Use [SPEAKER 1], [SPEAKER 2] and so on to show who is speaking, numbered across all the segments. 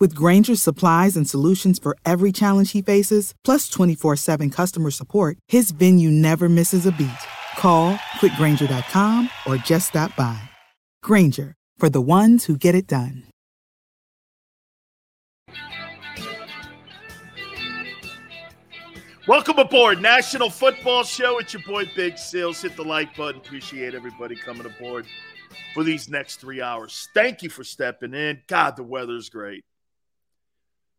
[SPEAKER 1] With Grainger's supplies and solutions for every challenge he faces, plus 24 7 customer support, his venue never misses a beat. Call click grainger.com or just stop by. Granger, for the ones who get it done.
[SPEAKER 2] Welcome aboard, National Football Show. It's your boy Big Sills. Hit the like button. Appreciate everybody coming aboard for these next three hours. Thank you for stepping in. God, the weather's great.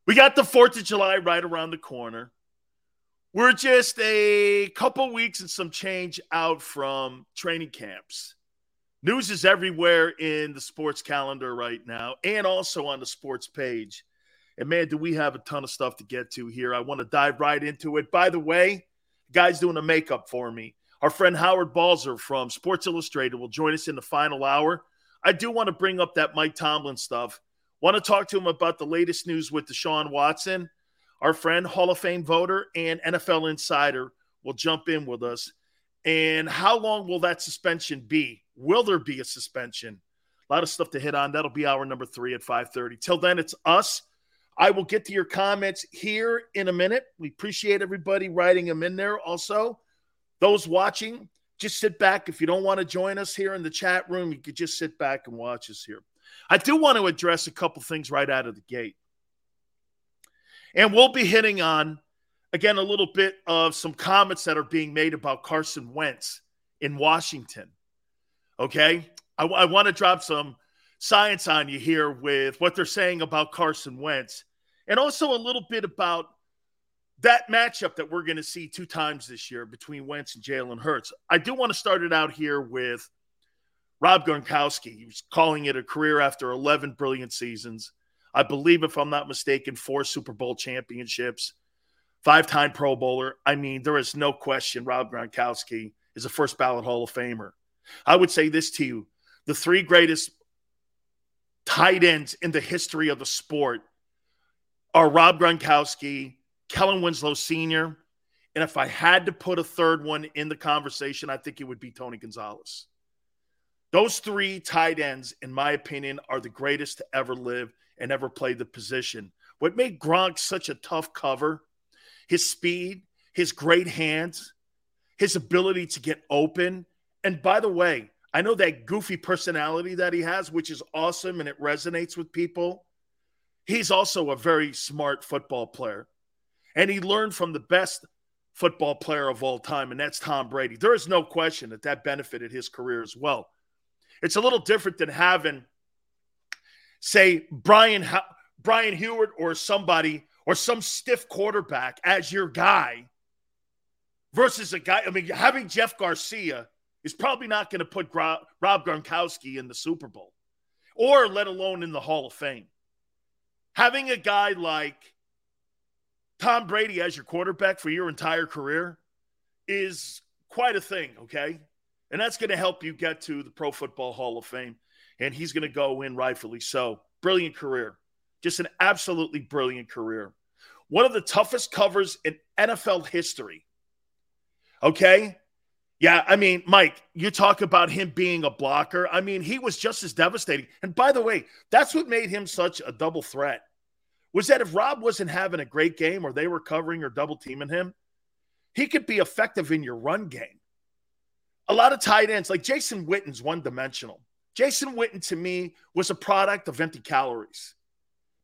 [SPEAKER 2] We got the 4th of July right around the corner. We're just a couple weeks and some change out from training camps. News is everywhere in the sports calendar right now and also on the sports page. And man, do we have a ton of stuff to get to here. I want to dive right into it. By the way, guys doing a makeup for me. Our friend Howard Balzer from Sports Illustrated will join us in the final hour. I do want to bring up that Mike Tomlin stuff Want to talk to him about the latest news with Deshaun Watson? Our friend, Hall of Fame voter and NFL insider, will jump in with us. And how long will that suspension be? Will there be a suspension? A lot of stuff to hit on. That'll be our number three at 5:30. Till then, it's us. I will get to your comments here in a minute. We appreciate everybody writing them in there. Also, those watching, just sit back. If you don't want to join us here in the chat room, you could just sit back and watch us here. I do want to address a couple things right out of the gate. And we'll be hitting on, again, a little bit of some comments that are being made about Carson Wentz in Washington. Okay. I, I want to drop some science on you here with what they're saying about Carson Wentz and also a little bit about that matchup that we're going to see two times this year between Wentz and Jalen Hurts. I do want to start it out here with Rob Gronkowski, he was calling it a career after 11 brilliant seasons. I believe, if I'm not mistaken, four Super Bowl championships, five time Pro Bowler. I mean, there is no question Rob Gronkowski is a first ballot Hall of Famer. I would say this to you the three greatest tight ends in the history of the sport are Rob Gronkowski, Kellen Winslow Sr., and if I had to put a third one in the conversation, I think it would be Tony Gonzalez. Those three tight ends, in my opinion, are the greatest to ever live and ever play the position. What made Gronk such a tough cover, his speed, his great hands, his ability to get open. And by the way, I know that goofy personality that he has, which is awesome and it resonates with people. He's also a very smart football player. And he learned from the best football player of all time, and that's Tom Brady. There is no question that that benefited his career as well. It's a little different than having, say, Brian Brian Hewitt or somebody or some stiff quarterback as your guy versus a guy. I mean, having Jeff Garcia is probably not going to put Rob Gronkowski in the Super Bowl or let alone in the Hall of Fame. Having a guy like Tom Brady as your quarterback for your entire career is quite a thing, okay? And that's going to help you get to the Pro Football Hall of Fame. And he's going to go in rightfully so. Brilliant career. Just an absolutely brilliant career. One of the toughest covers in NFL history. Okay. Yeah. I mean, Mike, you talk about him being a blocker. I mean, he was just as devastating. And by the way, that's what made him such a double threat was that if Rob wasn't having a great game or they were covering or double teaming him, he could be effective in your run game a lot of tight ends, like Jason Witten's one dimensional. Jason Witten to me was a product of empty calories.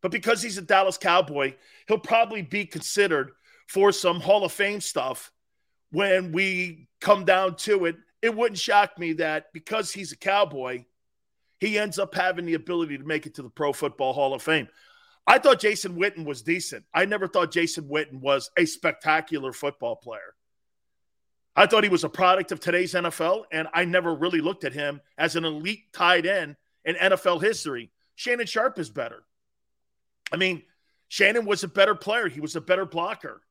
[SPEAKER 2] But because he's a Dallas Cowboy, he'll probably be considered for some Hall of Fame stuff when we come down to it. It wouldn't shock me that because he's a Cowboy, he ends up having the ability to make it to the Pro Football Hall of Fame. I thought Jason Witten was decent. I never thought Jason Witten was a spectacular football player. I thought he was a product of today's NFL, and I never really looked at him as an elite tight end in NFL history. Shannon Sharpe is better. I mean, Shannon was a better player, he was a better blocker.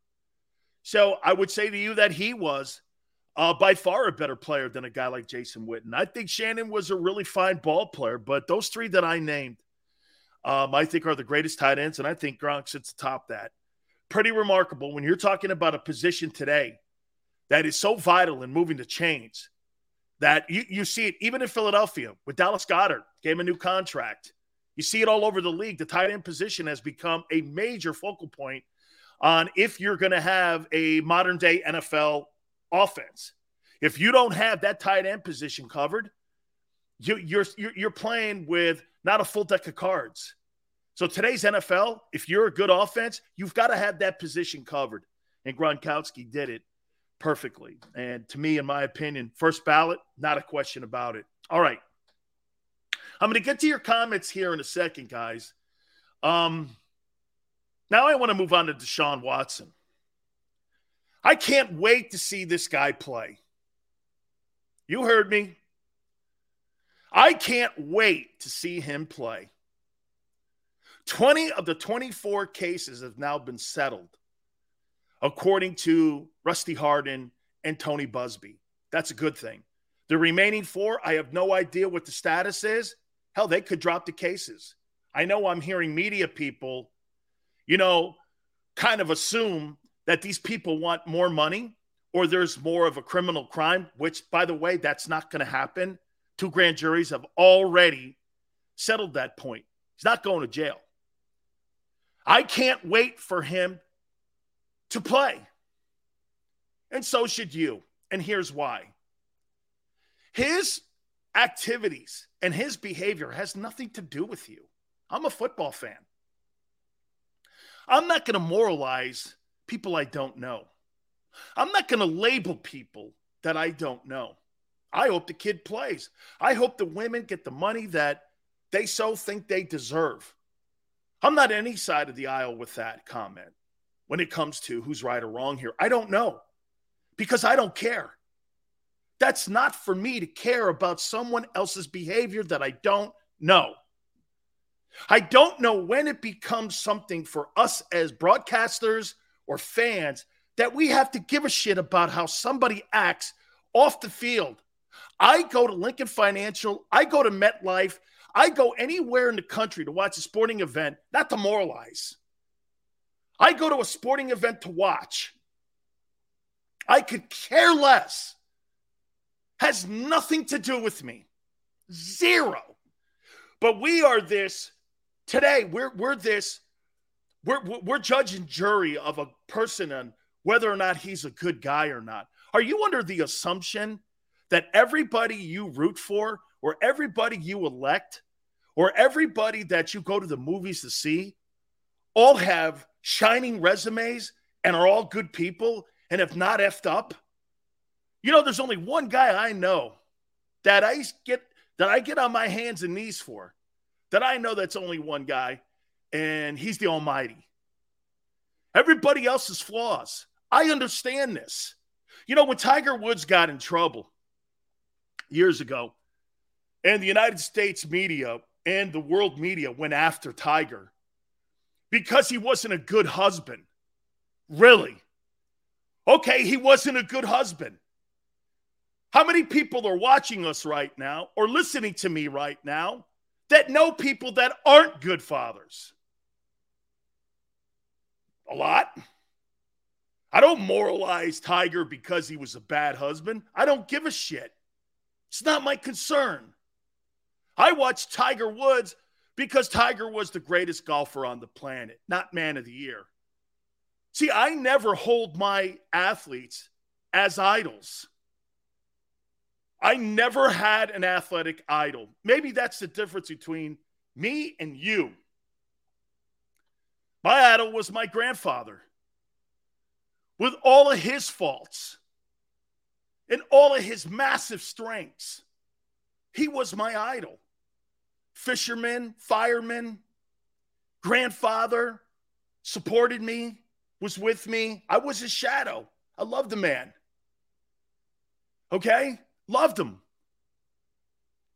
[SPEAKER 2] So I would say to you that he was uh, by far a better player than a guy like Jason Witten. I think Shannon was a really fine ball player, but those three that I named, um, I think are the greatest tight ends, and I think Gronk sits atop that. Pretty remarkable when you're talking about a position today that is so vital in moving the chains that you, you see it even in Philadelphia with Dallas Goedert, gave him a new contract. You see it all over the league. The tight end position has become a major focal point on if you're going to have a modern day NFL offense. If you don't have that tight end position covered, you, you're, you're, you're playing with not a full deck of cards. So today's NFL, if you're a good offense, you've got to have that position covered. And Gronkowski did it perfectly. And to me, in my opinion, first ballot, not a question about it. All right. I'm going to get to your comments here in a second, guys. Um, now I want to move on to Deshaun Watson. I can't wait to see this guy play. You heard me. I can't wait to see him play. 20 of the 24 cases have now been settled according to Rusty Hardin and Tony Buzbee. That's a good thing. The remaining four, I have no idea what the status is. Hell, they could drop the cases. I know I'm hearing media people, you know, kind of assume that these people want more money or there's more of a criminal crime, which, by the way, that's not going to happen. Two grand juries have already settled that point. He's not going to jail. I can't wait for him to play. And so should you. And here's why his activities and his behavior has nothing to do with you. I'm a football fan. I'm not going to moralize people I don't know. I'm not going to label people that I don't know. I hope the kid plays. I hope the women get the money that they so think they deserve. I'm not any side of the aisle with that comment when it comes to who's right or wrong here. I don't know because I don't care. That's not for me to care about someone else's behavior that I don't know. I don't know when it becomes something for us as broadcasters or fans that we have to give a shit about how somebody acts off the field. I go to Lincoln Financial, I go to MetLife, I go anywhere in the country to watch a sporting event, not to moralize. I go to a sporting event to watch. I could care less. Has nothing to do with me. Zero. But we are this today. We're we're this. We're we're judge and jury of a person and whether or not he's a good guy or not. Are you under the assumption that everybody you root for, or everybody you elect, or everybody that you go to the movies to see, all have shining resumes and are all good people and have not effed up? You know, there's only one guy I know that I get that I get on my hands and knees for. That I know that's only one guy, and he's the Almighty. Everybody else's flaws. I understand this. You know, when Tiger Woods got in trouble years ago, and the United States media and the world media went after Tiger because he wasn't a good husband. Really? Okay, he wasn't a good husband. How many people are watching us right now or listening to me right now that know people that aren't good fathers? A lot. I don't moralize Tiger because he was a bad husband. I don't give a shit. It's not my concern. I watched Tiger Woods because Tiger was the greatest golfer on the planet, not man of the year. See, I never hold my athletes as idols. I never had an athletic idol. Maybe that's the difference between me and you. My idol was my grandfather with all of his faults and all of his massive strengths. He was my idol fisherman, fireman, grandfather, supported me, was with me. I was his shadow. I loved the man. Okay? Loved him.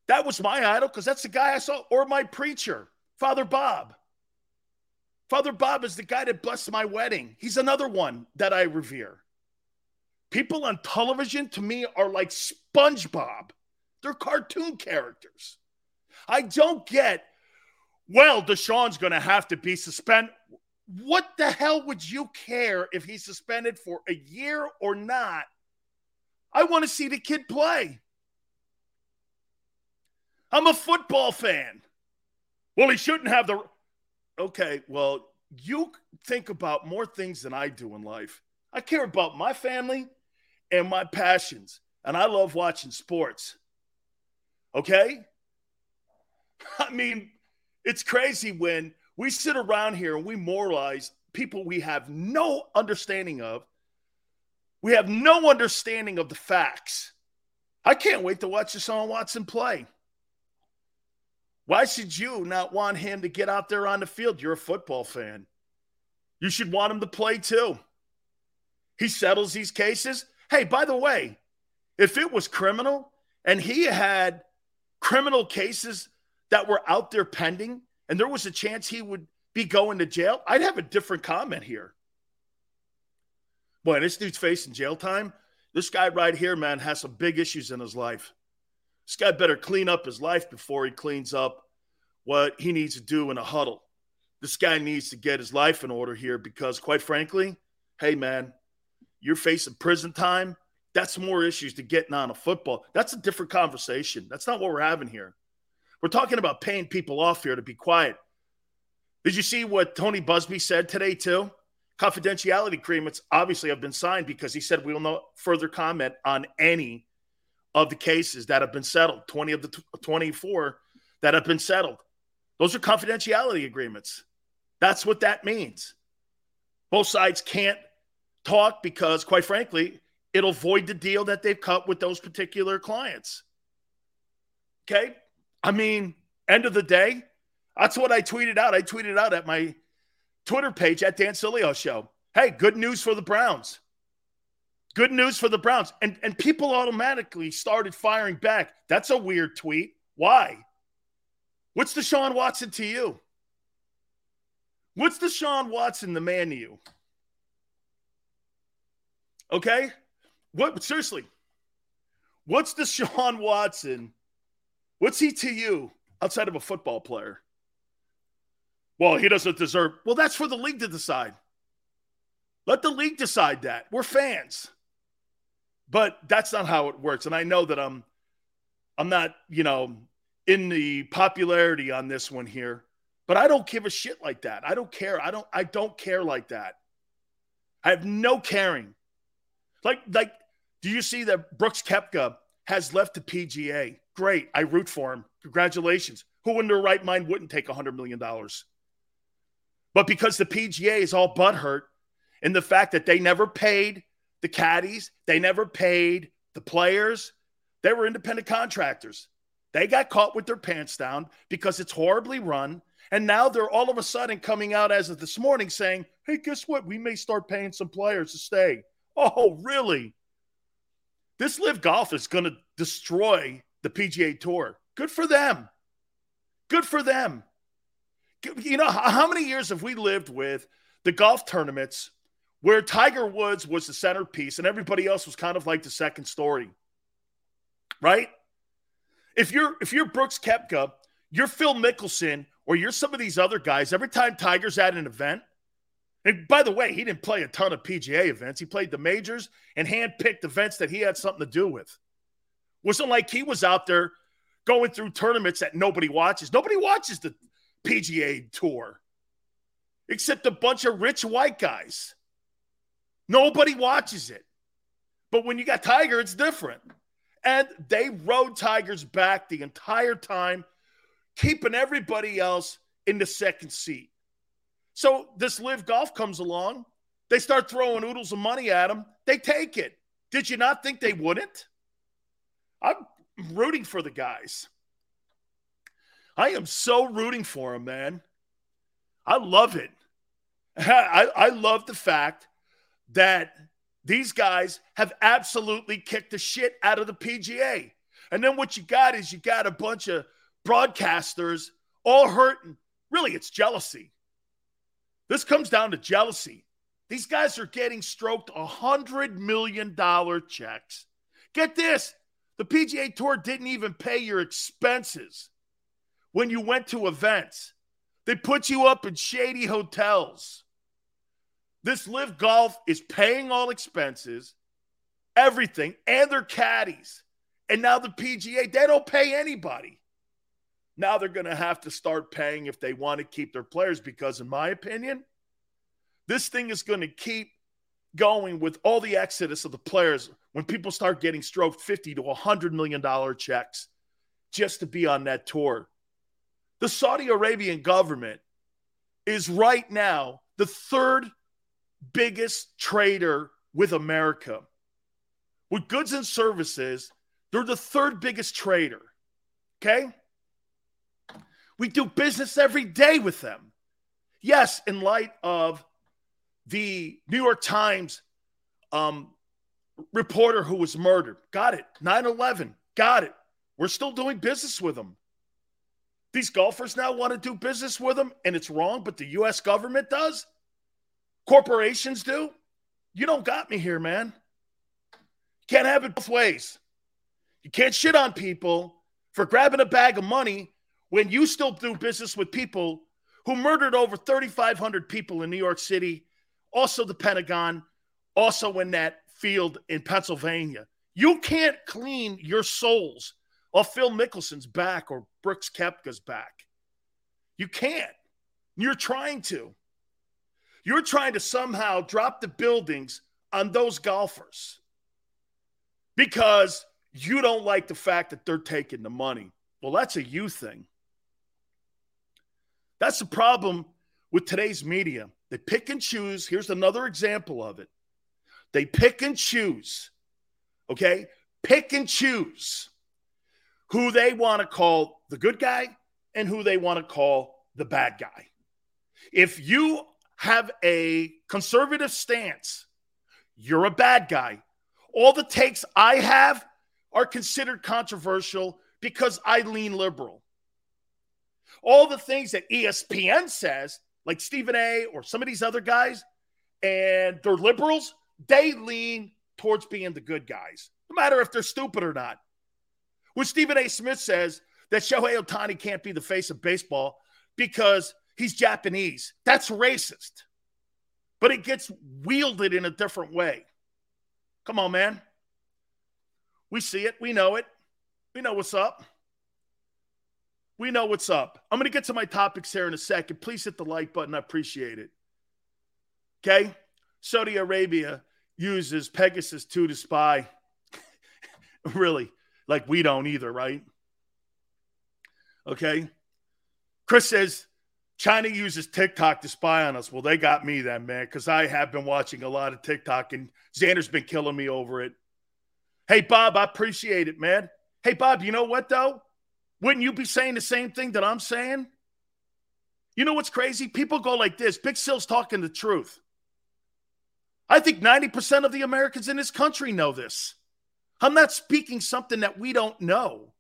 [SPEAKER 2] That was my idol because that's the guy I saw, or my preacher, Father Bob. Father Bob is the guy that blessed my wedding. He's another one that I revere. People on television to me are like SpongeBob, they're cartoon characters. I don't get, well, Deshaun's going to have to be suspended. What the hell would you care if he's suspended for a year or not? I want to see the kid play. I'm a football fan. Well, he shouldn't have the. Okay, well, you think about more things than I do in life. I care about my family and my passions, and I love watching sports. Okay? I mean, it's crazy when we sit around here and we moralize people we have no understanding of. We have no understanding of the facts. I can't wait to watch Deshaun Watson play. Why should you not want him to get out there on the field? You're a football fan. You should want him to play too. He settles these cases. Hey, by the way, if it was criminal and he had criminal cases that were out there pending and there was a chance he would be going to jail, I'd have a different comment here. Boy, this dude's facing jail time. This guy right here, man, has some big issues in his life. This guy better clean up his life before he cleans up what he needs to do in a huddle. This guy needs to get his life in order here because, quite frankly, hey, man, you're facing prison time. That's more issues to getting on a football. That's a different conversation. That's not what we're having here. We're talking about paying people off here to be quiet. Did you see what Tony Buzbee said today, too? Confidentiality agreements obviously have been signed because he said we will not further comment on any of the cases that have been settled, 20 of the t- 24 that have been settled. Those are confidentiality agreements. That's what that means. Both sides can't talk because, quite frankly, it'll void the deal that they've cut with those particular clients. Okay. I mean, end of the day, that's what I tweeted out. I tweeted out at my Twitter page at Dan Sileo Show. Hey, good news for the Browns. Good news for the Browns. And, and people automatically started firing back. That's a weird tweet. Why? What's Deshaun Watson to you? What's Deshaun Watson the man to you? Okay? What seriously? What's Deshaun Watson What's he to you outside of a football player? Well, he doesn't deserve. Well, that's for the league to decide. Let the league decide that. We're fans. But that's not how it works. And I know that I'm I'm not, you know, in the popularity on this one here, but I don't give a shit like that. I don't care. I don't I don't care like that. I have no caring. Like like do you see that Brooks Koepka has left the PGA. Great. I root for him. Congratulations. Who in their right mind wouldn't take $100 million? But because the PGA is all butthurt in the fact that they never paid the caddies, they never paid the players, they were independent contractors. They got caught with their pants down because it's horribly run. And now they're all of a sudden coming out as of this morning saying, hey, guess what? We may start paying some players to stay. Oh, really? This live golf is going to destroy the PGA Tour. Good for them. Good for them. You know, how many years have we lived with the golf tournaments where Tiger Woods was the centerpiece and everybody else was kind of like the second story? Right? If you're if you're Brooks Koepka, you're Phil Mickelson, or you're some of these other guys, every time Tiger's at an event, and by the way, he didn't play a ton of PGA events. He played the majors and handpicked events that he had something to do with. Wasn't like he was out there going through tournaments that nobody watches. Nobody watches the PGA tour except a bunch of rich white guys. Nobody watches it. But when you got Tiger, it's different. And they rode Tigers back the entire time, keeping everybody else in the second seat. So this live golf comes along. They start throwing oodles of money at them. They take it. Did you not think they wouldn't? I'm rooting for the guys. I am so rooting for them, man. I love it. I, I love the fact that these guys have absolutely kicked the shit out of the PGA. And then what you got is you got a bunch of broadcasters all hurting. Really, it's jealousy. This comes down to jealousy. These guys are getting stroked $100 million checks. Get this the PGA Tour didn't even pay your expenses when you went to events, they put you up in shady hotels. This live golf is paying all expenses, everything, and their caddies. And now the PGA, they don't pay anybody. Now they're going to have to start paying if they want to keep their players because, in my opinion, this thing is going to keep going with all the exodus of the players when people start getting stroked 50 to 100 million dollar checks just to be on that tour the saudi arabian government is right now the third biggest trader with america with goods and services they're the third biggest trader okay we do business every day with them. Yes, in light of the New York Times um, reporter who was murdered. Got it. 9 11. Got it. We're still doing business with them. These golfers now want to do business with them, and it's wrong, but the U.S. government does. Corporations do. You don't got me here, man. Can't have it both ways. You can't shit on people for grabbing a bag of money when you still do business with people who murdered over 3,500 people in New York City, also the Pentagon, also in that field in Pennsylvania. You can't clean your souls off Phil Mickelson's back or Brooks Koepka's back. You can't. You're trying to. You're trying to somehow drop the buildings on those golfers because you don't like the fact that they're taking the money. Well, that's a you thing. That's the problem with today's media. They pick and choose. Here's another example of it. They pick and choose, okay? Pick and choose who they want to call the good guy and who they want to call the bad guy. If you have a conservative stance, you're a bad guy. All the takes I have are considered controversial because I lean liberal all the things that ESPN says, like Stephen A or some of these other guys, and they're liberals, they lean towards being the good guys, no matter if they're stupid or not. When Stephen A. Smith says that Shohei Ohtani can't be the face of baseball because he's Japanese, that's racist. But it gets wielded in a different way. Come on, man. We see it. We know it. We know what's up. We know what's up. I'm going to get to my topics here in a second. Please hit the like button. I appreciate it. Okay. Saudi Arabia uses Pegasus 2 to spy. really, like we don't either, right? Okay. Chris says China uses TikTok to spy on us. Well, they got me then, man, because I have been watching a lot of TikTok and Xander's been killing me over it. Hey, Bob, I appreciate it, man. Hey, Bob, you know what, though? Wouldn't you be saying the same thing that I'm saying? You know what's crazy? People go like this Big Sill's talking the truth. I think 90% of the Americans in this country know this. I'm not speaking something that we don't know.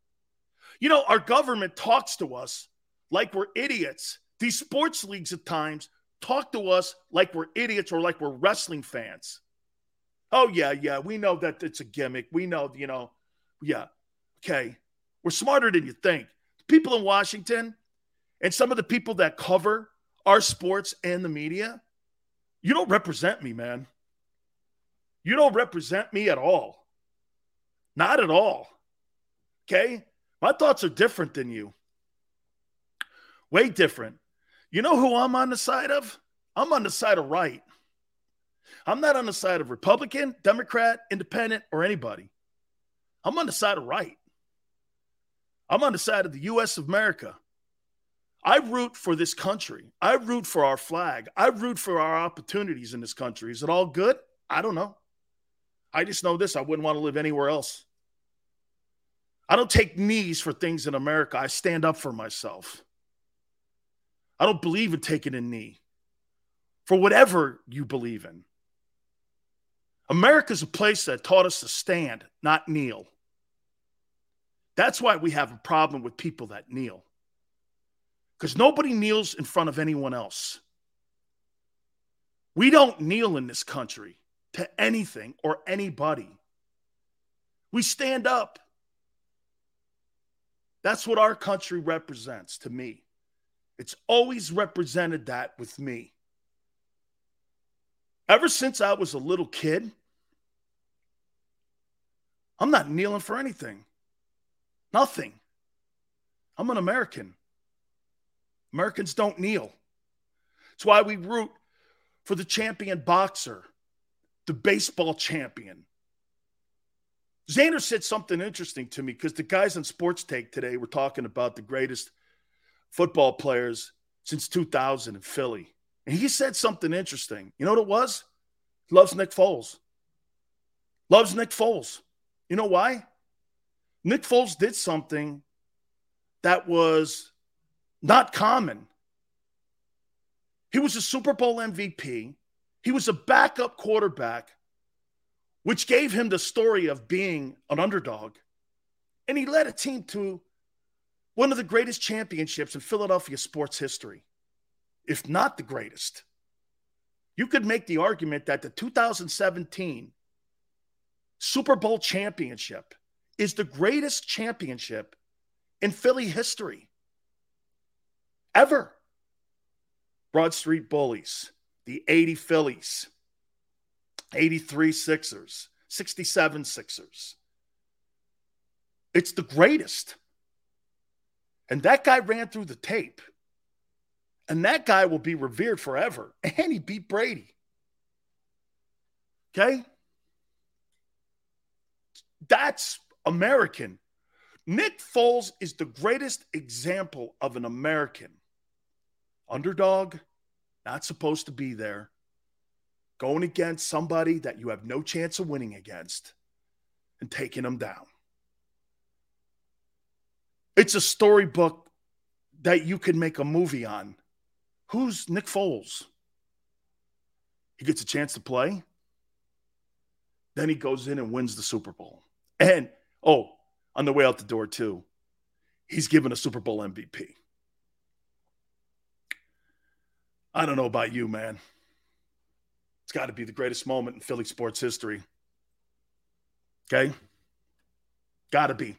[SPEAKER 2] You know, our government talks to us like we're idiots. These sports leagues at times talk to us like we're idiots or like we're wrestling fans. Oh, yeah, yeah, we know that it's a gimmick. We know, you know, yeah, okay. We're smarter than you think. The people in Washington and some of the people that cover our sports and the media, you don't represent me, man. You don't represent me at all. Not at all. Okay? My thoughts are different than you. Way different. You know who I'm on the side of? I'm on the side of right. I'm not on the side of Republican, Democrat, Independent, or anybody. I'm on the side of right. I'm on the side of the US of America. I root for this country. I root for our flag. I root for our opportunities in this country. Is it all good? I don't know. I just know this I wouldn't want to live anywhere else. I don't take knees for things in America. I stand up for myself. I don't believe in taking a knee for whatever you believe in. America's a place that taught us to stand, not kneel. That's why we have a problem with people that kneel. Because nobody kneels in front of anyone else. We don't kneel in this country to anything or anybody. We stand up. That's what our country represents to me. It's always represented that with me. Ever since I was a little kid, I'm not kneeling for anything. Nothing. I'm an American. Americans don't kneel. It's why we root for the champion boxer, the baseball champion. Xander said something interesting to me because the guys on Sports Take today were talking about the greatest football players since 2000 in Philly. And he said something interesting. You know what it was? Loves Nick Foles. Loves Nick Foles. You know why? Nick Foles did something that was not common. He was a Super Bowl MVP. He was a backup quarterback, which gave him the story of being an underdog. And he led a team to one of the greatest championships in Philadelphia sports history, if not the greatest. You could make the argument that the 2017 Super Bowl championship is the greatest championship in Philly history ever. Broad Street Bullies, the 80 Phillies, 83 Sixers, 67 Sixers. It's the greatest. And that guy ran through the tape. And that guy will be revered forever. And he beat Brady. Okay? That's American. Nick Foles is the greatest example of an American. Underdog, not supposed to be there, going against somebody that you have no chance of winning against and taking them down. It's a storybook that you could make a movie on. Who's Nick Foles? He gets a chance to play. Then he goes in and wins the Super Bowl. And Oh, on the way out the door, too, he's given a Super Bowl MVP. I don't know about you, man. It's got to be the greatest moment in Philly sports history. Okay? Got to be.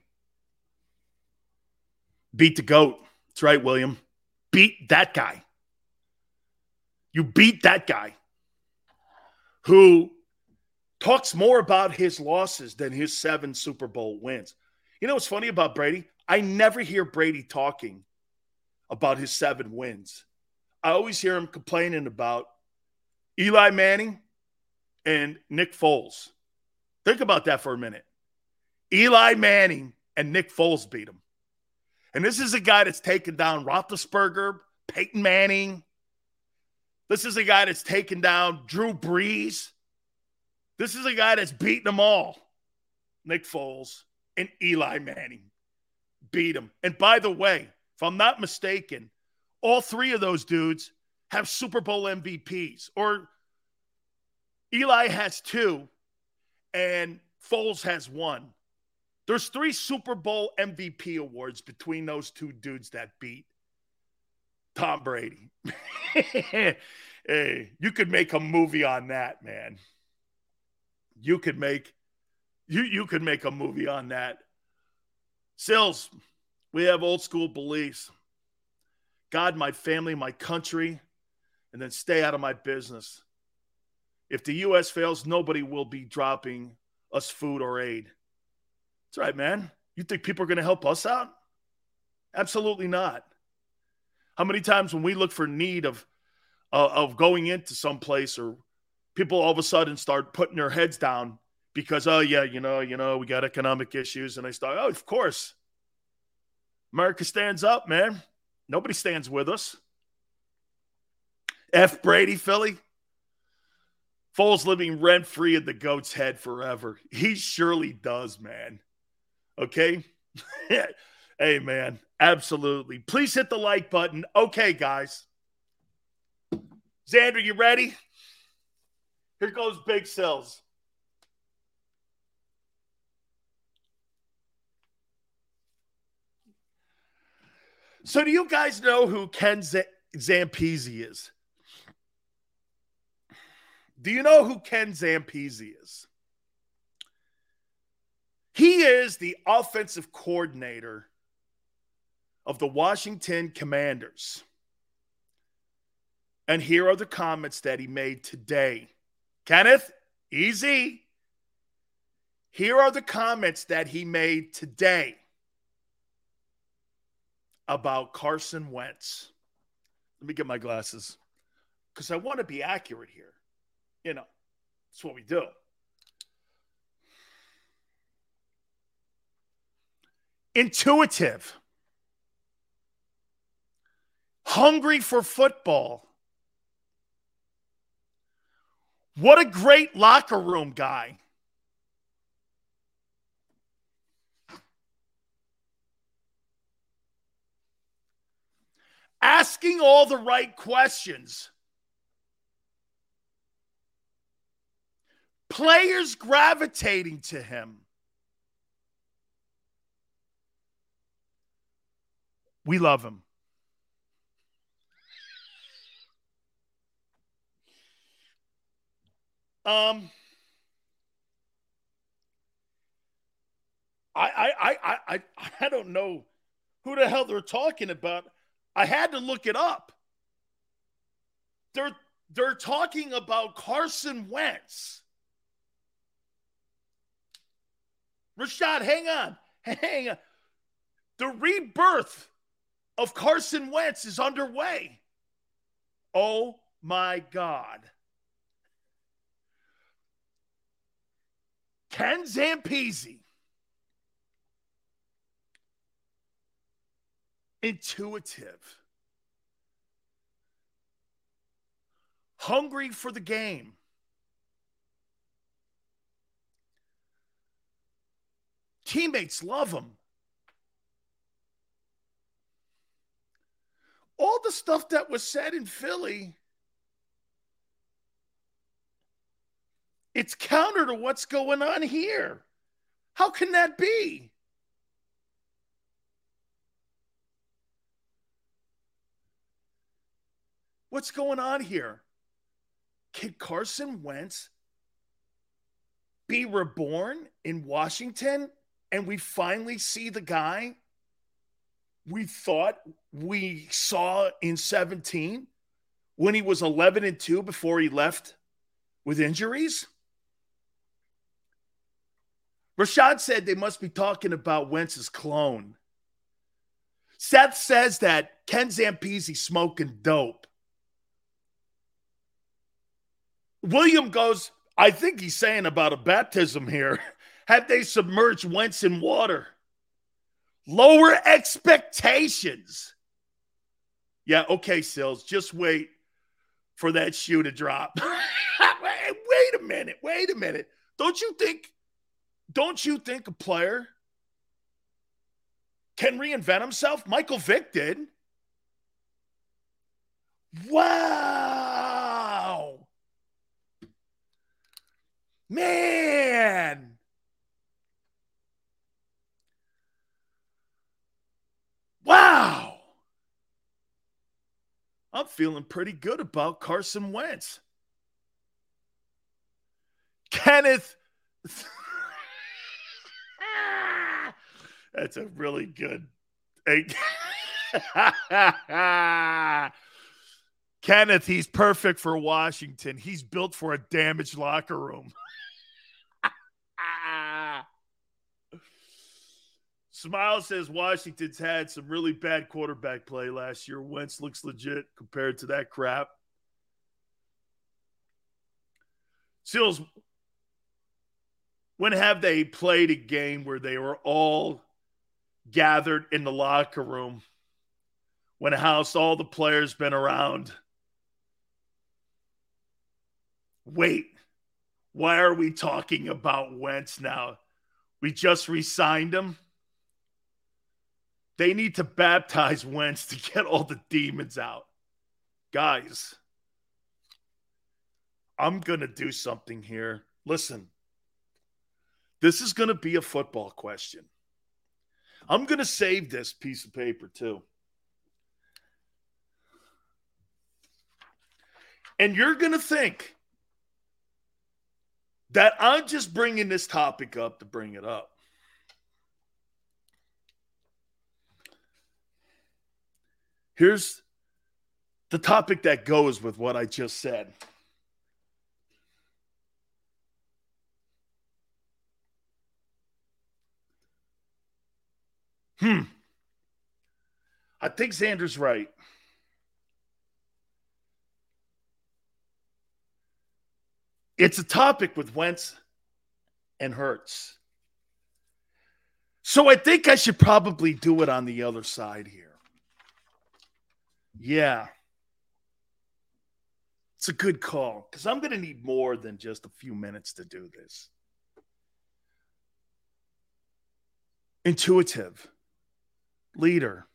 [SPEAKER 2] Beat the GOAT. That's right, William. Beat that guy. You beat that guy who talks more about his losses than his seven Super Bowl wins. You know what's funny about Brady? I never hear Brady talking about his seven wins. I always hear him complaining about Eli Manning and Nick Foles. Think about that for a minute. Eli Manning and Nick Foles beat him. And this is a guy that's taken down Roethlisberger, Peyton Manning. This is a guy that's taken down Drew Brees. This is a guy that's beaten them all. Nick Foles and Eli Manning beat him. And by the way, if I'm not mistaken, all three of those dudes have Super Bowl MVPs, or Eli has two, and Foles has one. There's three Super Bowl MVP awards between those two dudes that beat Tom Brady. hey, you could make a movie on that, man you could make you you could make a movie on that. Sills, we have old school beliefs. God, my family, my country, and then stay out of my business. If the U.S. fails, nobody will be dropping us food or aid. That's right, man. You think people are going to help us out? Absolutely not. How many times when we look for need of uh, of going into some place or people all of a sudden start putting their heads down because oh yeah you know you know we got economic issues and i start oh of course america stands up man nobody stands with us f brady philly Foles living rent free at the goat's head forever. He surely does, man. Okay. hey, man. Absolutely. Please hit the like button. Okay, guys. Xander, you ready? Here goes Big Sills. So, do you guys know who Ken Z- Zampese is? Do you know who Ken Zampese is? He is the offensive coordinator of the Washington Commanders. And here are the comments that he made today Kenneth, easy. Here are the comments that he made today about Carson Wentz. Let me get my glasses because I want to be accurate here. You know, that's what we do. Intuitive, hungry for football, What a great locker room guy. Asking all the right questions. Players gravitating to him. We love him. Um, I, I, I, I, I don't know who the hell they're talking about. I had to look it up. They're they're talking about Carson Wentz. Rashad, hang on. Hang on. The rebirth of Carson Wentz is underway. Oh my God. Ken Zampese intuitive, hungry for the game. Teammates love him. All the stuff that was said in Philly It's counter to what's going on here. How can that be? What's going on here? Can Carson Wentz be reborn in Washington and we finally see the guy we thought we saw in 17 when he was 11 and 2 before he left with injuries? Rashad said they must be talking about Wentz's clone. Seth says that Ken Zampese smoking dope. William goes, I think he's saying about a baptism here. Have they submerged Wentz in water? Lower expectations. Yeah, okay, Sills, just wait for that shoe to drop. wait a minute. Wait a minute. Don't you think don't you think a player can reinvent himself? Michael Vick did. Wow. Man. Wow. I'm feeling pretty good about Carson Wentz. Kenneth. That's a really good. Kenneth, he's perfect for Washington. He's built for a damaged locker room. Smile says Washington's had some really bad quarterback play last year. Wentz looks legit compared to that crap. Sills, when have they played a game where they were all gathered in the locker room when a house all the players been around. Wait, why are we talking about Wentz now? We just resigned him. They need to baptize Wentz to get all the demons out. Guys, I'm going to do something here. Listen, this is going to be a football question. I'm going to save this piece of paper too. And you're going to think that I'm just bringing this topic up to bring it up. Here's the topic that goes with what I just said. Hmm. I think Xander's right. It's a topic with Wentz and Hurts. So I think I should probably do it on the other side here. Yeah. It's a good call because I'm going to need more than just a few minutes to do this. Intuitive leader.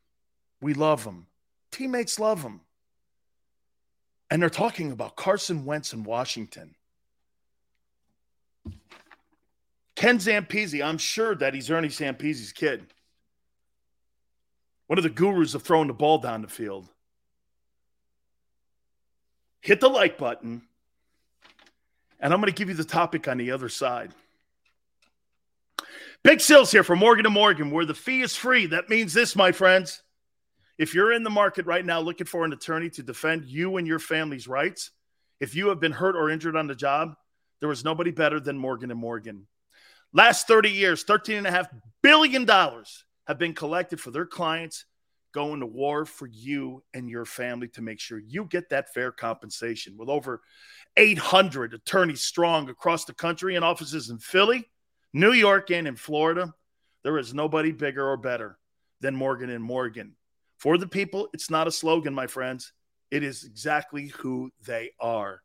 [SPEAKER 2] We love him. Teammates love him. And they're talking about Carson Wentz in Washington. Ken Zampese, I'm sure that he's Ernie Zampese's kid. One of the gurus of throwing the ball down the field. Hit the like button. And I'm going to give you the topic on the other side. Big Sills here for Morgan & Morgan, where the fee is free. That means this, my friends. If you're in the market right now looking for an attorney to defend you and your family's rights, if you have been hurt or injured on the job, there is nobody better than Morgan & Morgan. Last 30 years, $13.5 billion have been collected for their clients going to war for you and your family to make sure you get that fair compensation. With over 800 attorneys strong across the country and offices in Philly, New York and in Florida, there is nobody bigger or better than Morgan and Morgan. For the people, it's not a slogan, my friends. It is exactly who they are.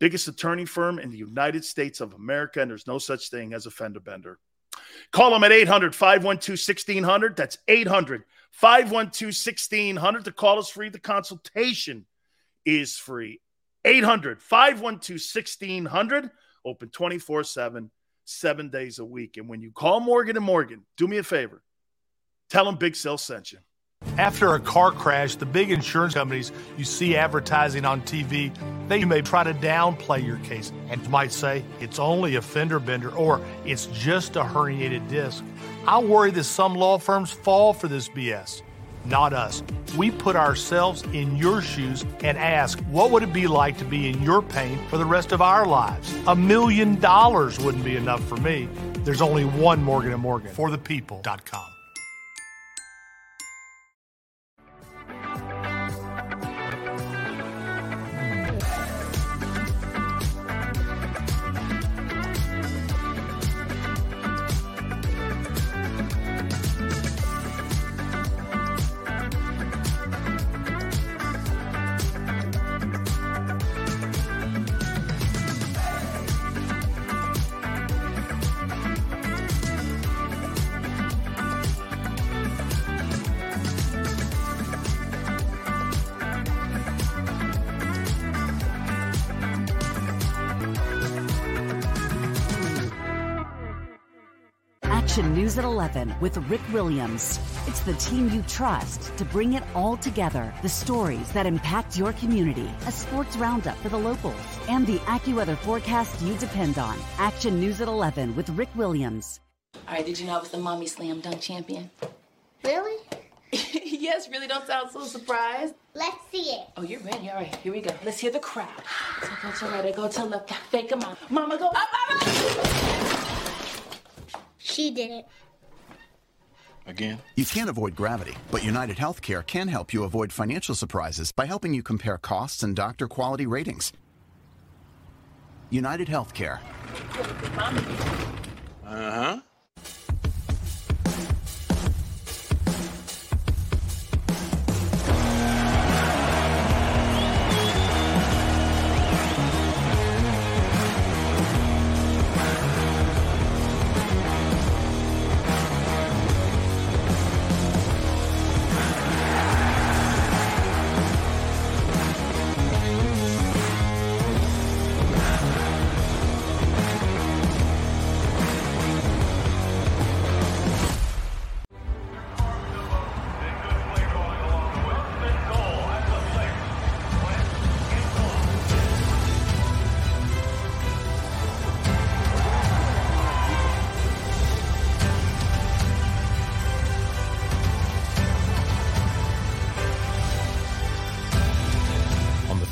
[SPEAKER 2] Biggest attorney firm in the United States of America, and there's no such thing as a fender bender. Call them at 800 512 1600. That's 800 512 1600. The call is free, the consultation is free. 800 512 1600. Open 24 7 seven days a week. And when you call Morgan and Morgan, do me a favor, tell them Big Sills sent you.
[SPEAKER 3] After a car crash, the big insurance companies you see advertising on TV, they may try to downplay your case and might say it's only a fender bender or it's just a herniated disc. I worry that some law firms fall for this BS not us. We put ourselves in your shoes and ask, what would it be like to be in your pain for the rest of our lives? A million dollars wouldn't be enough for me. There's only one Morgan & Morgan for the people.com.
[SPEAKER 4] 7 with Rick Williams. It's the team you trust to bring it all together. The stories that impact your community, a sports roundup for the locals, and the AccuWeather forecast you depend on. Action News at 11 with Rick Williams.
[SPEAKER 5] All right, did you know I was the Mommy Slam Dunk Champion?
[SPEAKER 6] Really?
[SPEAKER 5] yes, really don't sound so surprised.
[SPEAKER 6] Let's see it.
[SPEAKER 5] Oh, you're ready. All right, here we go. Let's hear the crowd. So go to right, go to left. Fake a mama. Mama, go. Oh, mama!
[SPEAKER 6] She did it.
[SPEAKER 7] Again?
[SPEAKER 8] You can't avoid gravity, but United Healthcare can help you avoid financial surprises by helping you compare costs and doctor quality ratings. United Healthcare.
[SPEAKER 7] Uh huh.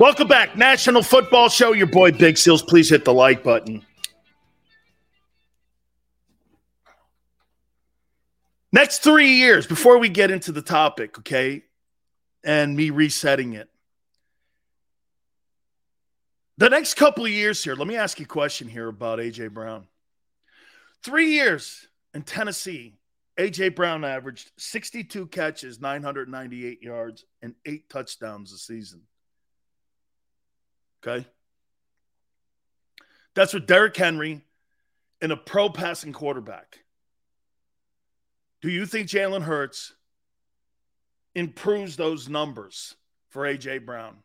[SPEAKER 2] Welcome back, National Football Show. Your boy Big Sills. Please hit the like button. Next three years, before we get into the topic, okay, and me resetting it. The next couple of years here, let me ask you a question here about A.J. Brown. Three years in Tennessee, A.J. Brown averaged 62 catches, 998 yards, and eight touchdowns a season. Okay. That's with Derrick Henry and a pro passing quarterback. Do you think Jalen Hurts improves those numbers for A.J. Brown?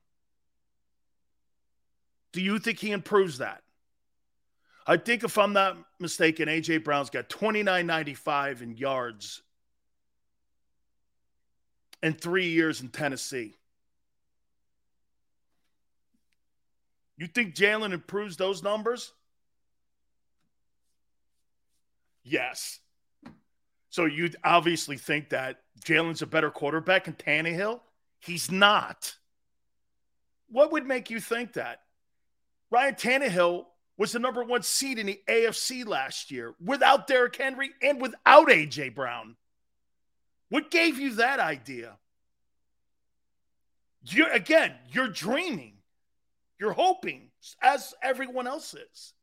[SPEAKER 2] Do you think he improves that? I think if I'm not mistaken, A.J. Brown's got 29.95 in yards and three years in Tennessee. You think Jalen improves those numbers? Yes. So you obviously think that Jalen's a better quarterback than Tannehill? He's not. What would make you think that? Ryan Tannehill was the number one seed in the AFC last year without Derrick Henry and without A.J. Brown. What gave you that idea? You again, you're dreaming. You're hoping, as everyone else is.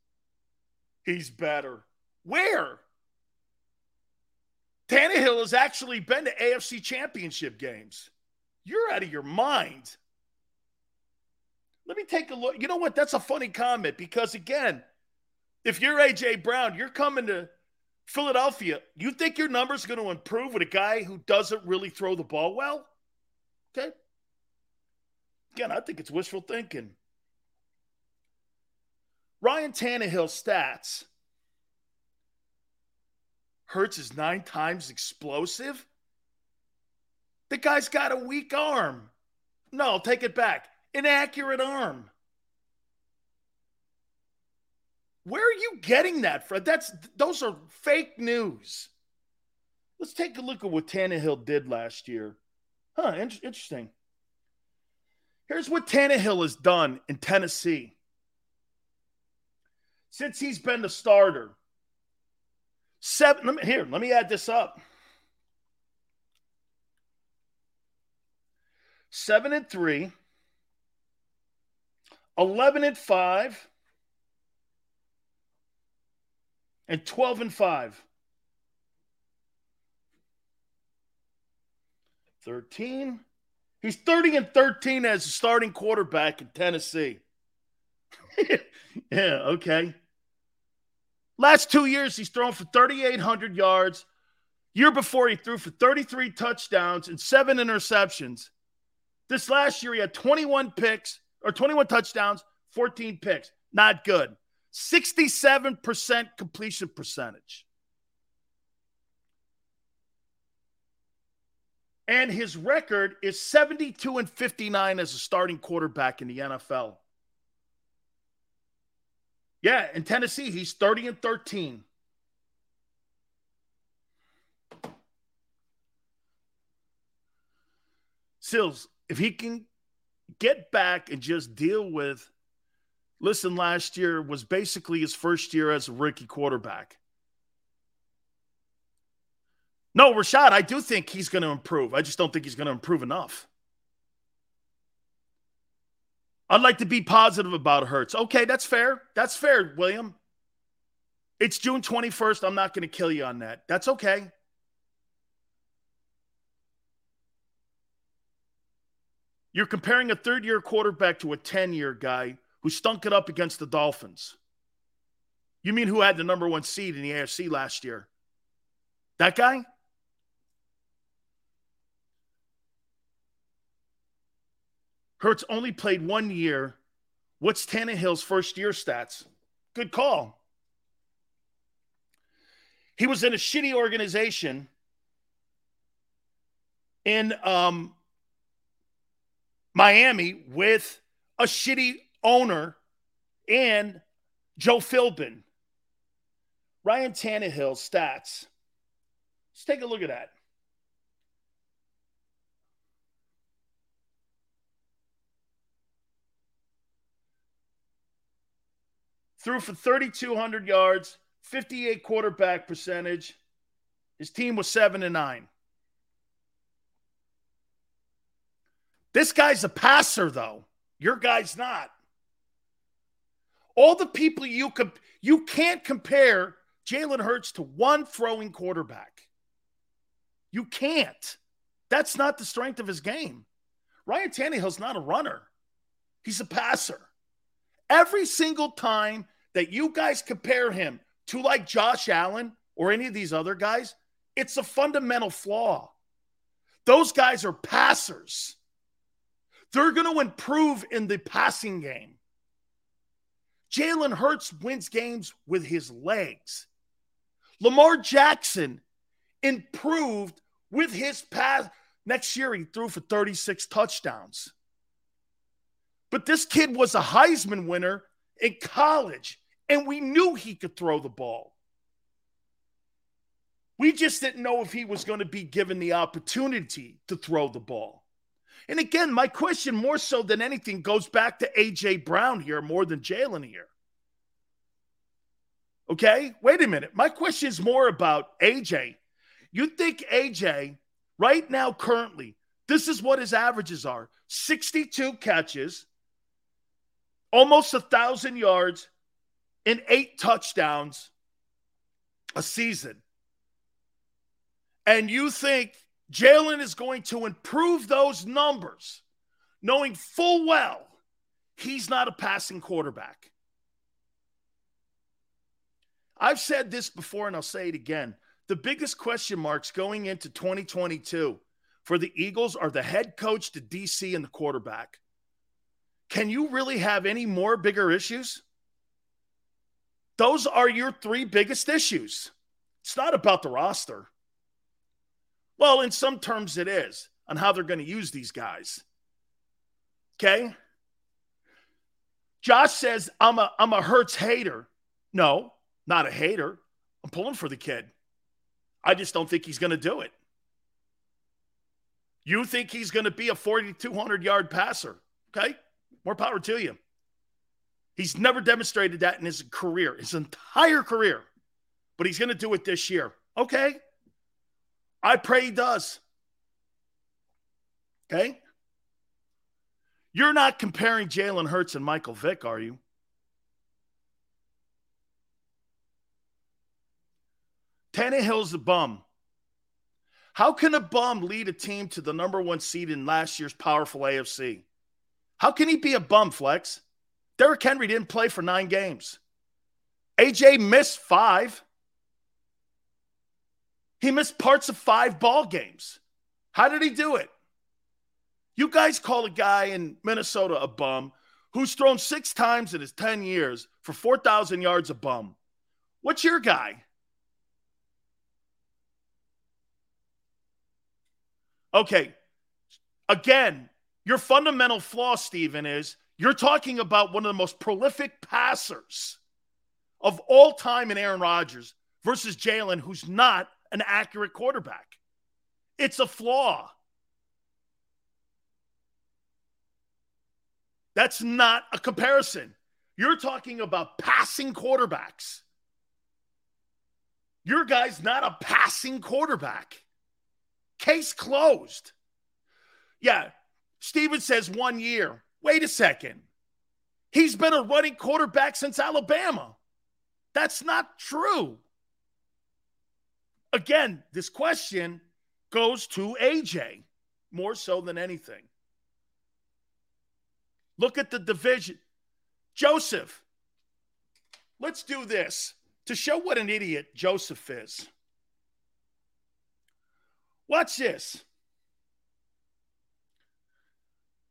[SPEAKER 2] He's better. Where? Tannehill has actually been to AFC championship games. You're out of your mind. Let me take a look. You know what? That's a funny comment because, again, if you're A.J. Brown, you're coming to Philadelphia. You think your number's going to improve with a guy who doesn't really throw the ball well? Okay. Again, I think it's wishful thinking. Ryan Tannehill's stats. Hurts is nine times explosive. The guy's got a weak arm. No, take it back. Inaccurate arm. Where are you getting that from? That's those are fake news. Let's take a look at what Tannehill did last year. Huh, in- interesting. Here's what Tannehill has done in Tennessee since he's been the starter. Seven. Let me, here, let me add this up. Seven and three, 11 and five, and 12 and five. 13. He's 30 and 13 as a starting quarterback in Tennessee. yeah, okay. Last two years, he's thrown for 3,800 yards. Year before, he threw for 33 touchdowns and seven interceptions. This last year, he had 21 picks or 21 touchdowns, 14 picks. Not good. 67% completion percentage. And his record is 72 and 59 as a starting quarterback in the NFL. Yeah, in Tennessee, he's 30 and 13. Sills, if he can get back and just deal with listen, last year was basically his first year as a rookie quarterback. No, Rashad, I do think he's going to improve. I just don't think he's going to improve enough. I'd like to be positive about Hurts. Okay, that's fair. That's fair, William. It's June 21st. I'm not going to kill you on that. That's okay. You're comparing a third year quarterback to a 10 year guy who stunk it up against the Dolphins. You mean who had the number one seed in the AFC last year? That guy? Hurts only played one year. What's Tannehill's first year stats? Good call. He was in a shitty organization in um, Miami with a shitty owner and Joe Philbin. Ryan Tannehill's stats. Let's take a look at that. threw for 3,200 yards, 58 quarterback percentage. His team was seven and nine. This guy's a passer, though. Your guy's not. All the people you comp- you can't compare Jalen Hurts to one throwing quarterback. You can't. That's not the strength of his game. Ryan Tannehill's not a runner. He's a passer. Every single time that you guys compare him to like Josh Allen or any of these other guys, it's a fundamental flaw. Those guys are passers. They're going to improve in the passing game. Jalen Hurts wins games with his legs. Lamar Jackson improved with his pass. Next year, he threw for 36 touchdowns. But this kid was a Heisman winner in college. And we knew he could throw the ball. We just didn't know if he was going to be given the opportunity to throw the ball. And again, my question more so than anything goes back to AJ Brown here more than Jalen here. Okay, wait a minute. My question is more about AJ. You think AJ, right now, currently, this is what his averages are 62 catches, almost a thousand yards, in eight touchdowns a season. And you think Jalen is going to improve those numbers, knowing full well he's not a passing quarterback. I've said this before and I'll say it again. The biggest question marks going into 2022 for the Eagles are the head coach, the DC, and the quarterback. Can you really have any more bigger issues? Those are your three biggest issues. It's not about the roster. Well, in some terms, it is on how they're going to use these guys. Okay. Josh says, I'm a, I'm a Hurts hater. No, not a hater. I'm pulling for the kid. I just don't think he's going to do it. You think he's going to be a 4,200 yard passer. Okay. More power to you. He's never demonstrated that in his career, his entire career, but he's going to do it this year. Okay. I pray he does. Okay. You're not comparing Jalen Hurts and Michael Vick, are you? Tannehill's a bum. How can a bum lead a team to the number one seed in last year's powerful AFC? How can he be a bum, Flex? Derrick Henry didn't play for nine games. AJ missed five. He missed parts of five ball games. How did he do it? You guys call a guy in Minnesota a bum who's thrown six times in his 10 years for 4,000 yards a bum. What's your guy? Okay. Again, your fundamental flaw, Stephen, is you're talking about one of the most prolific passers of all time in Aaron Rodgers versus Jalen, who's not an accurate quarterback. It's a flaw. That's not a comparison. You're talking about passing quarterbacks. Your guy's not a passing quarterback. Case closed. Yeah. Steven says one year. Wait a second. He's been a running quarterback since Alabama. That's not true. Again, this question goes to AJ more so than anything. Look at the division. Joseph, let's do this to show what an idiot Joseph is. Watch this.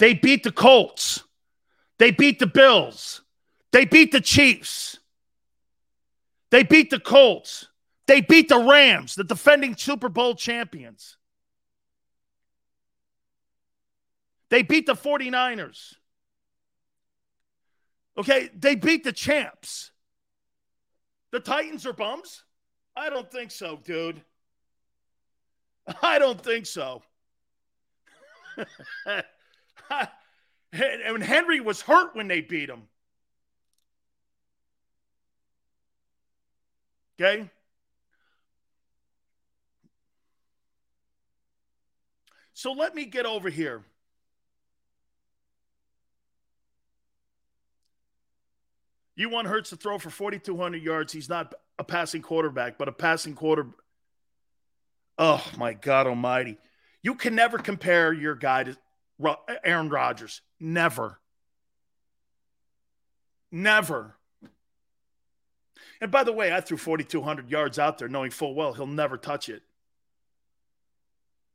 [SPEAKER 2] They beat the Colts. They beat the Bills. They beat the Chiefs. They beat the Colts. They beat the Rams, the defending Super Bowl champions. They beat the 49ers. Okay, they beat the champs. The Titans are bums? I don't think so, dude. I don't think so. and Henry was hurt when they beat him. Okay. So let me get over here. You want Hurts to throw for 4,200 yards. He's not a passing quarterback, but a passing quarter. Oh, my God Almighty. You can never compare your guy to, Aaron Rodgers. Never. Never. And by the way, I threw 4,200 yards out there knowing full well he'll never touch it.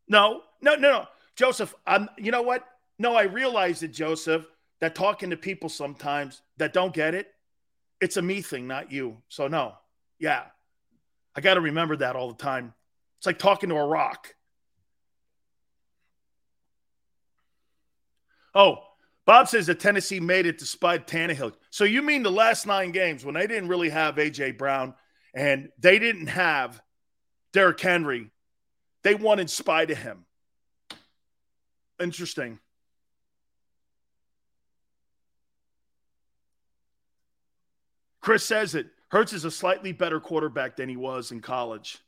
[SPEAKER 2] No, no, no, no. Joseph, I'm, you know what? No, I realize it, Joseph, that talking to people sometimes that don't get it, it's a me thing, not you. So, no, yeah. I got to remember that all the time. It's like talking to a rock. Oh, Bob says that Tennessee made it despite Tannehill. So you mean the last nine games when they didn't really have A.J. Brown and they didn't have Derrick Henry, they won in spite of him. Interesting. Chris says it. Hurts is a slightly better quarterback than he was in college.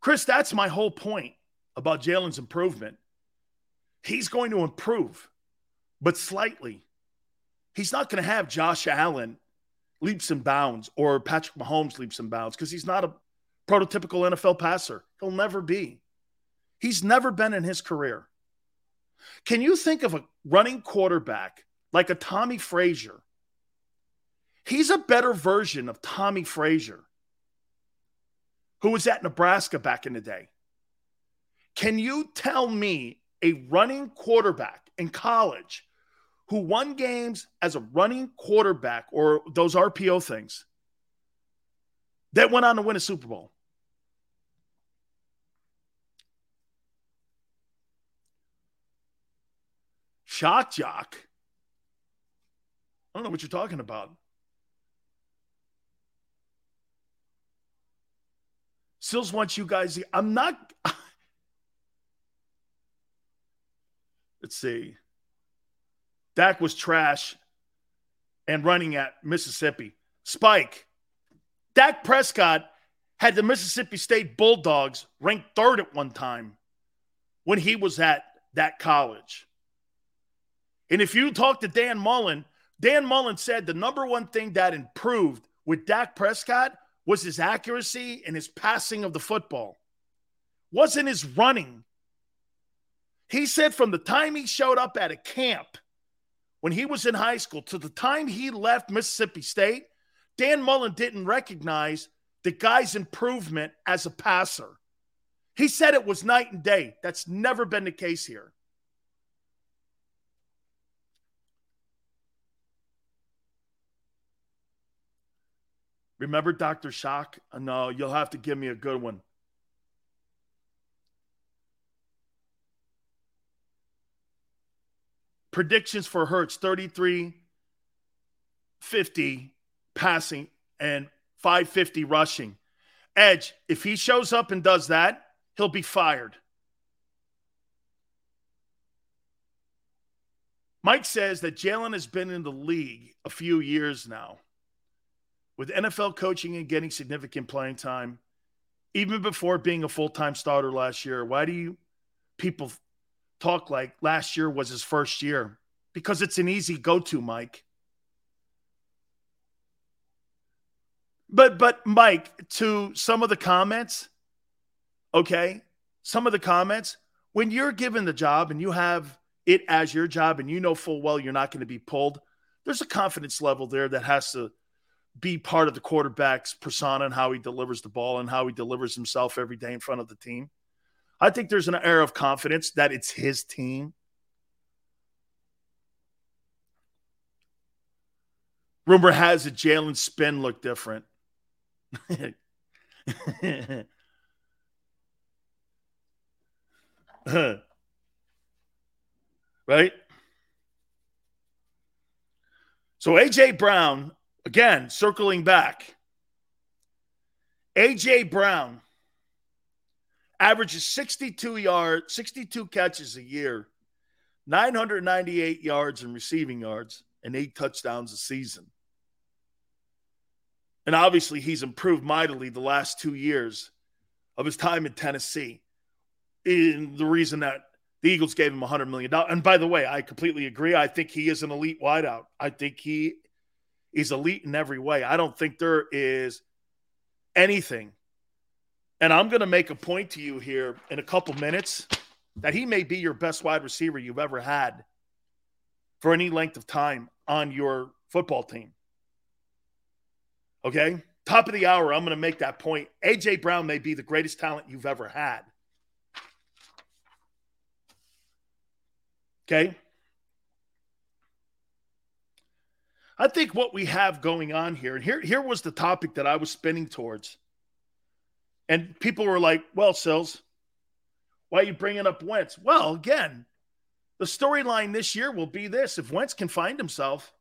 [SPEAKER 2] Chris, that's my whole point about Jalen's improvement he's going to improve, but slightly. He's not going to have Josh Allen leaps and bounds or Patrick Mahomes leaps and bounds because he's not a prototypical NFL passer. He'll never be. He's never been in his career. Can you think of a running quarterback like a Tommie Frazier? He's a better version of Tommie Frazier, who was at Nebraska back in the day. Can you tell me a running quarterback in college who won games as a running quarterback or those RPO things that went on to win a Super Bowl. Shock jock. I don't know what you're talking about. Sills wants you guys. I'm not. Let's see. Dak was trash and running at Mississippi. Spike. Dak Prescott had the Mississippi State Bulldogs ranked third at one time when he was at that college. And if you talk to Dan Mullen, Dan Mullen said the number one thing that improved with Dak Prescott was his accuracy and his passing of the football. Wasn't his running, he said from the time he showed up at a camp when he was in high school to the time he left Mississippi State, Dan Mullen didn't recognize the guy's improvement as a passer. He said it was night and day. That's never been the case here. Remember Dr. Shock? Uh, no, you'll have to give me a good one. predictions for Hurts 33, 50 passing, and 550 rushing. Edge, if he shows up and does that, he'll be fired. Mike says that Jalen has been in the league a few years now with NFL coaching and getting significant playing time, even before being a full time starter last year. Why do you people talk like last year was his first year because it's an easy go to, Mike. But but Mike, to some of the comments, okay, some of the comments, when you're given the job and you have it as your job and you know full well you're not going to be pulled, there's a confidence level there that has to be part of the quarterback's persona and how he delivers the ball and how he delivers himself every day in front of the team. I think there's an air of confidence that it's his team. Rumor has it Jalen Spin looked different. right? So AJ Brown, again, circling back. AJ Brown averages 62 yards, 62 catches a year, 998 yards in receiving yards, and eight touchdowns a season. And obviously, he's improved mightily the last two years of his time in Tennessee. In the reason that the Eagles gave him $100 million. And by the way, I completely agree. I think he is an elite wideout. I think he is elite in every way. I don't think there is anything and I'm going to make a point to you here in a couple minutes that he may be your best wide receiver you've ever had for any length of time on your football team. Okay? Top of the hour, I'm going to make that point. AJ Brown may be the greatest talent you've ever had. Okay? I think what we have going on here, and here, here was the topic that I was spinning towards and people were like, well, Sills, why are you bringing up Wentz? Well, again, the storyline this year will be this if Wentz can find himself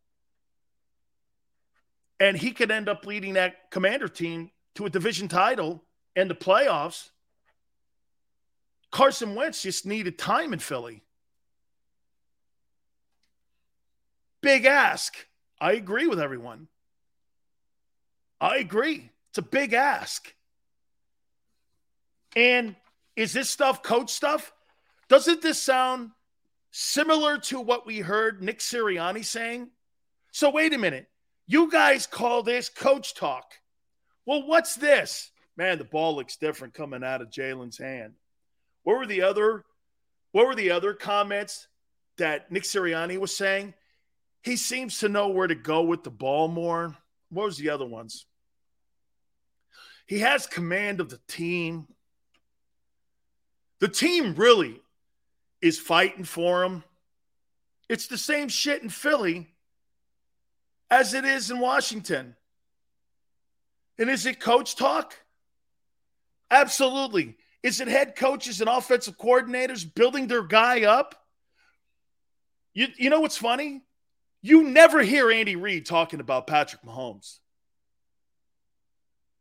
[SPEAKER 2] and he could end up leading that commander team to a division title and the playoffs, Carson Wentz just needed time in Philly. Big ask. I agree with everyone. I agree. It's a big ask. And is this stuff coach stuff? Doesn't this sound similar to what we heard Nick Sirianni saying? So, wait a minute. You guys call this coach talk. Well, what's this? Man, the ball looks different coming out of Jalen's hand. What were the other what were the other comments that Nick Sirianni was saying? He seems to know where to go with the ball more. What was the other ones? He has command of the team. The team really is fighting for him. It's the same shit in Philly as it is in Washington. And is it coach talk? Absolutely. Is it head coaches and offensive coordinators building their guy up? You, you know what's funny? You never hear Andy Reid talking about Patrick Mahomes.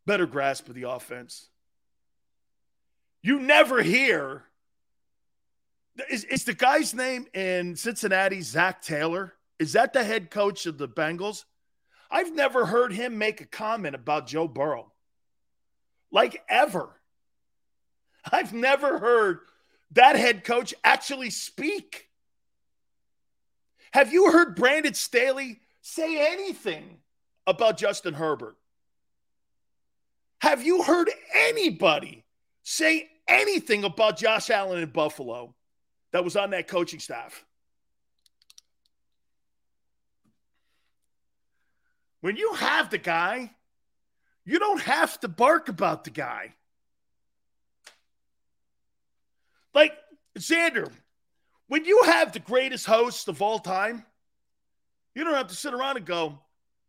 [SPEAKER 2] Better grasp of the offense. You never hear. Is, is the guy's name in Cincinnati Zac Taylor? Is that the head coach of the Bengals? I've never heard him make a comment about Joe Burrow, like ever. I've never heard that head coach actually speak. Have you heard Brandon Staley say anything about Justin Herbert? Have you heard anybody say anything about Josh Allen in Buffalo that was on that coaching staff. When you have the guy, you don't have to bark about the guy. Like, Xander, when you have the greatest host of all time, you don't have to sit around and go,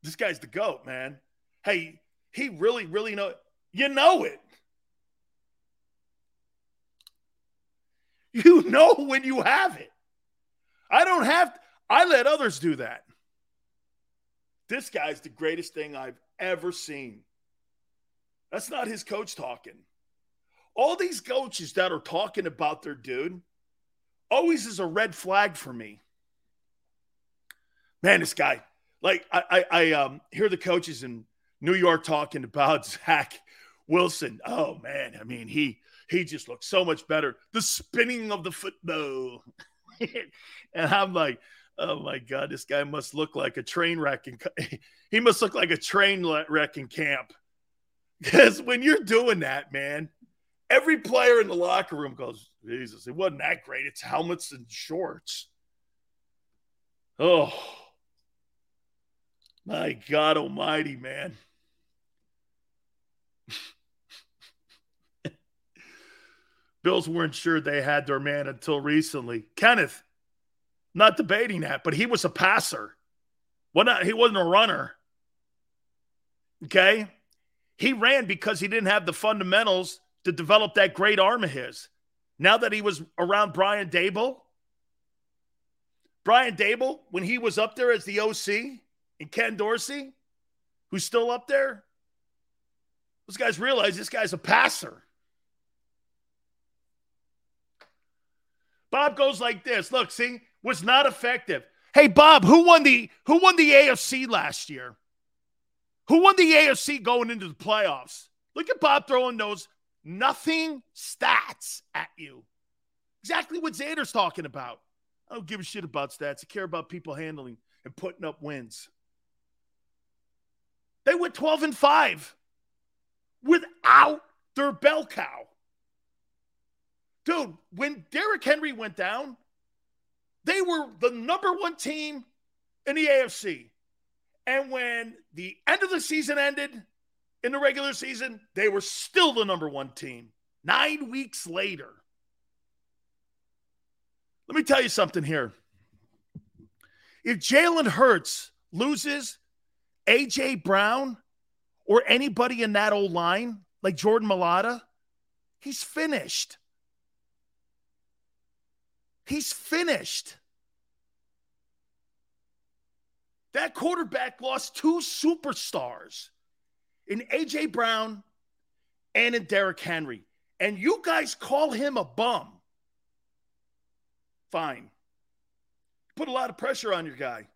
[SPEAKER 2] this guy's the GOAT, man. Hey, he really, really know. You know it. You know when you have it. I don't have, to, I let others do that. This guy's the greatest thing I've ever seen. That's not his coach talking. All these coaches that are talking about their dude always is a red flag for me. Man, this guy, like I, I, I um, hear the coaches in New York talking about Zach Wilson. Oh man, I mean he he just looked so much better. The spinning of the football. and I'm like, oh my God, this guy must look like a train wreck. In, he must look like a train wreck in camp. Because when you're doing that, man, every player in the locker room goes, Jesus, it wasn't that great. It's helmets and shorts. Oh, my God almighty, man. Bills weren't sure they had their man until recently. Kenneth, not debating that, but he was a passer. Well, not, he wasn't a runner. Okay? He ran because he didn't have the fundamentals to develop that great arm of his. Now that he was around Brian Daboll, Brian Daboll, when he was up there as the OC, and Ken Dorsey, who's still up there, those guys realize this guy's a passer. Bob goes like this. Look, see, was not effective. Hey, Bob, who won the who won the AFC last year? Who won the AFC going into the playoffs? Look at Bob throwing those nothing stats at you. Exactly what Xander's talking about. I don't give a shit about stats. I care about people handling and putting up wins. They went 12 and 5 without their bell cow. Dude, when Derrick Henry went down, they were the number one team in the AFC. And when the end of the season ended in the regular season, they were still the number one team nine weeks later. Let me tell you something here. If Jalen Hurts loses A.J. Brown or anybody in that old line, like Jordan Mailata, he's finished. He's finished. That quarterback lost two superstars in A.J. Brown and in Derrick Henry. And you guys call him a bum. Fine. Put a lot of pressure on your guy.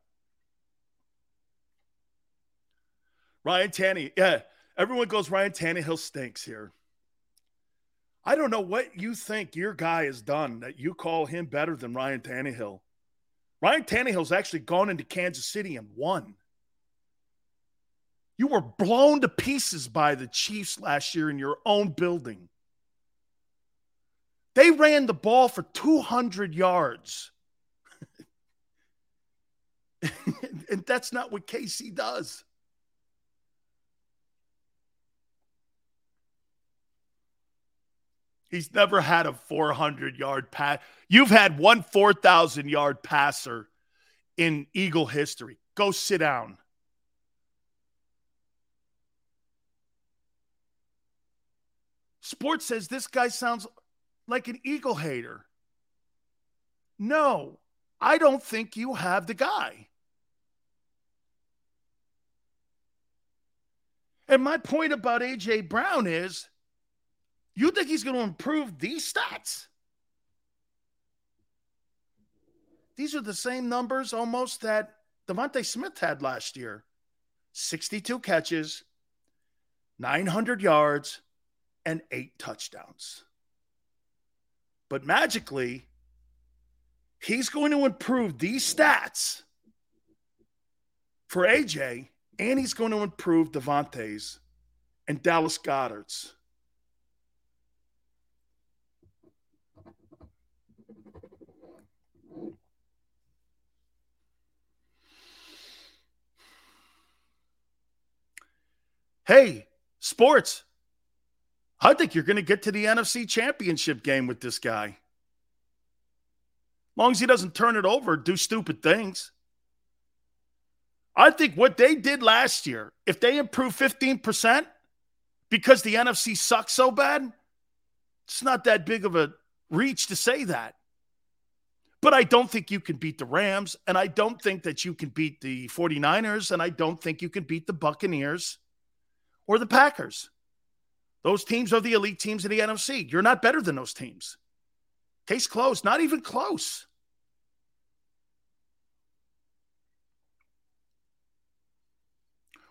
[SPEAKER 2] Ryan Tanny. Yeah. Everyone goes, Ryan Tannehill stinks here. I don't know what you think your guy has done that you call him better than Ryan Tannehill. Ryan Tannehill's actually gone into Kansas City and won. You were blown to pieces by the Chiefs last year in your own building. They ran the ball for 200 yards. and that's not what KC does. He's never had a 400 yard pass. You've had one 4,000 yard passer in Eagle history. Go sit down. Sports says this guy sounds like an Eagle hater. No, I don't think you have the guy. And my point about A.J. Brown is you think he's going to improve these stats? These are the same numbers almost that DeVonta Smith had last year 62 catches, 900 yards, and eight touchdowns. But magically, he's going to improve these stats for AJ, and he's going to improve DeVonta's and Dallas Goedert's hey, sports, I think you're going to get to the NFC championship game with this guy. Long as he doesn't turn it over, do stupid things. I think what they did last year, if they improve 15% because the NFC sucks so bad, it's not that big of a reach to say that. But I don't think you can beat the Rams, and I don't think that you can beat the 49ers, and I don't think you can beat the Buccaneers or the Packers. Those teams are the elite teams in the NFC. You're not better than those teams. Case closed, not even close.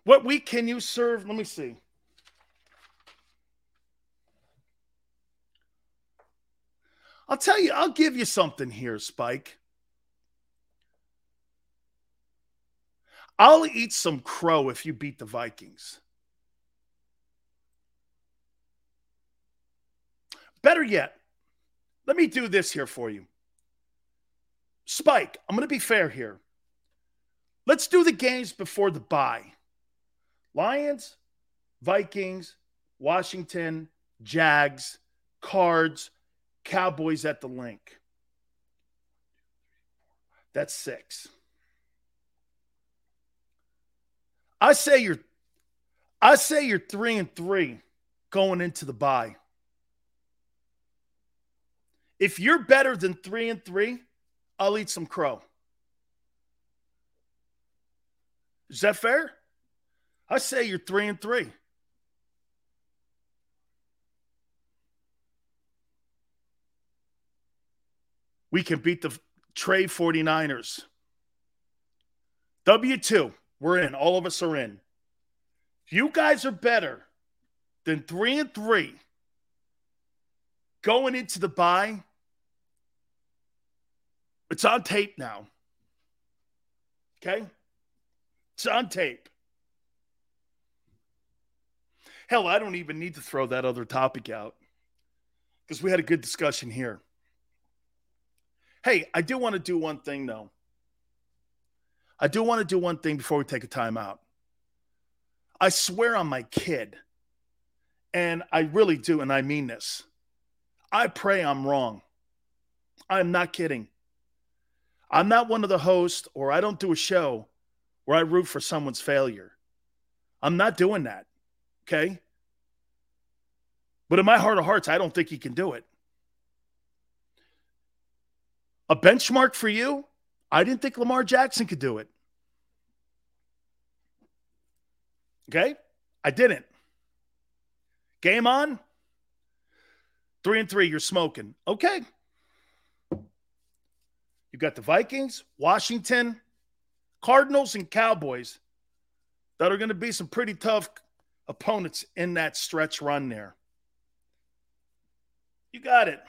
[SPEAKER 2] What week can you serve? Let me see. I'll tell you, I'll give you something here, Spike. I'll eat some crow if you beat the Vikings. Better yet, let me do this here for you. Spike, I'm going to be fair here. Let's do the games before the bye Lions, Vikings, Washington, Jags, Cards, Cowboys at the link. That's six. I say you're I say you're three and three going into the bye. If you're better than three and three, I'll eat some crow. Is that fair? I say you're three and three. We can beat the Trey 49ers. W2, we're in. All of us are in. You guys are better than three and three going into the bye it's on tape now. Okay? It's on tape. Hell, I don't even need to throw that other topic out because we had a good discussion here. Hey, I do want to do one thing though. I do want to do one thing before we take a timeout. I swear on my kid, and I really do, and I mean this. I pray I'm wrong. I'm not kidding. I'm not one of the hosts, or I don't do a show where I root for someone's failure. I'm not doing that. Okay. But in my heart of hearts, I don't think he can do it. A benchmark for you, I didn't think Lamar Jackson could do it. Okay. I didn't. Game on. Three and three, you're smoking. Okay. You've got the Vikings, Washington, Cardinals, and Cowboys that are going to be some pretty tough opponents in that stretch run there. You got it.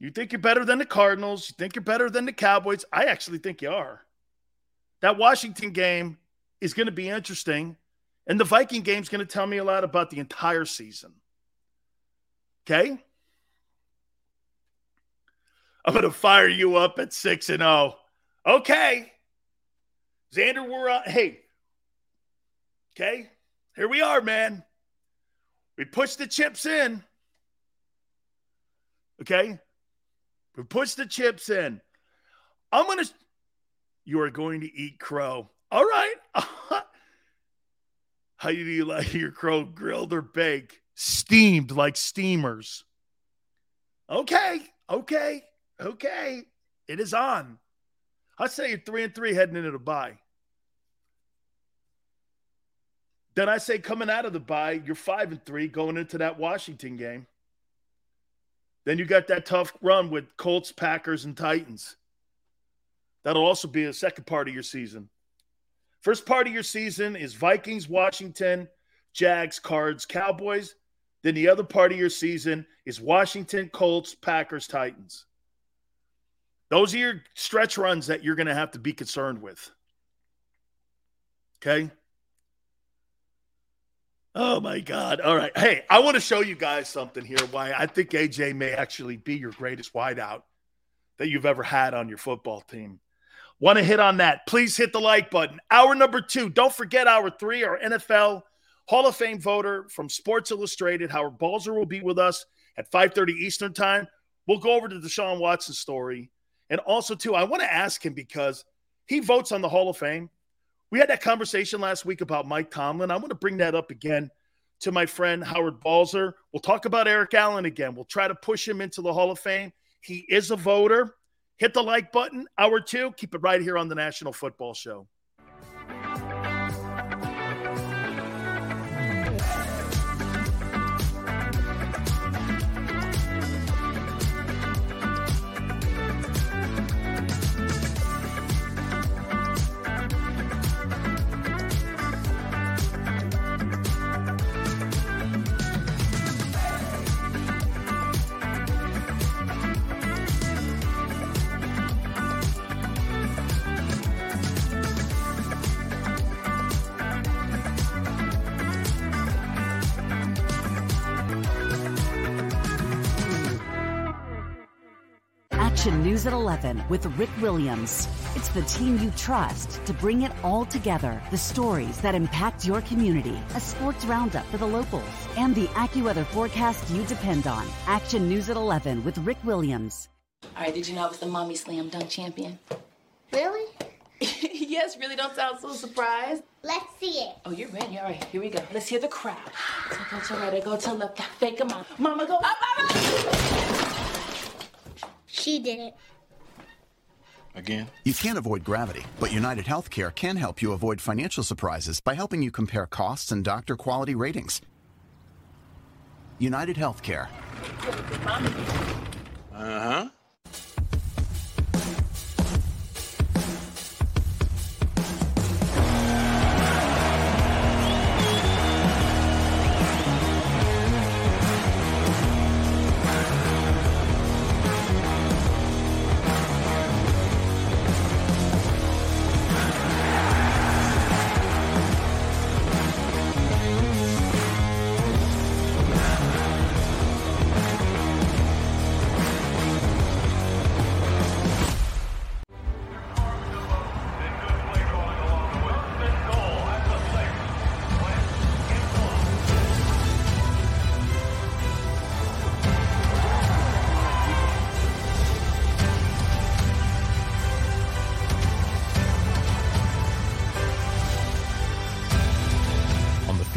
[SPEAKER 2] You think you're better than the Cardinals. You think you're better than the Cowboys. I actually think you are. That Washington game is going to be interesting. And the Viking game is going to tell me a lot about the entire season. Okay? I'm going to fire you up at 6 and 0. Okay. Xander, we're on. Hey. Okay. Here we are, man. We pushed the chips in. Okay. We pushed the chips in. I'm going to. You are going to eat crow. All right. How do you like your crow grilled or baked? Steamed like steamers. Okay. Okay okay, it is on. I say you're three and three heading into the bye. Then I say coming out of the bye, you're five and three going into that Washington game. Then you got that tough run with Colts, Packers, and Titans. That'll also be a second part of your season. First part of your season is Vikings, Washington, Jags, Cards, Cowboys. Then the other part of your season is Washington, Colts, Packers, Titans. Those are your stretch runs that you're going to have to be concerned with. Okay. Oh my God. All right. Hey, I want to show you guys something here why I think AJ may actually be your greatest wideout that you've ever had on your football team. Want to hit on that? Please hit the like button. Hour number two. Don't forget hour three, our NFL Hall of Fame voter from Sports Illustrated. Howard Balzer will be with us at 5:30 Eastern time. We'll go over to Deshaun Watson story. And also, too, I want to ask him because he votes on the Hall of Fame. We had that conversation last week about Mike Tomlin. I want to bring that up again to my friend Howard Balzer. We'll talk about Eric Allen again. We'll try to push him into the Hall of Fame. He is a voter. Hit the like button. Hour two. Keep it right here on the National Football Show.
[SPEAKER 9] at 11 with Rick Williams. It's the team you trust to bring it all together. The stories that impact your community, a sports roundup for the locals, and the AccuWeather forecast you depend on. Action News at 11 with Rick Williams.
[SPEAKER 10] All right, did you know I was the Mommy Slam Dunk Champion?
[SPEAKER 11] Really? yes,
[SPEAKER 10] really don't sound so surprised.
[SPEAKER 11] Let's see it.
[SPEAKER 10] Oh, you're ready. All right, here we go. Let's hear the crowd. So go to right, go to left, fake them Mama, go mama!
[SPEAKER 11] She did it
[SPEAKER 12] again? You can't avoid gravity, but United Healthcare can help you avoid financial surprises by helping you compare costs and doctor quality ratings. United Healthcare. Uh huh.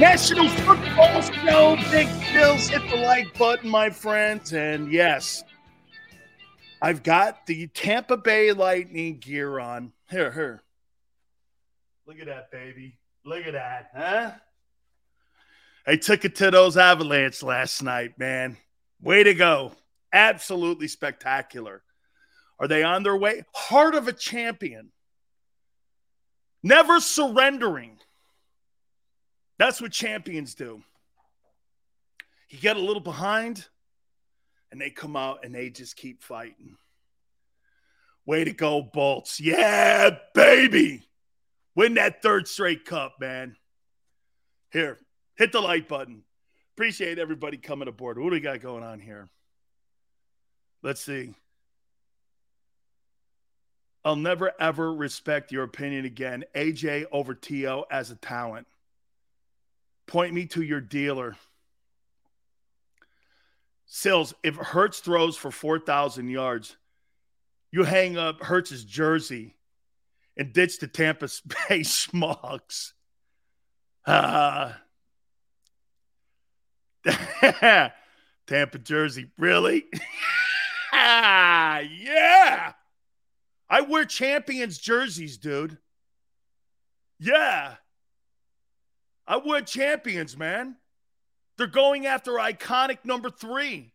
[SPEAKER 2] National Football Show, Big Sills. Hit the like button, my friends. And yes, I've got the Tampa Bay Lightning gear on. Here, here. Look at that, baby. Look at that, huh? I took it to those Avalanche last night, man. Way to go. Absolutely spectacular. Are they on their way? Heart of a champion. Never surrendering that's what champions do. You get a little behind, and they come out and they just keep fighting. Way to go, Bolts. Yeah, baby. Win that third straight cup, man. Here, hit the like button. Appreciate everybody coming aboard. What do we got going on here? Let's see. I'll never ever respect your opinion again. AJ over TO as a talent. Point me to your dealer. Sills, if Hurts throws for 4,000 yards, you hang up Hurts's jersey and ditch the Tampa Bay Smogs. Uh, Tampa jersey, really? yeah. I wear champions jerseys, dude. Yeah. I would champions, man. They're going after iconic number three.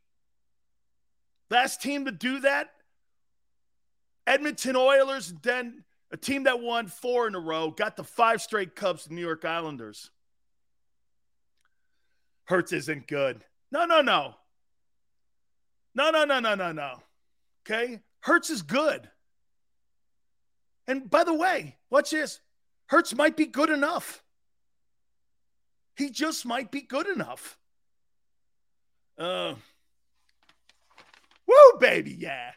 [SPEAKER 2] Last team to do that, Edmonton Oilers, and then a team that won four in a row, got the five straight cups, New York Islanders. Hurts isn't good. No, no, no. No, no, no, no, no, no. Okay? Hurts is good. And by the way, watch this. Hurts might be good enough. He just might be good enough. Uh, woo, baby, yeah.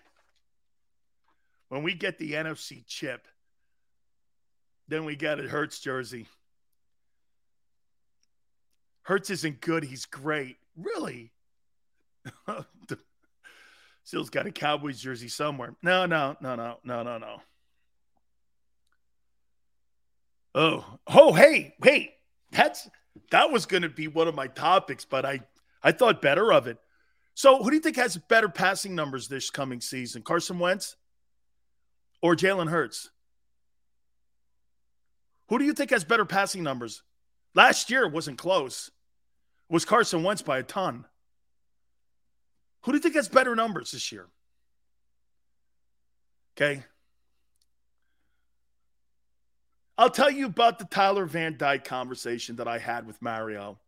[SPEAKER 2] When we get the NFC chip, then we got a Hurts jersey. Hurts isn't good. He's great. Really? Still's got a Cowboys jersey somewhere. No, no, no, no, no, no, no. Oh, oh, hey, wait, that's that was going to be one of my topics, but I I thought better of it. So, who do you think has better passing numbers this coming season, Carson Wentz or Jalen Hurts? Who do you think has better passing numbers? Last year wasn't close. It was Carson Wentz by a ton. Who do you think has better numbers this year? Okay. I'll tell you about the Tyler Van Dyke conversation that I had with Mario.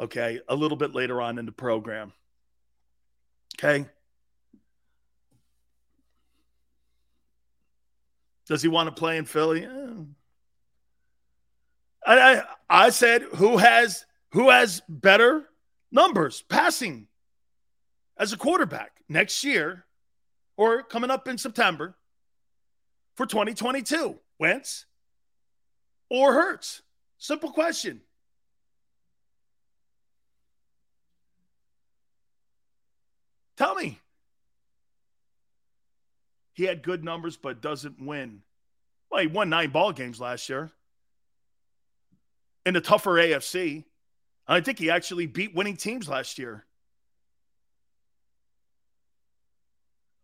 [SPEAKER 2] Okay, a little bit later on in the program. Okay. Does he want to play in Philly? Yeah. I, I I said who has who has better numbers passing as a quarterback next year or coming up in September for 2022? Wentz or Hurts? Simple question. Tell me. He had good numbers, but doesn't win. Well, he won nine ball games last year in the tougher AFC. I think he actually beat winning teams last year.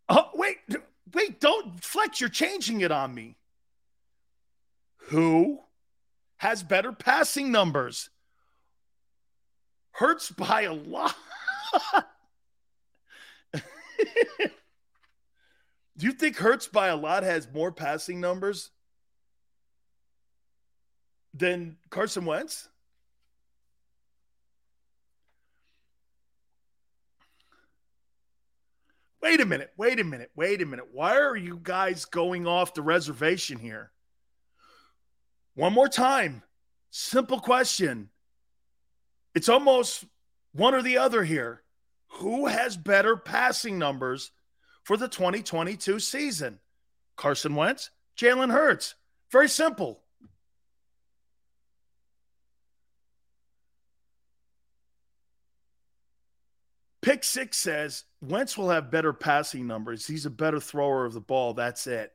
[SPEAKER 2] Oh, wait, wait, don't flex. You're changing it on me. Who has better passing numbers. Hurts by a lot. Do you think Hurts by a lot has more passing numbers than Carson Wentz? Wait a minute, wait a minute, wait a minute. Why are you guys going off the reservation here? One more time. Simple question. It's almost one or the other here. Who has better passing numbers for the 2022 season? Carson Wentz, Jalen Hurts. Very simple. Pick six says Wentz will have better passing numbers. He's a better thrower of the ball. That's it.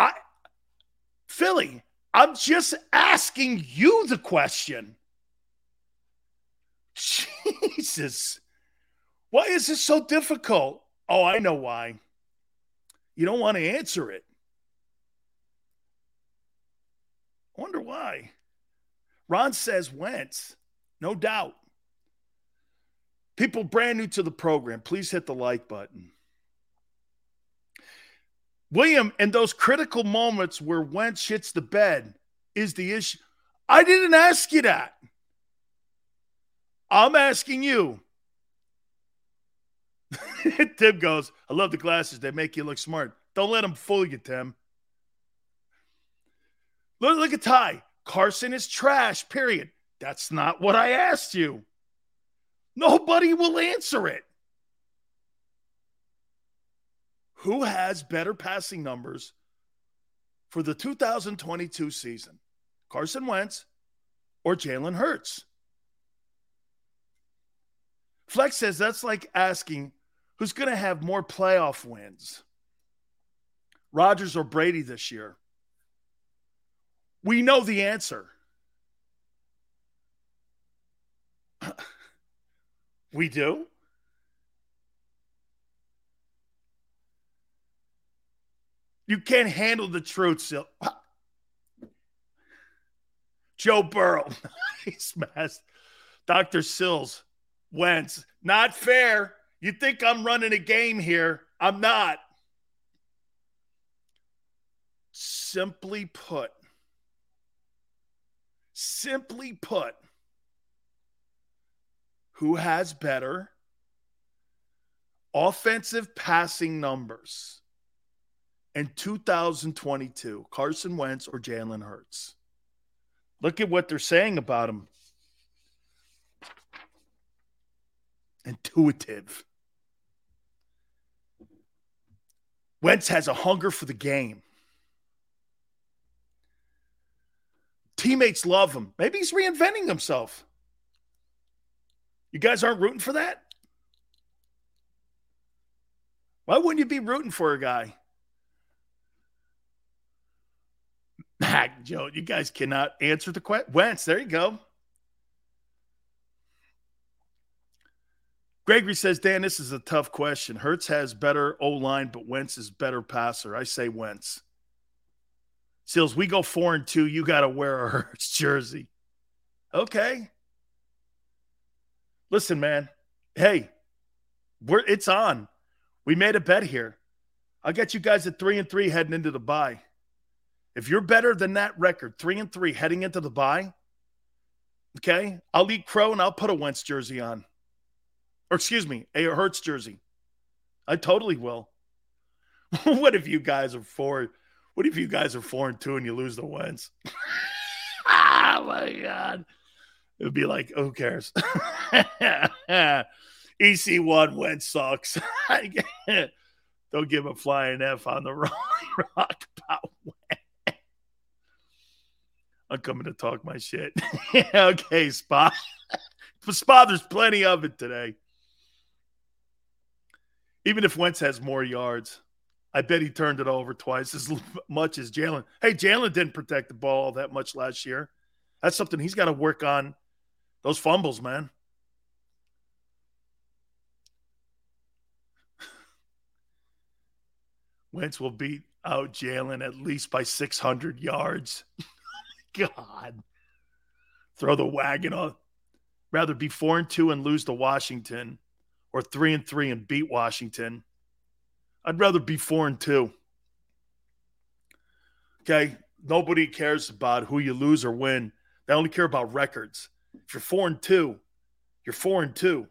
[SPEAKER 2] I Philly, I'm just asking you the question. Jesus. Why is this so difficult? Oh, I know why. You don't want to answer it. wonder why. Ron says Wentz, no doubt. People brand new to the program, please hit the like button. William, and those critical moments where Wentz hits the bed is the issue. I didn't ask you that. I'm asking you. Tim goes, I love the glasses. They make you look smart. Don't let them fool you, Tim. Look, look at Ty. Carson is trash, period. That's not what I asked you. Nobody will answer it. who has better passing numbers for the 2022 season? Carson Wentz or Jalen Hurts? Flex says that's like asking who's going to have more playoff wins, Rodgers or Brady this year? We know the answer. we do? You can't handle the truth, Sil. Joe Burrow, nice mess. Dr. Sills, Wentz, not fair. You think I'm running a game here? I'm not. Simply put, simply put, who has better offensive passing numbers? in 2022, Carson Wentz or Jalen Hurts? Look at what they're saying about him. Intuitive. Wentz has a hunger for the game. Teammates love him. Maybe he's reinventing himself. You guys aren't rooting for that? Why wouldn't you be rooting for a guy back, Joe. You guys cannot answer the question. Wentz, there you go. Gregory says, Dan, this is a tough question. Hurts has better O line, but Wentz is better passer. I say Wentz. Sills, we go four and two. You got to wear a Hurts jersey. Okay. Listen, man. Hey, we're it's on. We made a bet here. I'll get you guys at three and three heading into the bye. If you're better than that record, three and three heading into the bye, okay, I'll eat crow and I'll put a Wentz jersey on. Or excuse me, a Hurts jersey. I totally will. what if you guys are four? What if you guys are four and two and you lose the Wentz? oh my god. It would be like, who cares? EC1 Wentz sucks. Don't give a flying F on the wrong rock about I'm coming to talk my shit. okay, Spa. Spa, there's plenty of it today. Even if Wentz has more yards, I bet he turned it over twice as much as Jalen. Hey, Jalen didn't protect the ball that much last year. That's something he's got to work on. Those fumbles, man. Wentz will beat out Jalen at least by 600 yards. God. Throw the wagon off. Rather be four and two and lose to Washington or three and three and beat Washington. I'd rather be four and two. Okay. Nobody cares about who you lose or win. They only care about records. If you're four and two, you're four and two,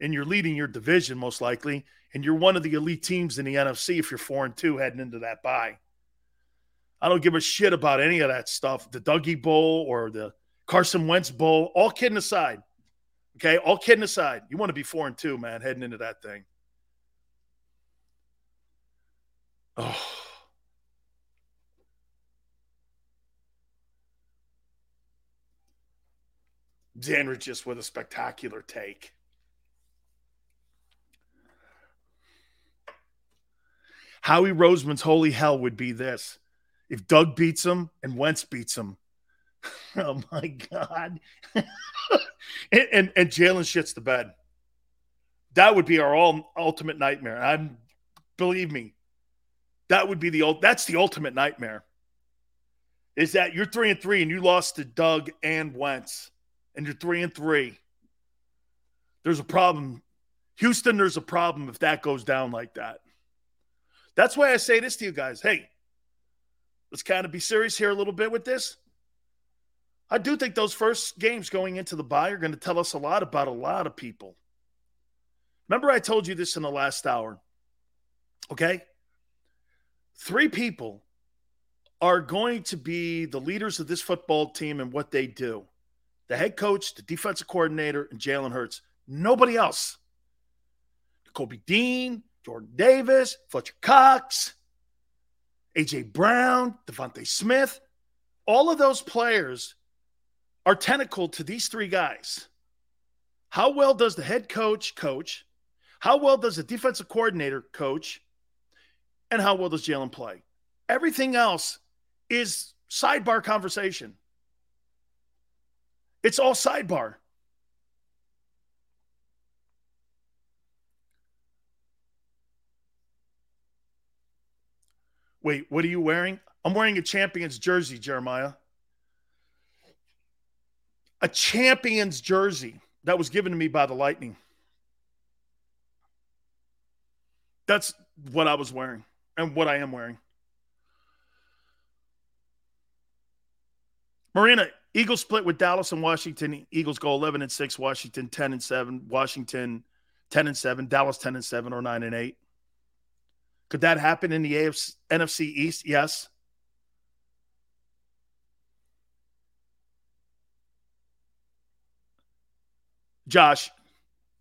[SPEAKER 2] and you're leading your division most likely, and you're one of the elite teams in the NFC if you're four and two heading into that bye. I don't give a shit about any of that stuff. The Dougie Bowl or the Carson Wentz Bowl, all kidding aside. Okay, all kidding aside. You want to be four and two, man, heading into that thing. Oh. Xander just with a spectacular take. Howie Roseman's holy hell would be this if Doug beats him and Wentz beats him, oh my God. and, and, and Jalen shits the bed. That would be our all ultimate nightmare. I'm believe me, that would be the that's the ultimate nightmare. Is that you're three and three and you lost to Doug and Wentz, and you're three and three. There's a problem. Houston, there's a problem if that goes down like that. That's why I say this to you guys. Hey, let's kind of be serious here a little bit with this. I do think those first games going into the bye are going to tell us a lot about a lot of people. Remember, I told you this in the last hour. Okay. Three people are going to be the leaders of this football team and what they do the head coach, the defensive coordinator, and Jalen Hurts. Nobody else. Kobe Dean, Jordan Davis, Fletcher Cox, AJ Brown, DeVonta Smith, all of those players are tentacled to these three guys. How well does the head coach coach? How well does the defensive coordinator coach? And how well does Jalen play? Everything else is sidebar conversation. It's all sidebar. Wait, what are you wearing? I'm wearing a champion's jersey, Jeremiah. A champion's jersey that was given to me by the Lightning. That's what I was wearing and what I am wearing. Marina, Eagles split with Dallas and Washington. Eagles go 11 and 6, Washington 10 and 7, Washington 10 and 7, Dallas 10 and 7 or 9 and 8. Could that happen in the AFC, NFC East? Yes. Josh,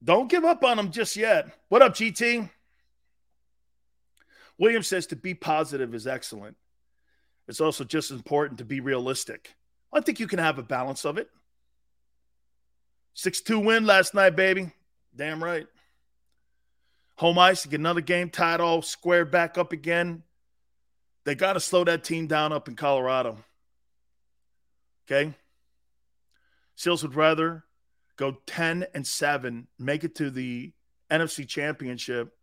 [SPEAKER 2] don't give up on them just yet. What up, GT? Williams says to be positive is excellent. It's also just important to be realistic. I think you can have a balance of it. 6 2 win last night, baby. Damn right. Home ice, get another game tied all squared back up again. They got to slow that team down up in Colorado. Okay. Sills would rather go 10 and 7, make it to the NFC championship,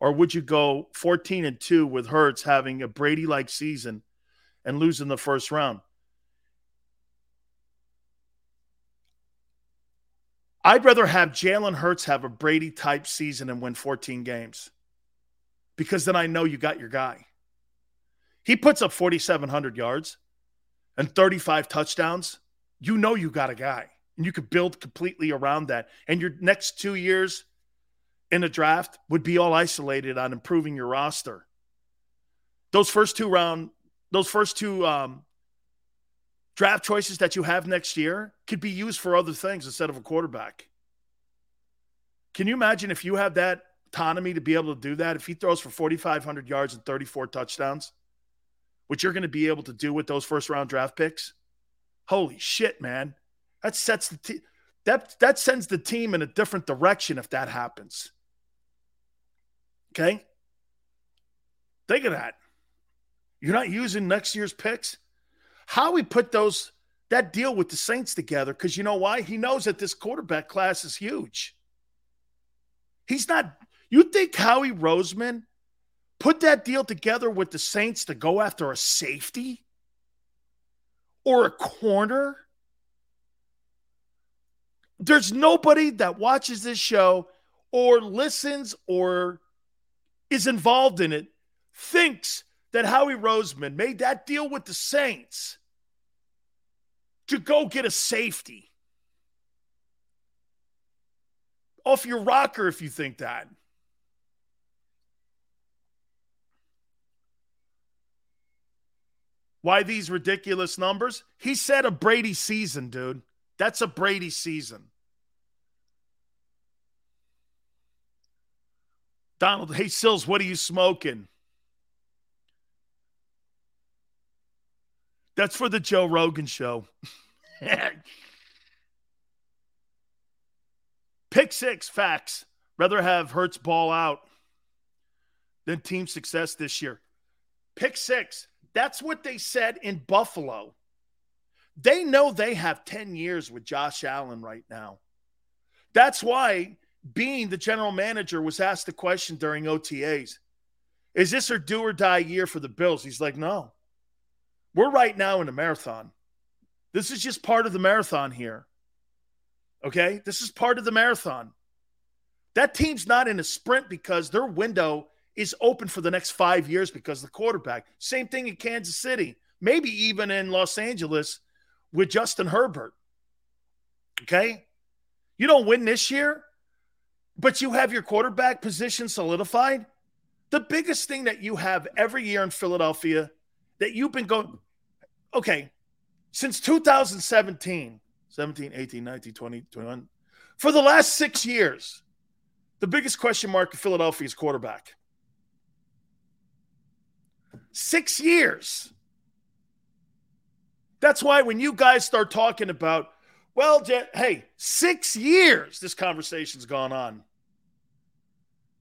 [SPEAKER 2] or would you go 14 and 2 with Hurts having a Brady like season and losing the first round? I'd rather have Jalen Hurts have a Brady type season and win 14 games because then I know you got your guy. He puts up 4,700 yards and 35 touchdowns. You know you got a guy and you could build completely around that. And your next two years in the draft would be all isolated on improving your roster. Those first two round, those first two um, draft choices that you have next year could be used for other things instead of a quarterback. Can you imagine if you have that autonomy to be able to do that? If he throws for 4,500 yards and 34 touchdowns, what you're going to be able to do with those first round draft picks? Holy shit, man. That sets the team. that that sends the team in a different direction if that happens. Okay? Think of that. You're not using next year's picks Howie put those that deal with the Saints together because you know why? He knows that this quarterback class is huge. He's not. You think Howie Roseman put that deal together with the Saints to go after a safety or a corner? There's nobody that watches this show or listens or is involved in it thinks that Howie Roseman made that deal with the Saints to go get a safety. Off your rocker if you think that. Why these ridiculous numbers? He said a Brady season, dude. That's a Brady season. Donald, hey, Sills, what are you smoking? That's for the Joe Rogan show. Pick six facts. Rather have Hurts ball out than team success this year. Pick six. That's what they said in Buffalo. They know they have 10 years with Josh Allen right now. That's why being the general manager was asked the question during OTAs is this a do or die year for the Bills? He's like, no. We're right now in a marathon. This is just part of the marathon here. Okay? This is part of the marathon. That team's not in a sprint because their window is open for the next five years because the quarterback. Same thing in Kansas City, maybe even in Los Angeles with Justin Herbert. Okay? You don't win this year, but you have your quarterback position solidified. The biggest thing that you have every year in Philadelphia that you've been going, okay, since 2017, 17, 18, 19, 20, 21, for the last six years, the biggest question mark in Philadelphia is quarterback. Six years. That's why when you guys start talking about, well, hey, six years this conversation's gone on.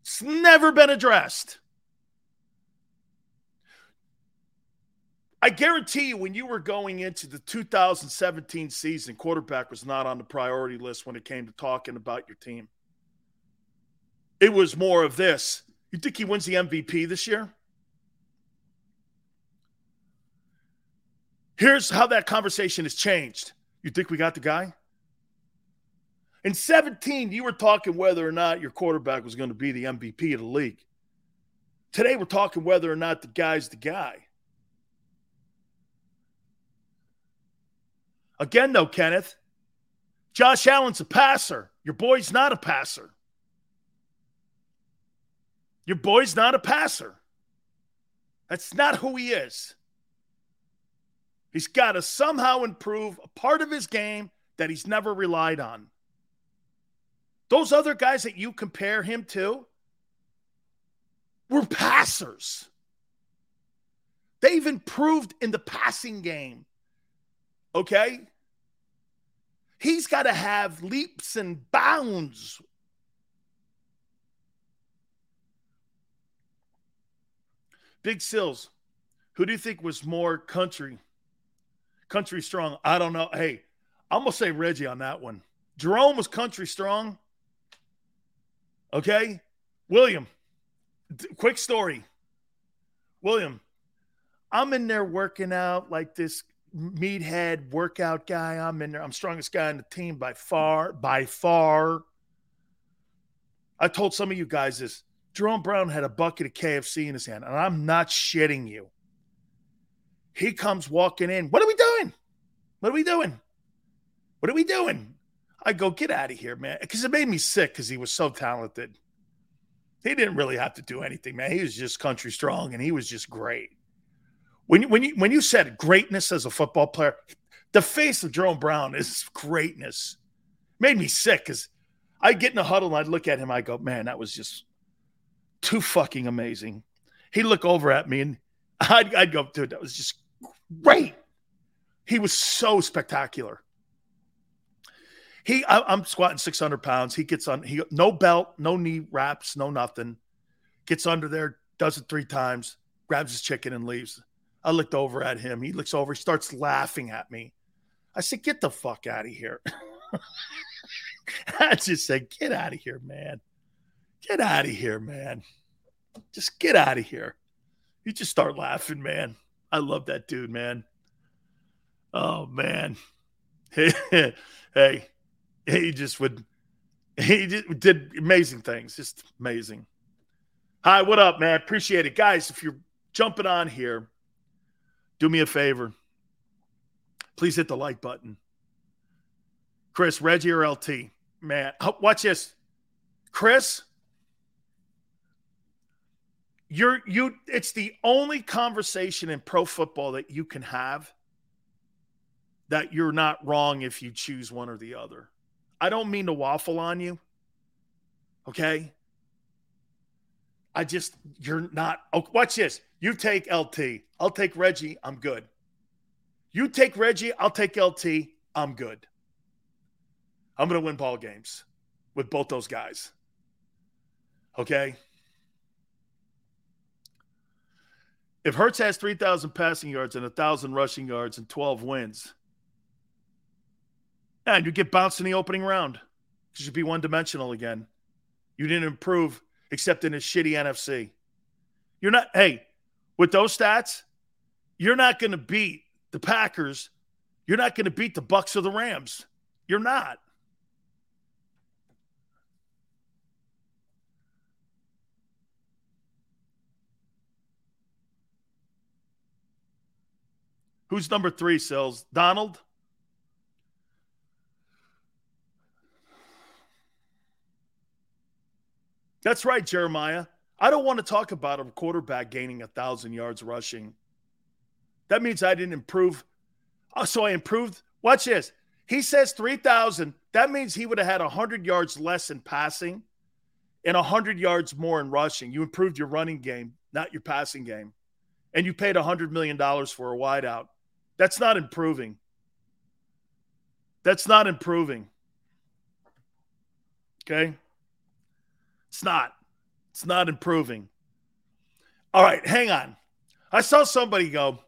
[SPEAKER 2] It's never been addressed. I guarantee you, when you were going into the 2017 season, quarterback was not on the priority list when it came to talking about your team. It was more of this. You think he wins the MVP this year? Here's how that conversation has changed. You think we got the guy? In 17, you were talking whether or not your quarterback was going to be the MVP of the league. Today, we're talking whether or not the guy's the guy. Again, though, Kenneth, Josh Allen's a passer. Your boy's not a passer. Your boy's not a passer. That's not who he is. He's got to somehow improve a part of his game that he's never relied on. Those other guys that you compare him to were passers. They've improved in the passing game. Okay? He's got to have leaps and bounds. Big Sills, who do you think was more country? Country strong. I don't know. Hey, I'm going to say Reggie on that one. Jerome was country strong. Okay. William, d- quick story. William, I'm in there working out like this meathead workout guy. I'm in there. I'm strongest guy on the team by far, by far. I told some of you guys this. Jerome Brown had a bucket of KFC in his hand, and I'm not shitting you. He comes walking in. What are we doing? What are we doing? What are we doing? I go, get out of here, man. Because it made me sick because he was so talented. He didn't really have to do anything, man. He was just country strong and he was just great when you, when you when you said greatness as a football player, the face of Jerome Brown is greatness. Made me sick because I get in a huddle and I'd look at him. I go, man, that was just too fucking amazing. He'd look over at me and I'd, I'd go, dude, that was just great. He was so spectacular. He, I, am squatting 600 pounds. He gets on, he no belt, no knee wraps, no nothing. Gets under there, does it three times, grabs his chicken and leaves. I looked over at him. He looks over. He starts laughing at me. I said, Get the fuck out of here. I just said, Get out of here, man. Get out of here, man. Just get out of here. You just start laughing, man. I love that dude, man. Oh, man. Hey, hey, he just would, he just did amazing things. Just amazing. Hi, what up, man? Appreciate it. Guys, if you're jumping on here, do me a favor. Please hit the like button. Chris, Reggie or LT? Man, watch this. Chris, you're you it's the only conversation in pro football that you can have that you're not wrong if you choose one or the other. I don't mean to waffle on you. Okay? I just you're not. Oh, watch this. You take LT. I'll take Reggie. I'm good. You take Reggie. I'll take LT. I'm good. I'm going to win ball games with both those guys. Okay. If Hurts has 3,000 passing yards and 1,000 rushing yards and 12 wins, and you get bounced in the opening round because you'd be one dimensional again. You didn't improve except in a shitty NFC. You're not, hey, with those stats, you're not going to beat the Packers. You're not going to beat the Bucs or the Rams. You're not. Who's number three, Sills? Donald? That's right, Jeremiah. I don't want to talk about a quarterback gaining a thousand yards rushing. That means I didn't improve. Oh, so I improved. Watch this. He says 3,000. That means he would have had 100 yards less in passing and 100 yards more in rushing. You improved your running game, not your passing game. And you paid $100 million for a wideout. That's not improving. That's not improving. Okay. It's not. It's not improving. All right, hang on. I saw somebody go.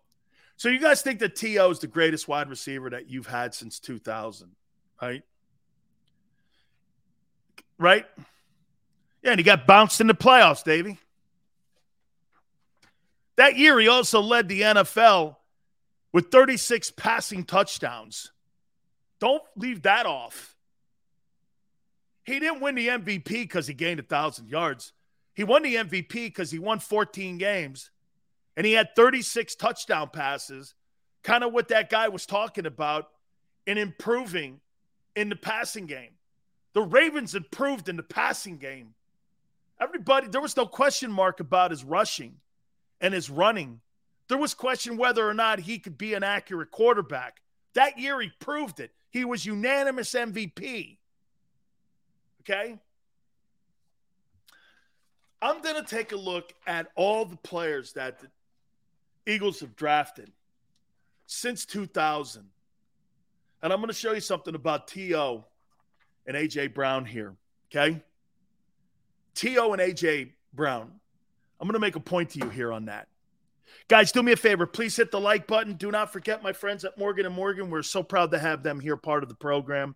[SPEAKER 2] So you guys think that T.O. is the greatest wide receiver that you've had since 2000, right? Right? Yeah, and he got bounced in the playoffs, Davey. That year, he also led the NFL with 36 passing touchdowns. Don't leave that off. He didn't win the MVP because he gained a 1,000 yards. He won the MVP because he won 14 games and he had 36 touchdown passes, kind of what that guy was talking about in improving in the passing game. The Ravens improved in the passing game. Everybody, there was no question mark about his rushing and his running. There was question whether or not he could be an accurate quarterback. That year he proved it. He was unanimous MVP. Okay. I'm going to take a look at all the players that the Eagles have drafted since 2000. And I'm going to show you something about T.O. and A.J. Brown here. Okay. T.O. and A.J. Brown. I'm going to make a point to you here on that. Guys, do me a favor. Please hit the like button. Do not forget my friends at Morgan and Morgan. We're so proud to have them here, part of the program.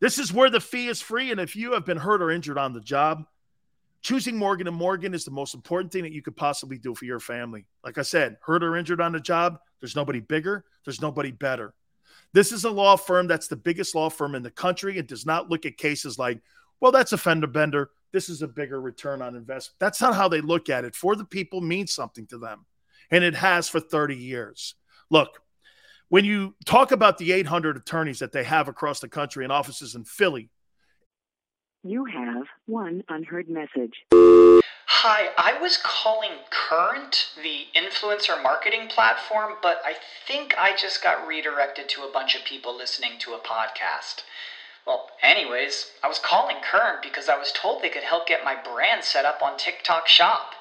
[SPEAKER 2] This is where the fee is free. And if you have been hurt or injured on the job, choosing Morgan and Morgan is the most important thing that you could possibly do for your family. Like I said, hurt or injured on the job, there's nobody bigger, there's nobody better. This is a law firm that's the biggest law firm in the country and does not look at cases like, well, that's a fender bender. This is a bigger return on investment. That's not how they look at it. For the people means something to them, and it has for 30 years. Look, when you talk about the 800 attorneys that they have across the country and offices in Philly,
[SPEAKER 13] you have one unheard message.
[SPEAKER 14] Hi, I was calling Current, the influencer marketing platform, but I think I just got redirected to a bunch of people listening to a podcast. Well, anyways, I was calling Current because I was told they could help get my brand set up on TikTok Shop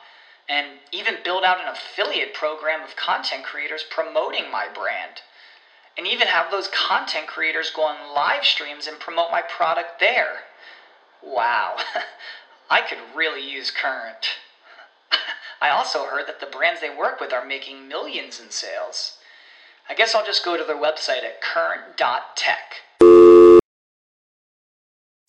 [SPEAKER 14] and even build out an affiliate program of content creators promoting my brand and even have those content creators go on live streams and promote my product there. Wow, I could really use Current. I also heard that the brands they work with are making millions in sales. I guess I'll just go to their website at current.tech.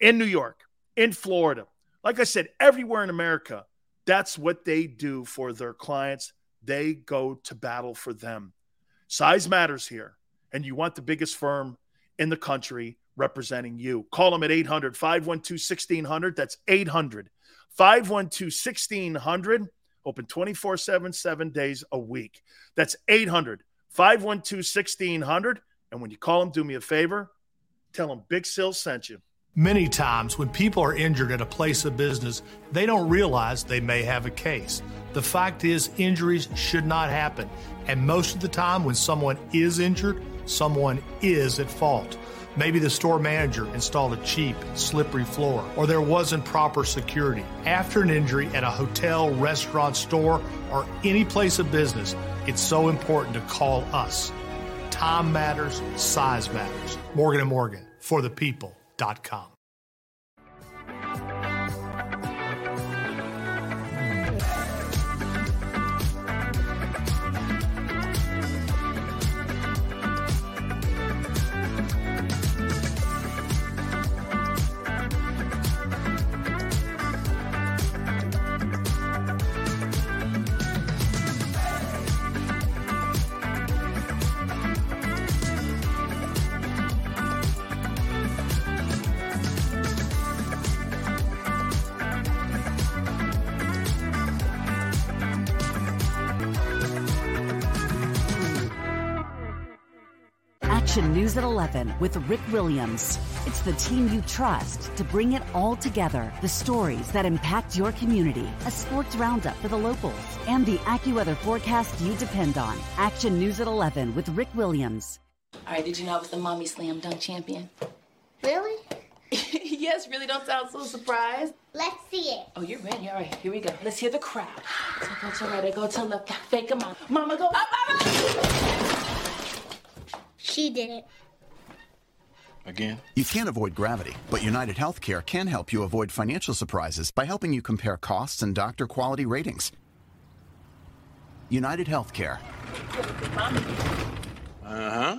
[SPEAKER 2] in New York, in Florida. Like I said, everywhere in America, that's what they do for their clients. They go to battle for them. Size matters here. And you want the biggest firm in the country representing you. Call them at 800 512 1600. That's 800 512 1600. Open 24 7, seven days a week. That's 800 512 1600. And when you call them, do me a favor tell them Big Sills sent you. Many times, when people are injured at a place of business, they don't realize they may have a case. The fact is, injuries should not happen. And most of the time, when someone is injured, someone is at fault. Maybe the store manager installed a cheap, slippery floor, or there wasn't proper security. After an injury at a hotel, restaurant, store, or any place of business, it's so important to call us. Time matters, size matters. Morgan & Morgan, for the people dot com.
[SPEAKER 15] 11 with Rick Williams. It's the team you trust to bring it all together. The stories that impact your community, a sports roundup for the locals, and the AccuWeather forecast you depend on. Action News at 11 with Rick Williams.
[SPEAKER 16] All right, did you know I was the Mommy Slam Dunk Champion?
[SPEAKER 17] Really? yes,
[SPEAKER 16] really don't sound so surprised.
[SPEAKER 17] Let's see it.
[SPEAKER 16] Oh, you're ready. All right, here we go. Let's hear the crowd. So go to right, go to left. Fake a Mama, go up,
[SPEAKER 17] mama! She did it
[SPEAKER 18] again. You can't avoid gravity, but United Healthcare can help you avoid financial surprises by helping you compare costs and doctor quality ratings. United Healthcare. Uh huh.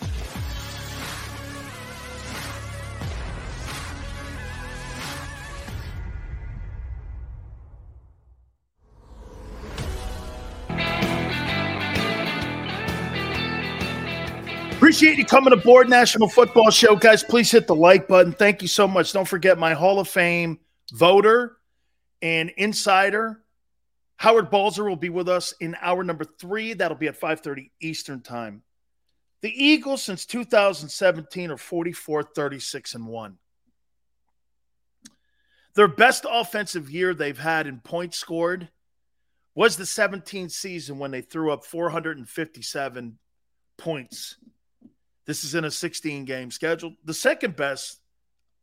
[SPEAKER 2] Appreciate you coming aboard National Football Show, guys. Please hit the like button. Thank you so much. Don't forget my Hall of Fame voter and insider. Howard Balzer will be with us in hour number three. That'll be at 5:30 Eastern time. The Eagles since 2017 are 44, 36, and 1. Their best offensive year they've had in points scored was the 17 season when they threw up 457 points this is in a 16 game schedule. The second best,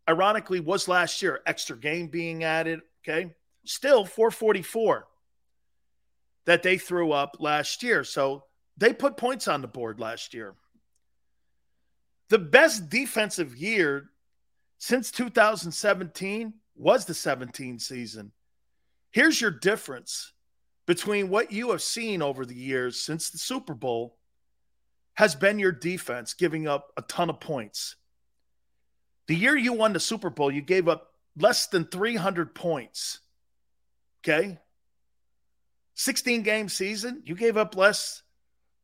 [SPEAKER 2] ironically, was last year, extra game being added. Okay. Still 444 that they threw up last year. So they put points on the board last year. The best defensive year since 2017 was the 17 season. Here's your difference between what you have seen over the years since the Super Bowl has been your defense giving up a ton of points. The year you won the Super Bowl, you gave up less than 300 points. Okay. 16 game season, you gave up less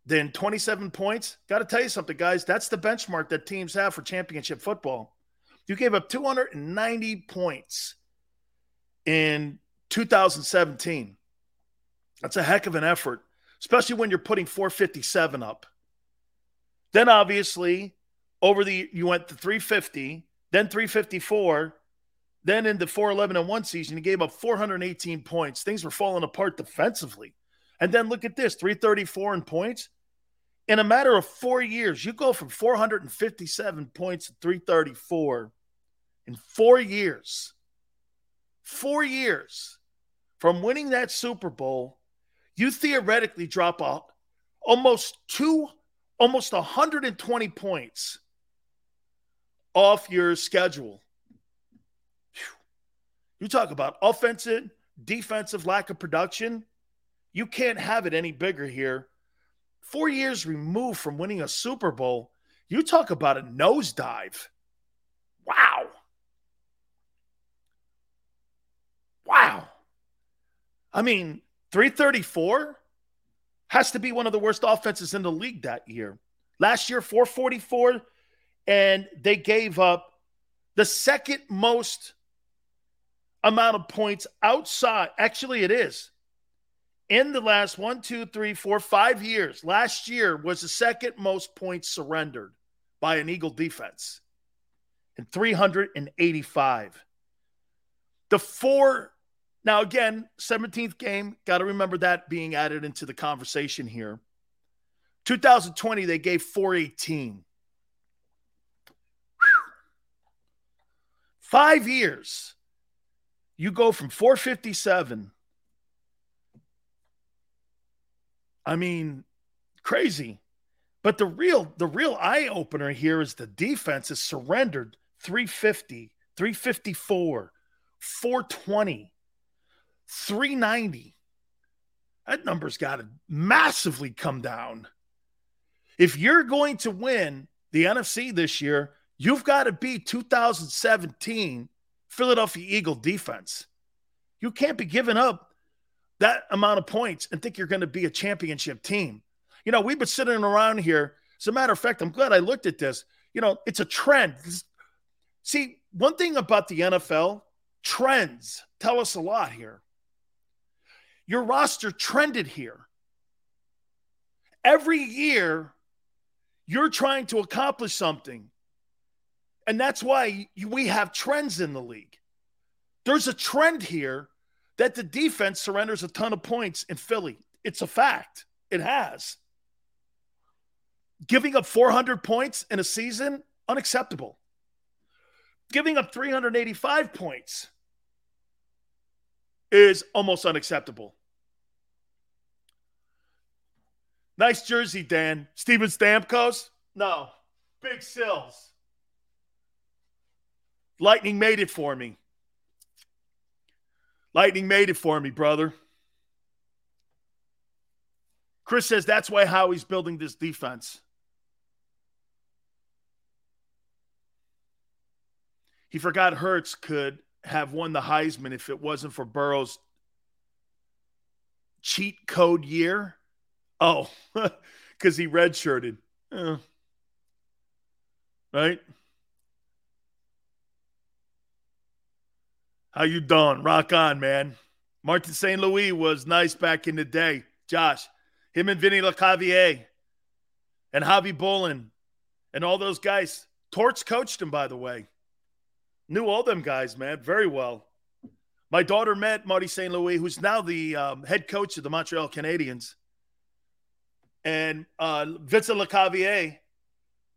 [SPEAKER 2] than 27 points. Got to tell you something, guys. That's the benchmark that teams have for championship football. You gave up 290 points in 2017. That's a heck of an effort, especially when you're putting 457 up. Then obviously, over the you went to 350, then 354, then in the 411 and 1 season, you gave up 418 points. Things were falling apart defensively. And then look at this 334 in points. In a matter of four years, you go from 457 points to 334 in four years. Four years from winning that Super Bowl, you theoretically drop out almost 200 almost 120 points off your schedule. You talk about offensive, defensive lack of production. You can't have it any bigger here. Four years removed from winning a Super Bowl, you talk about a nosedive. Wow. Wow. I mean, 334? has to be one of the worst offenses in the league that year. Last year, 444, and they gave up the second most amount of points outside. Actually, it is. In the last one, two, three, four, five years, last year was the second most points surrendered by an Eagle defense and 385. The four now, again, 17th game, got to remember that being added into the conversation here. 2020, they gave 418. Five years, you go from 457. I mean, crazy. But the real the real eye opener here is the defense has surrendered 350, 354, 420. 390. That number's got to massively come down. If you're going to win the NFC this year, you've got to beat 2017 Philadelphia Eagle defense. You can't be giving up that amount of points and think you're going to be a championship team. You know, we've been sitting around here. As a matter of fact, I'm glad I looked at this. You know, it's a trend. See, one thing about the NFL, trends tell us a lot here your roster trended here. Every year, you're trying to accomplish something. And that's why we have trends in the league. There's a trend here that the defense surrenders a ton of points in Philly. It's a fact, it has. Giving up 400 points in a season, unacceptable. Giving up 385 points is almost unacceptable. Nice jersey, Dan. Steven Stamkos? No. Big Sills. Lightning made it for me. Lightning made it for me, brother. Chris says that's why Howie's building this defense. He forgot Hurts could have won the Heisman if it wasn't for Burrow's cheat code year. Oh, because he redshirted. Right? How you doing? Rock on, man. Martin St. Louis was nice back in the day. Josh, him and Vinny Lecavalier and Khabibulin and all those guys. Torts coached him, by the way. Knew all them guys, man, very well. My daughter met Marty St. Louis, who's now the um, head coach of the Montreal Canadiens. And uh, Vincent Lecavalier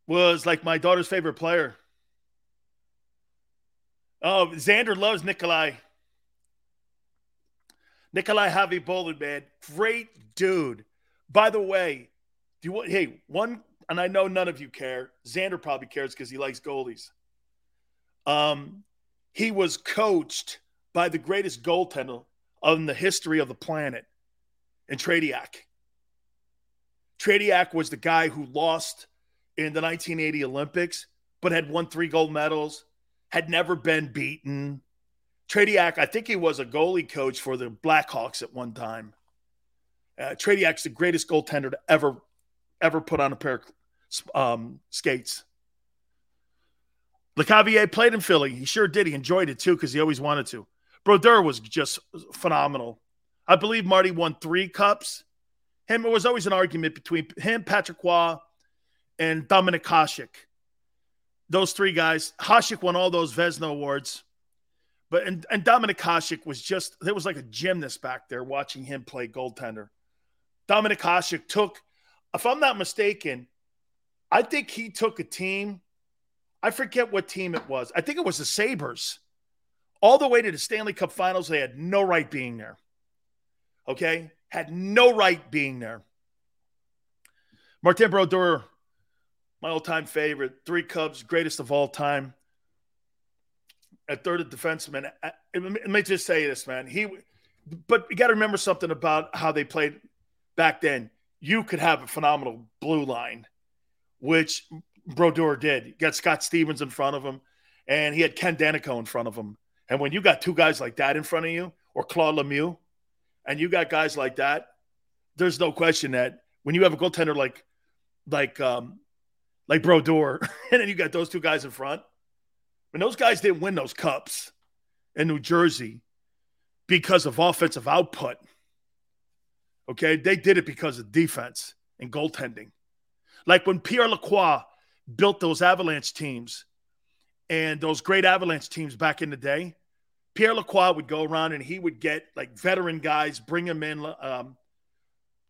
[SPEAKER 2] was like my daughter's favorite player. Oh, Xander loves Nikolai. Nikolai Khabibulin, man. Great dude. By the way, do you want, hey, one, and I know none of you care. Xander probably cares because he likes goalies. Um, he was coached by the greatest goaltender on the history of the planet, and Tretiak. Tretiak was the guy who lost in the 1980 Olympics, but had won three gold medals, had never been beaten. Tretiak, I think he was a goalie coach for the Blackhawks at one time. Uh, Tretiak's the greatest goaltender to ever, ever put on a pair of um, skates. Lecavalier played in Philly. He sure did. He enjoyed it too because he always wanted to. Brodeur was just phenomenal. I believe Marty won three cups. Him, it was always an argument between him, Patrick Roy, and Dominic Hasek. Those three guys. Hasek won all those Vezina awards. But and, and Dominic Hasek was just there was like a gymnast back there watching him play goaltender. Dominic Hasek took, if I'm not mistaken, I think he took a team I forget what team it was. I think it was the Sabres. All the way to the Stanley Cup finals, they had no right being there. Okay? Had no right being there. Martin Brodeur, my all time favorite, three Cubs, greatest of all time. a third of defenseman, let me just say this, man. He, but you got to remember something about how they played back then. You could have a phenomenal blue line, which Brodeur did. He got Scott Stevens in front of him, and he had Ken Daneyko in front of him. And when you got two guys like that in front of you, or Claude Lemieux, and you got guys like that, there's no question that when you have a goaltender like like um like Brodeur, and then you got those two guys in front, when those guys didn't win those cups in New Jersey because of offensive output. Okay, they did it because of defense and goaltending. Like when Pierre Lacroix built those Avalanche teams and those great Avalanche teams back in the day, Pierre Lacroix would go around and he would get like veteran guys, bring them in, um,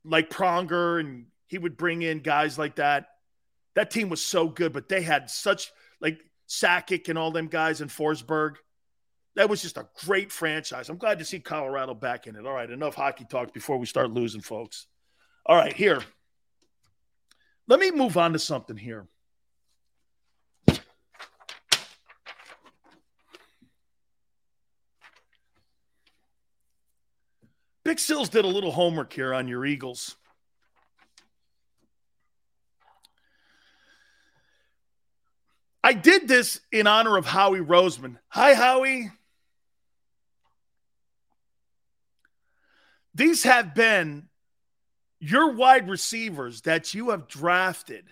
[SPEAKER 2] like Pronger, and he would bring in guys like that. That team was so good, but they had such like Sakic and all them guys in Forsberg. That was just a great franchise. I'm glad to see Colorado back in it. All right, enough hockey talk before we start losing, folks. All right, here. Let me move on to something here. Big Sills did a little homework here on your Eagles. I did this in honor of Howie Roseman. Hi, Howie. These have been your wide receivers that you have drafted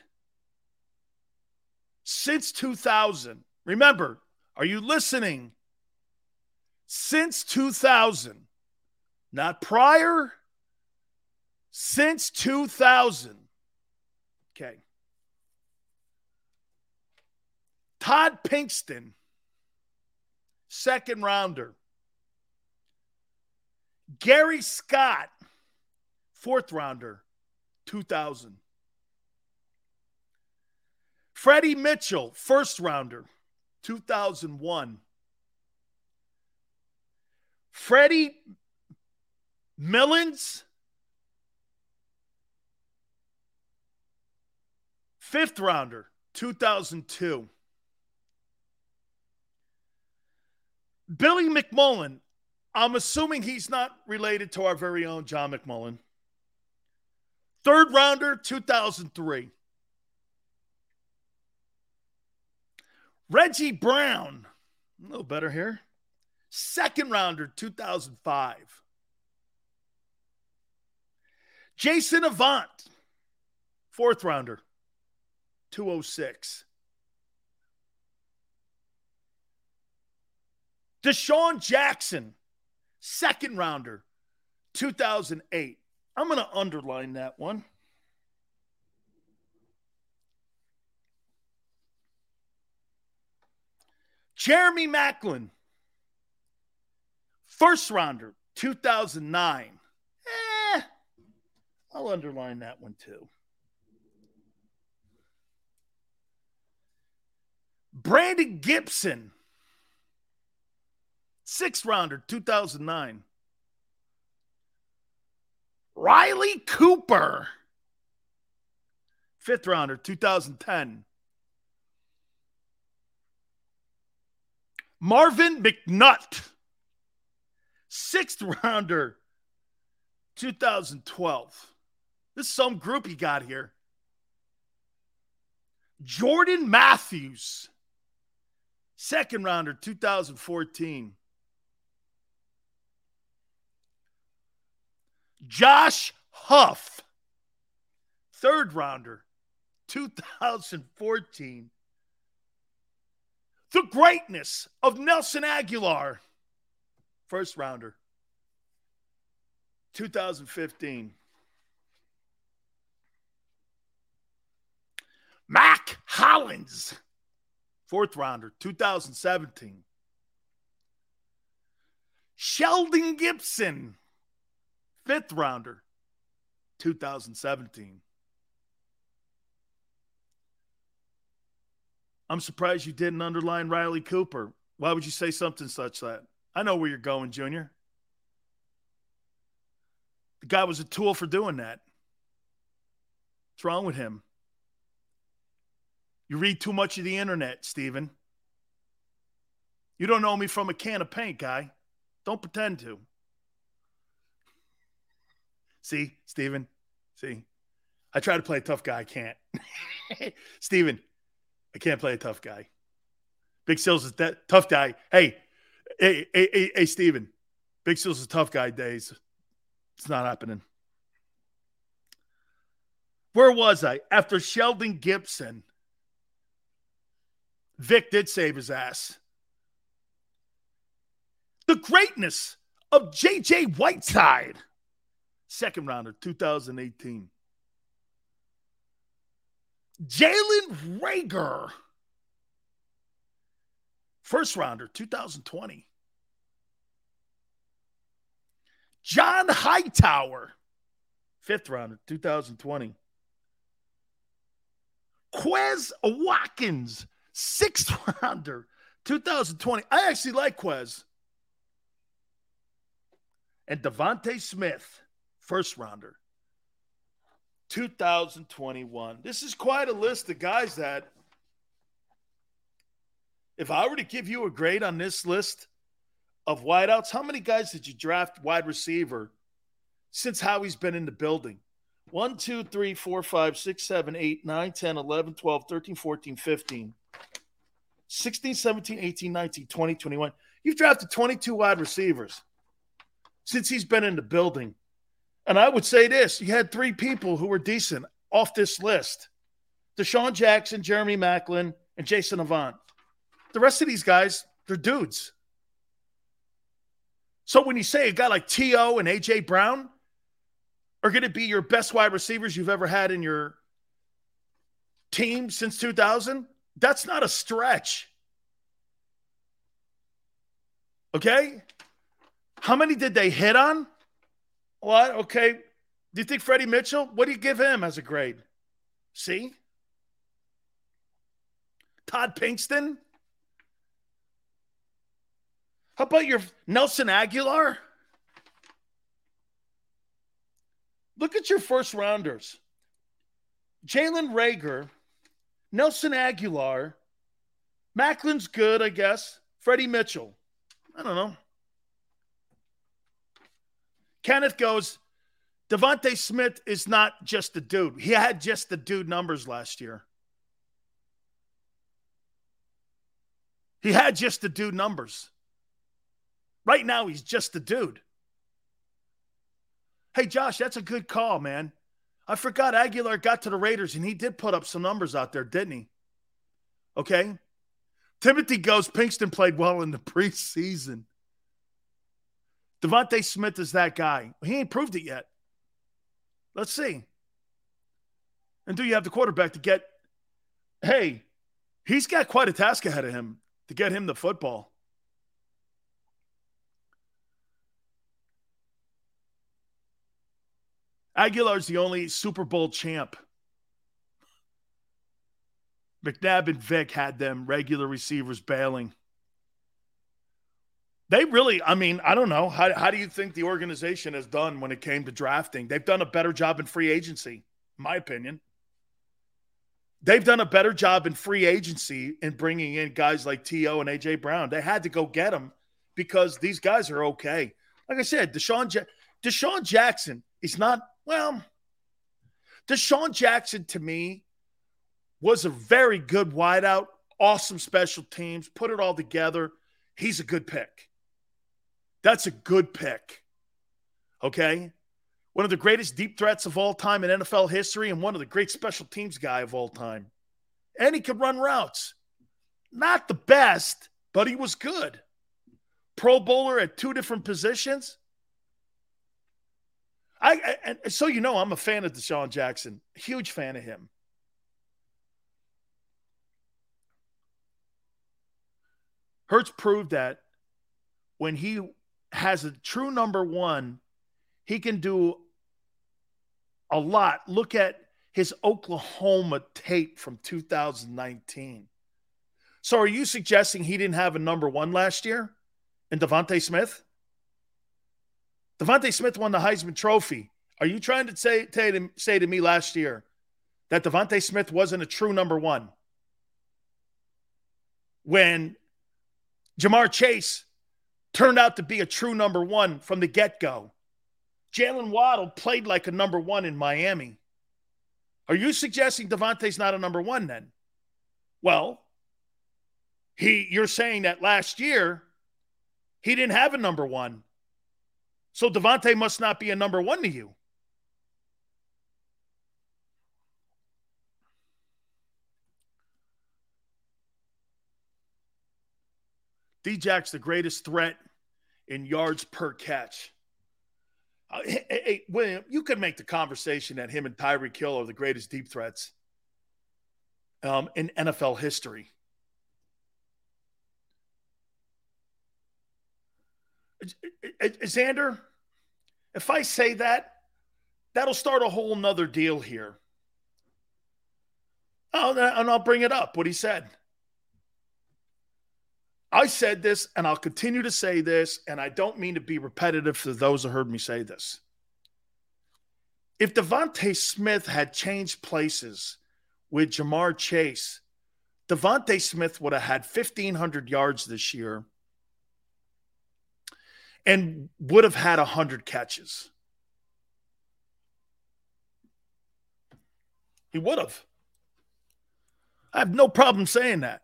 [SPEAKER 2] since 2000. Remember, are you listening? Since 2000. Not prior, since 2000. Okay. Todd Pinkston, second rounder. Gary Scott, fourth rounder, 2000. Freddie Mitchell, first rounder, 2001. Freddie Milons, fifth rounder, 2002. Billy McMullen, I'm assuming he's not related to our very own John McMullen. Third rounder, 2003. Reggie Brown, a little better here. Second rounder, 2005. Jason Avant, fourth rounder, 206. DeSean Jackson, second rounder, 2008. I'm going to underline that one. Jeremy Maclin, first rounder, 2009. I'll underline that one too. Brandon Gibson, sixth rounder, 2009. Riley Cooper, fifth rounder, 2010. Marvin McNutt, sixth rounder, 2012. This is some group he got here. Jordan Matthews, second rounder, 2014. Josh Huff, third rounder, 2014. The greatness of Nelson Agholor, first rounder, 2015. Mack Hollins, fourth rounder, 2017. Shelton Gibson, fifth rounder, 2017. I'm surprised you didn't underline Riley Cooper. Why would you say something such that? I know where you're going, Junior. The guy was a tool for doing that. What's wrong with him? You read too much of the internet, Steven. You don't know me from a can of paint, guy. Don't pretend to. See, Steven? See? I try to play a tough guy. I can't. Steven, I can't play a tough guy. Big Sills is that tough guy. Hey, hey, hey, hey, hey Steven. Big Sills is tough guy days. It's not happening. Where was I? After Shelton Gibson – Vic did save his ass. The greatness of JJ Whiteside, second rounder, 2018. Jalen Reagor, first rounder, 2020. John Hightower, fifth rounder, 2020. Quez Watkins, sixth rounder, 2020. I actually like Quez. And DeVonta Smith, first rounder, 2021. This is quite a list of guys that, if I were to give you a grade on this list of wideouts, how many guys did you draft wide receiver since Howie's been in the building? 1, 2, 3, 4, 5, 6, 7, 8, 9, 10, 11, 12, 13, 14, 15. 16, 17, 18, 19, 20, 21. You've drafted 22 wide receivers since he's been in the building. And I would say this you had three people who were decent off this list DeSean Jackson, Jeremy Maclin, and Jason Avant. The rest of these guys, they're dudes. So when you say a guy like T.O. and A.J. Brown are going to be your best wide receivers you've ever had in your team since 2000, that's not a stretch. Okay? How many did they hit on? What? Okay. Do you think Freddie Mitchell? What do you give him as a grade? See? Todd Pinkston? How about your Nelson Agholor? Look at your first rounders. Jalen Reagor Nelson Agholor. Maclin's good, I guess. Freddie Mitchell. I don't know. Kenneth goes, DeVonta Smith is not just the dude. He had just the dude numbers last year. He had just the dude numbers. Right now, he's just the dude. Hey, Josh, that's a good call, man. I forgot Agholor got to the Raiders and he did put up some numbers out there, didn't he? Okay. Timothy goes, Pinkston played well in the preseason. DeVonta Smith is that guy. He ain't proved it yet. Let's see. And do you have the quarterback to get? Hey, he's got quite a task ahead of him to get him the football. Agholor's the only Super Bowl champ. McNabb and Vic had them regular receivers bailing. They really, I mean, I don't know. How, how do you think the organization has done when it came to drafting? They've done a better job in free agency, in my opinion. They've done a better job in free agency in bringing in guys like T.O. and A.J. Brown. They had to go get them because these guys are okay. Like I said, DeSean, ja- DeSean Jackson is not well, DeSean Jackson to me was a very good wideout, awesome special teams, put it all together. He's a good pick. That's a good pick. Okay. One of the greatest deep threats of all time in NFL history and one of the great special teams guy of all time. And he could run routes. Not the best, but he was good. Pro bowler at two different positions. I, and so you know, I'm a fan of DeSean Jackson, huge fan of him. Hurts proved that when he has a true number one, he can do a lot. Look at his Oklahoma tape from 2019. So, are you suggesting he didn't have a number one last year in DeVonta Smith? DeVonta Smith won the Heisman Trophy. Are you trying to say, to, say to me last year that DeVonta Smith wasn't a true number one? When Ja'Marr Chase turned out to be a true number one from the get go, Jaylen Waddle played like a number one in Miami. Are you suggesting DeVonta's not a number one then? Well, he you're saying that last year he didn't have a number one so DeVonta must not be a number one to you. Djack's the greatest threat in yards per catch. Uh, hey, hey, William, you could make the conversation that him and Tyreek Hill are the greatest deep threats um, in NFL history. Xander, if I say that, that'll start a whole nother deal here. Oh, and I'll bring it up, what he said. I said this, and I'll continue to say this, and I don't mean to be repetitive to those who heard me say this. If DeVonta Smith had changed places with Ja'Marr Chase, DeVonta Smith would have had 1,500 yards this year and would have had 100 catches. He would have. I have no problem saying that.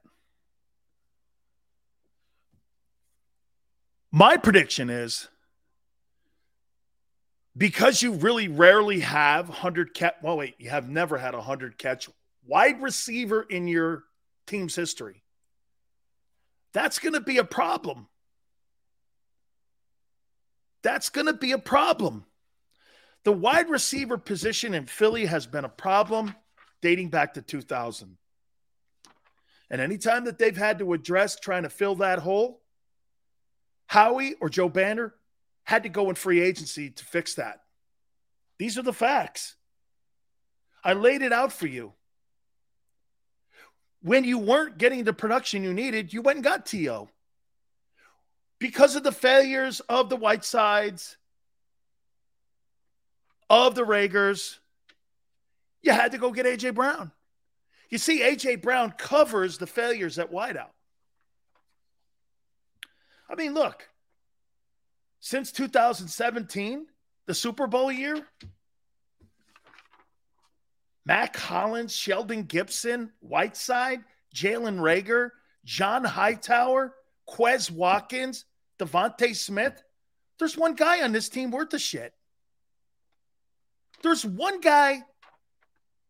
[SPEAKER 2] My prediction is because you really rarely have 100 catch. Well, wait, you have never had a 100 catch wide receiver in your team's history. That's going to be a problem. That's going to be a problem. The wide receiver position in Philly has been a problem dating back to 2000. And anytime that they've had to address trying to fill that hole, Howie or Joe Banner had to go in free agency to fix that. These are the facts. I laid it out for you. When you weren't getting the production you needed, you went and got T.O because of the failures of the White Sides, of the Reagors, you had to go get A.J. Brown. You see, A.J. Brown covers the failures at wideout. I mean, look, since 2017, the Super Bowl year, Mack Hollins, Shelton Gibson, Whiteside, Jalen Reagor, John Hightower, Quez Watkins, DeVonta Smith. There's one guy on this team worth the shit. There's one guy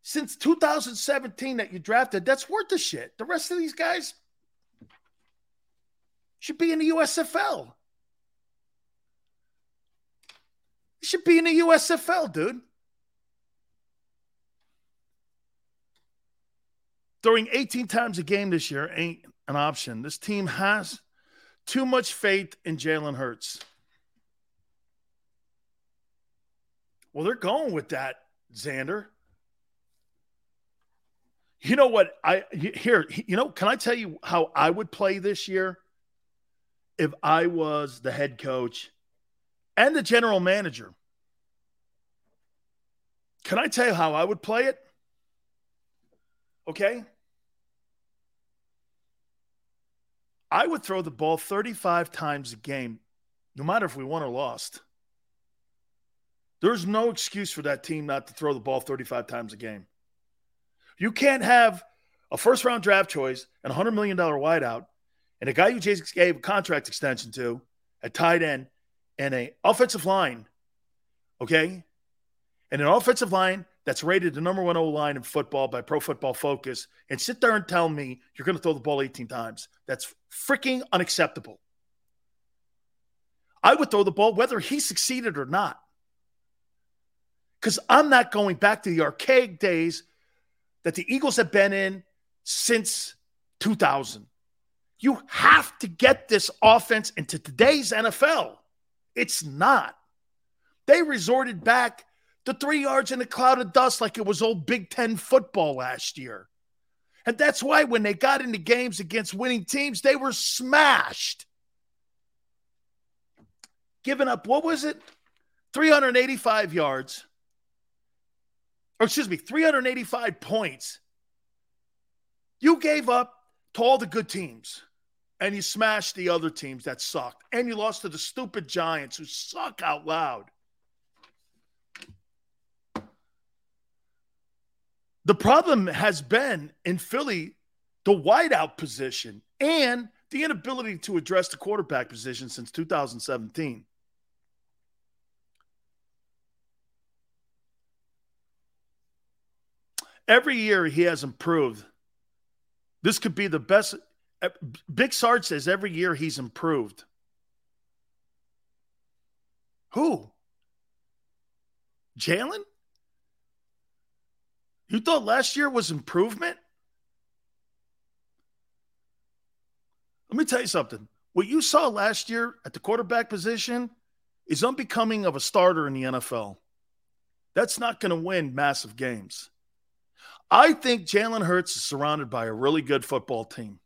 [SPEAKER 2] since 2017 that you drafted that's worth the shit. The rest of these guys should be in the USFL. should be in the USFL, dude. Throwing 18 times a game this year ain't an option. This team has too much faith in Jalen Hurts. Well, they're going with that, Xander. You know what? I here, you know, can I tell you how I would play this year if I was the head coach and the general manager? Can I tell you how I would play it? Okay. I would throw the ball 35 times a game, no matter if we won or lost. There's no excuse for that team not to throw the ball 35 times a game. You can't have a first round draft choice and a $100 million wideout and a guy you just gave a contract extension to at tight end and an offensive line, okay? And an offensive line that's rated the number one O line in football by Pro Football Focus and sit there and tell me you're going to throw the ball 18 times. That's freaking unacceptable. I would throw the ball whether he succeeded or not. Because I'm not going back to the archaic days that the Eagles have been in since 2000. You have to get this offense into today's NFL. It's not. They resorted back the three yards in a cloud of dust like it was old Big Ten football last year. And that's why when they got into games against winning teams, they were smashed. Giving up, what was it? 385 yards. Or excuse me, 385 points. You gave up to all the good teams and you smashed the other teams that sucked. And you lost to the stupid Giants who suck out loud. The problem has been in Philly the wideout position and the inability to address the quarterback position since 2017. Every year he has improved. This could be the best. Eh, Big Sarge says every year he's improved. Who? Jalen? You thought last year was improvement? Let me tell you something. What you saw last year at the quarterback position is unbecoming of a starter in the NFL. That's not going to win massive games. I think Jalen Hurts is surrounded by a really good football team.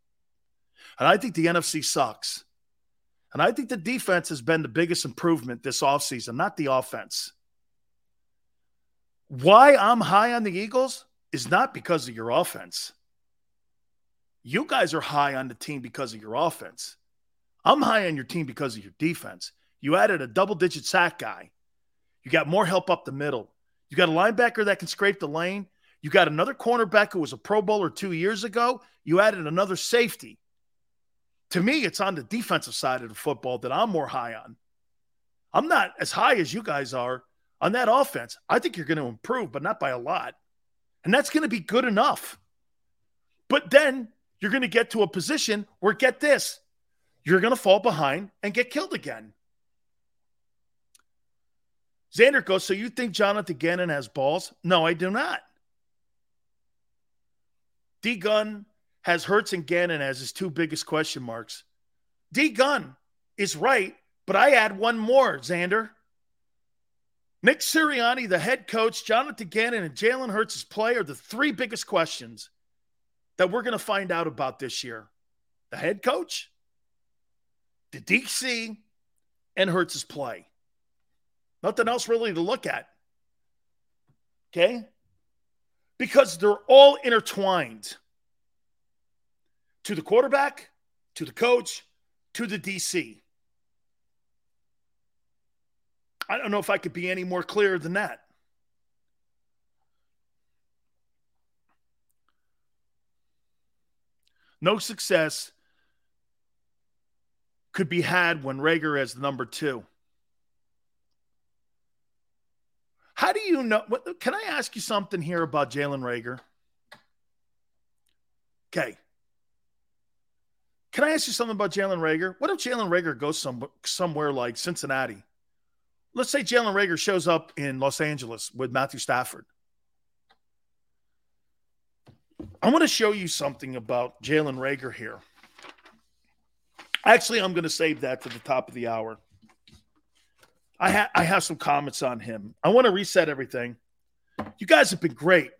[SPEAKER 2] And I think the NFC sucks. And I think the defense has been the biggest improvement this offseason, not the offense. Why I'm high on the Eagles is not because of your offense. You guys are high on the team because of your offense. I'm high on your team because of your defense. You added a double digit sack guy. You got more help up the middle. You got a linebacker that can scrape the lane. You got another cornerback who was a Pro Bowler two years ago. You added another safety. To me, it's on the defensive side of the football that I'm more high on. I'm not as high as you guys are on that offense, I think you're going to improve, but not by a lot. And that's going to be good enough. But then you're going to get to a position where, get this, you're going to fall behind and get killed again. Xander goes, So you think Jonathan Gannon has balls? No, I do not. D Gun has Hurts and Gannon as his two biggest question marks. D Gun is right, but I add one more, Xander. Nick Sirianni, the head coach, Jonathan Gannon, and Jalen Hurts' play are the three biggest questions that we're going to find out about this year. The head coach, the DC, and Hurts' play. Nothing else really to look at. Okay? Because they're all intertwined to the quarterback, to the coach, to the DC. I don't know if I could be any more clear than that. No success could be had when Reagor is the number two. How do you know? What, can I ask you something here about Jalen Reagor? Okay. Can I ask you something about Jalen Reagor? What if Jalen Reagor goes some, somewhere like Cincinnati Let's say Jalen Reagor shows up in Los Angeles with Matthew Stafford. I want to show you something about Jalen Reagor here. Actually, I'm going to save that to the top of the hour. I, ha- I have some comments on him. I want to reset everything. You guys have been great.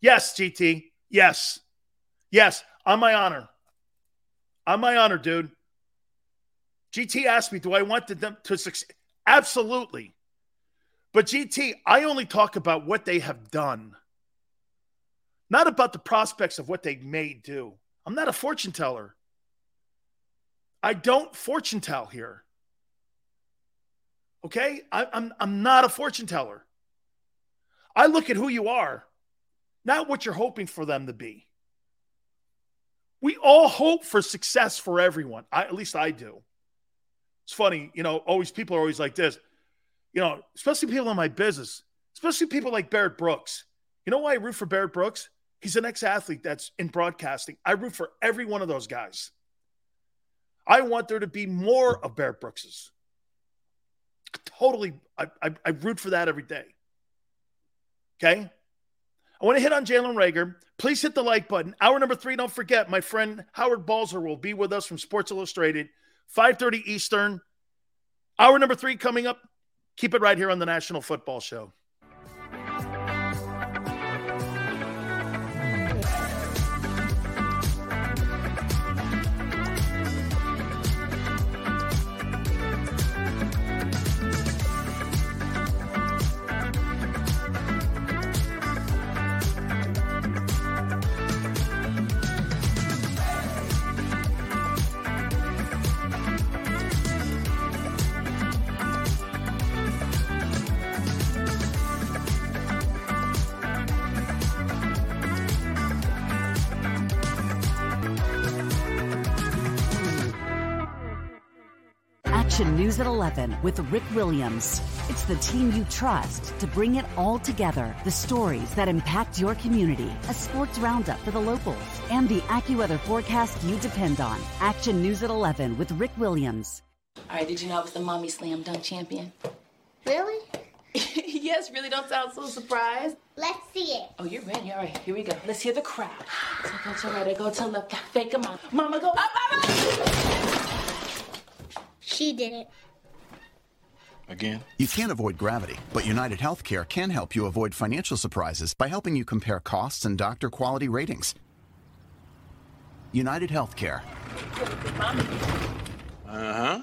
[SPEAKER 2] Yes, GT. Yes. Yes. On my honor. On my honor, dude. GT asked me, do I want them to succeed? Absolutely. But GT, I only talk about what they have done, not about the prospects of what they may do. I'm not a fortune teller. I don't fortune tell here. Okay? I, am I'm, I'm not a fortune teller. I look at who you are, not what you're hoping for them to be. We all hope for success for everyone. I, at least I do. It's funny, you know, always people are always like this, you know, especially people in my business, especially people like Barrett Brooks. You know why I root for Barrett Brooks? He's an ex athlete that's in broadcasting. I root for every one of those guys. I want there to be more of Barrett Brooks's. Totally, I, I, I root for that every day. Okay. I want to hit on Jalen Reagor. Please hit the like button. Hour number three, don't forget, my friend Howard Balzer will be with us from Sports Illustrated 5.30 Eastern. Hour number three coming up. Keep it right here on the National Football Show.
[SPEAKER 19] at 11 with Rick Williams. It's the team you trust to bring it all together. The stories that impact your community, a sports roundup for the locals, and the AccuWeather forecast you depend on. Action News at 11 with Rick Williams.
[SPEAKER 20] All right, did you know I was the Mommy Slam Dunk Champion?
[SPEAKER 21] Really? yes,
[SPEAKER 20] really don't sound so surprised.
[SPEAKER 21] Let's see it.
[SPEAKER 20] Oh, you're ready. All right, here we go. Let's hear the crowd. So go to right, go to left, I fake them out. Mama, go
[SPEAKER 21] up, mama! She did it.
[SPEAKER 22] Again? You can't avoid gravity, but United Healthcare can help you avoid financial surprises by helping you compare costs and doctor quality ratings. United Healthcare. Uh huh.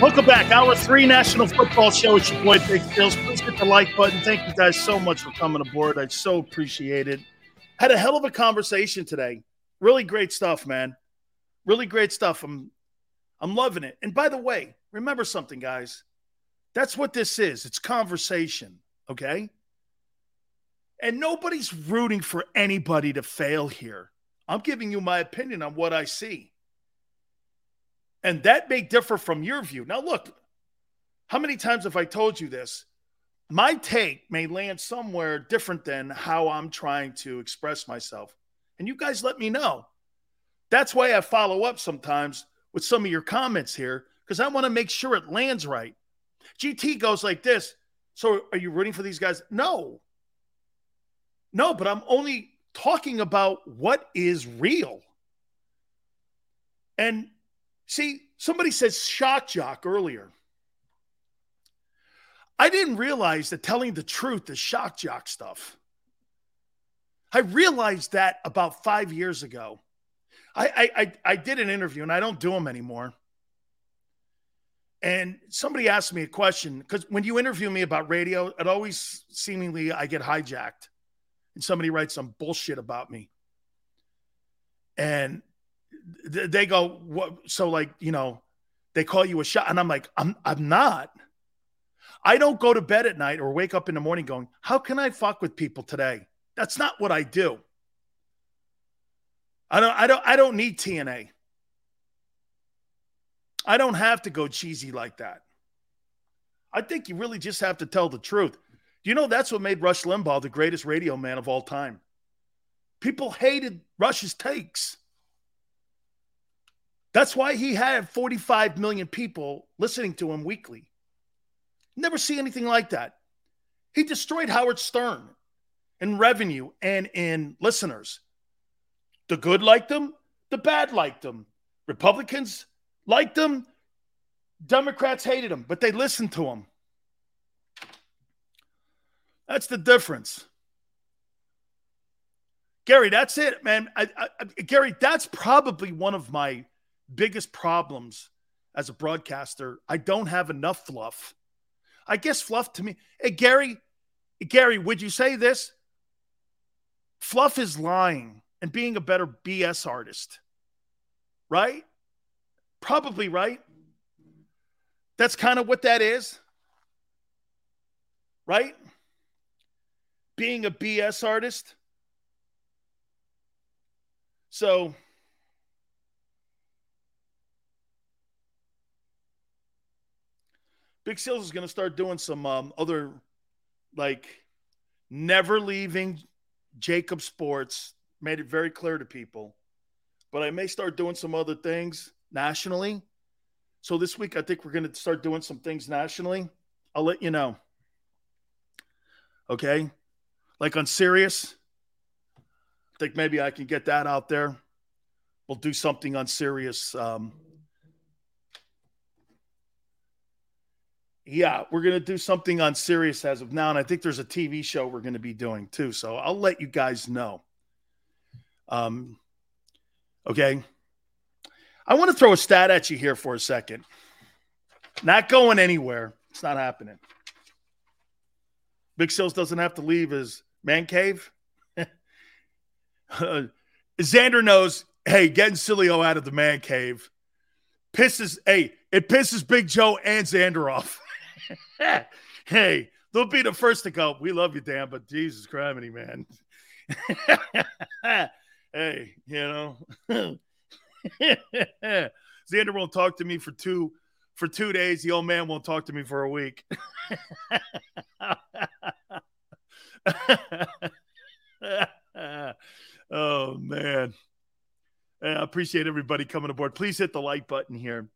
[SPEAKER 2] Welcome back. our three National Football Show. It's your boy Big Sills. Please hit the like button. Thank you guys so much for coming aboard. I so appreciate it. Had a hell of a conversation today. Really great stuff, man. Really great stuff. I'm I'm loving it. And by the way, remember something, guys. That's what this is. It's conversation, okay? And nobody's rooting for anybody to fail here. I'm giving you my opinion on what I see. And that may differ from your view. Now, look, how many times have I told you this? My take may land somewhere different than how I'm trying to express myself. And you guys let me know. That's why I follow up sometimes with some of your comments here, because I want to make sure it lands right. GT goes like this. So are you rooting for these guys? No. No, but I'm only talking about what is real. And See, somebody says shock jock earlier. I didn't realize that telling the truth is shock jock stuff. I realized that about five years ago. I, I, I, I did an interview and I don't do them anymore. And somebody asked me a question because when you interview me about radio, it always seemingly I get hijacked and somebody writes some bullshit about me. And they go what so like you know they call you a shot and i'm like i'm i'm not i don't go to bed at night or wake up in the morning going how can i fuck with people today that's not what i do i don't i don't i don't need tna i don't have to go cheesy like that i think you really just have to tell the truth you know that's what made rush limbaugh the greatest radio man of all time people hated rush's takes that's why he had 45 million people listening to him weekly. Never see anything like that. He destroyed Howard Stern in revenue and in listeners. The good liked him, the bad liked him. Republicans liked him, Democrats hated him, but they listened to him. That's the difference. Gary, that's it, man. I, I, Gary, that's probably one of my biggest problems as a broadcaster. I don't have enough fluff. I guess fluff to me. Hey, eh, Gary, eh, Gary, would you say this? Fluff is lying and being a better BS artist, right? Probably right. That's kind of what that is, right? Being a BS artist. So, Big Sills is going to start doing some um, other, like, never leaving JAKIB Sports. Made it very clear to people, but I may start doing some other things nationally. So this week, I think we're going to start doing some things nationally. I'll let you know. Okay, like on Sirius, I think maybe I can get that out there. We'll do something on Sirius. Um, Yeah, we're gonna do something on Sirius as of now, and I think there's a TV show we're gonna be doing too. So I'll let you guys know. Um, okay. I want to throw a stat at you here for a second. Not going anywhere. It's not happening. Big Sills doesn't have to leave his man cave. uh, Xander knows, hey, getting Sileo out of the man cave pisses, hey, it pisses Big Joe and Xander off. hey, they'll be the first to go. We love you, Dan, but Jesus Criminy, man. hey, you know. Xander won't talk to me for two for two days. The old man won't talk to me for a week. oh man. I appreciate everybody coming aboard. Please hit the like button here.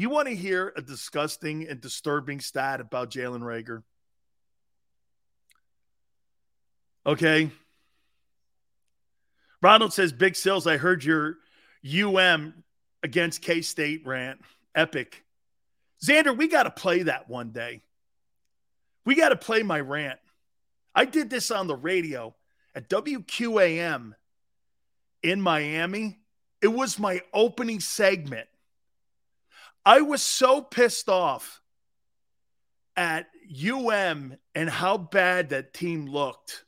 [SPEAKER 2] You want to hear a disgusting and disturbing stat about Jalen Reagor? Okay. Ronald says, Big Sills. I heard your UM against K State rant. Epic. Xander, we got to play that one day. We got to play my rant. I did this on the radio at WQAM in Miami. It was my opening segment. I was so pissed off at UM and how bad that team looked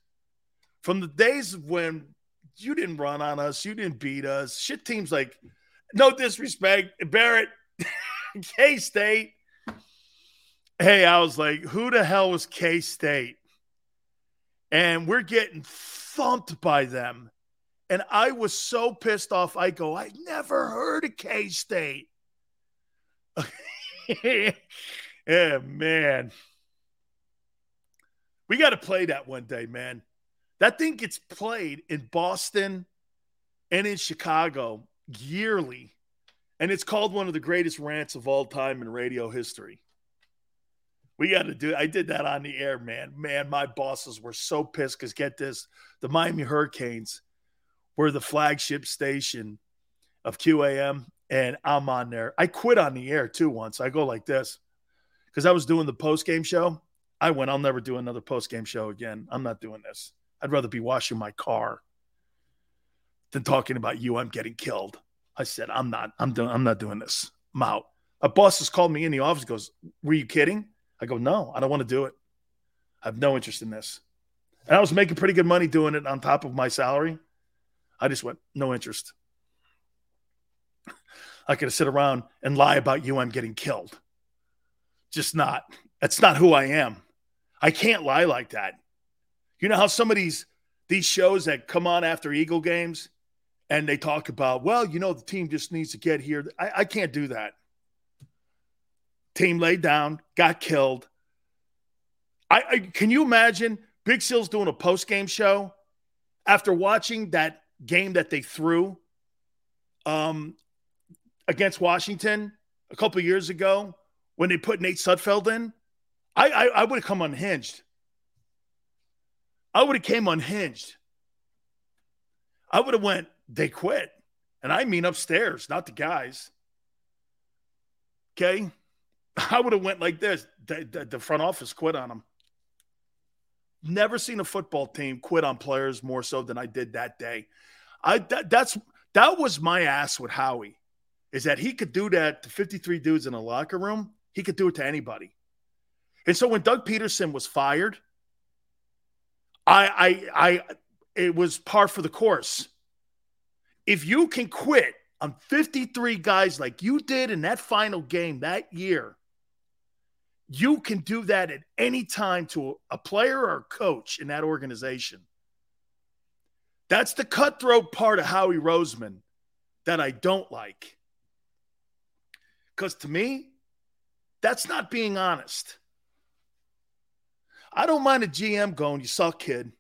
[SPEAKER 2] from the days when you didn't run on us, you didn't beat us. Shit teams like, no disrespect, Barrett, K State. Hey, I was like, who the hell was K State? And we're getting thumped by them. And I was so pissed off. I go, I never heard of K State. yeah, man. We got to play that one day, man. That thing gets played in Boston and in Chicago yearly. And it's called one of the greatest rants of all time in radio history. We got to do I did that on the air, man. Man, my bosses were so pissed because get this the Miami Hurricanes were the flagship station of QAM and I'm on there. I quit on the air too once. I go like this because I was doing the post game show. I went, I'll never do another post game show again. I'm not doing this. I'd rather be washing my car than talking about you. I'm getting killed. I said, I'm not, I'm doing, I'm not doing this. I'm out. A boss has called me in the office, goes, Were you kidding? I go, No, I don't want to do it. I have no interest in this. And I was making pretty good money doing it on top of my salary. I just went, No interest. I could sit around and lie about you. I'm getting killed. Just not. That's not who I am. I can't lie like that. You know how some of these these shows that come on after Eagle games and they talk about, well, you know, the team just needs to get here. I, I can't do that. Team laid down, got killed. I, I can you imagine Big Sills doing a post game show after watching that game that they threw um, against Washington a couple years ago when they put Nate Sudfeld in, I I, I would have come unhinged. I would have came unhinged. I would have went. They quit, and I mean upstairs, not the guys. Okay, I would have went like this. The, the, the front office quit on them. Never seen a football team quit on players more so than I did that day. I that, that's that was my ass with Howie is that he could do that to 53 dudes in a locker room. He could do it to anybody. And so when Doug Pederson was fired, I I I it was par for the course. If you can quit on 53 guys like you did in that final game that year, you can do that at any time to a player or a coach in that organization. That's the cutthroat part of Howie Roseman that I don't like. Because to me, that's not being honest. I don't mind a GM going, you suck, kid.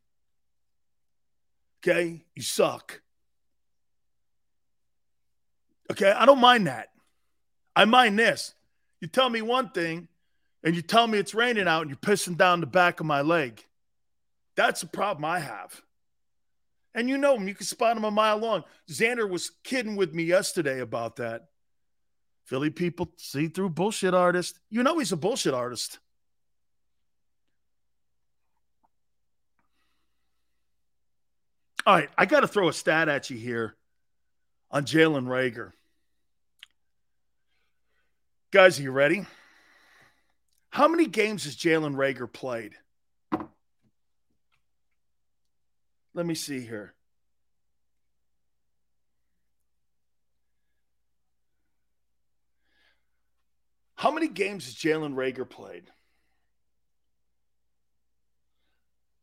[SPEAKER 2] Okay, you suck. Okay, I don't mind that. I mind this. You tell me one thing and you tell me it's raining out and you're pissing down the back of my leg. That's a problem I have. And you know him, you can spot him a mile long. Xander was kidding with me yesterday about that. Philly people see through bullshit artist. You know he's a bullshit artist. All right, I got to throw a stat at you here on Jalen Reagor. Guys, are you ready? How many games has Jalen Reagor played? Let me see here. How many games has Jalen Reagor played?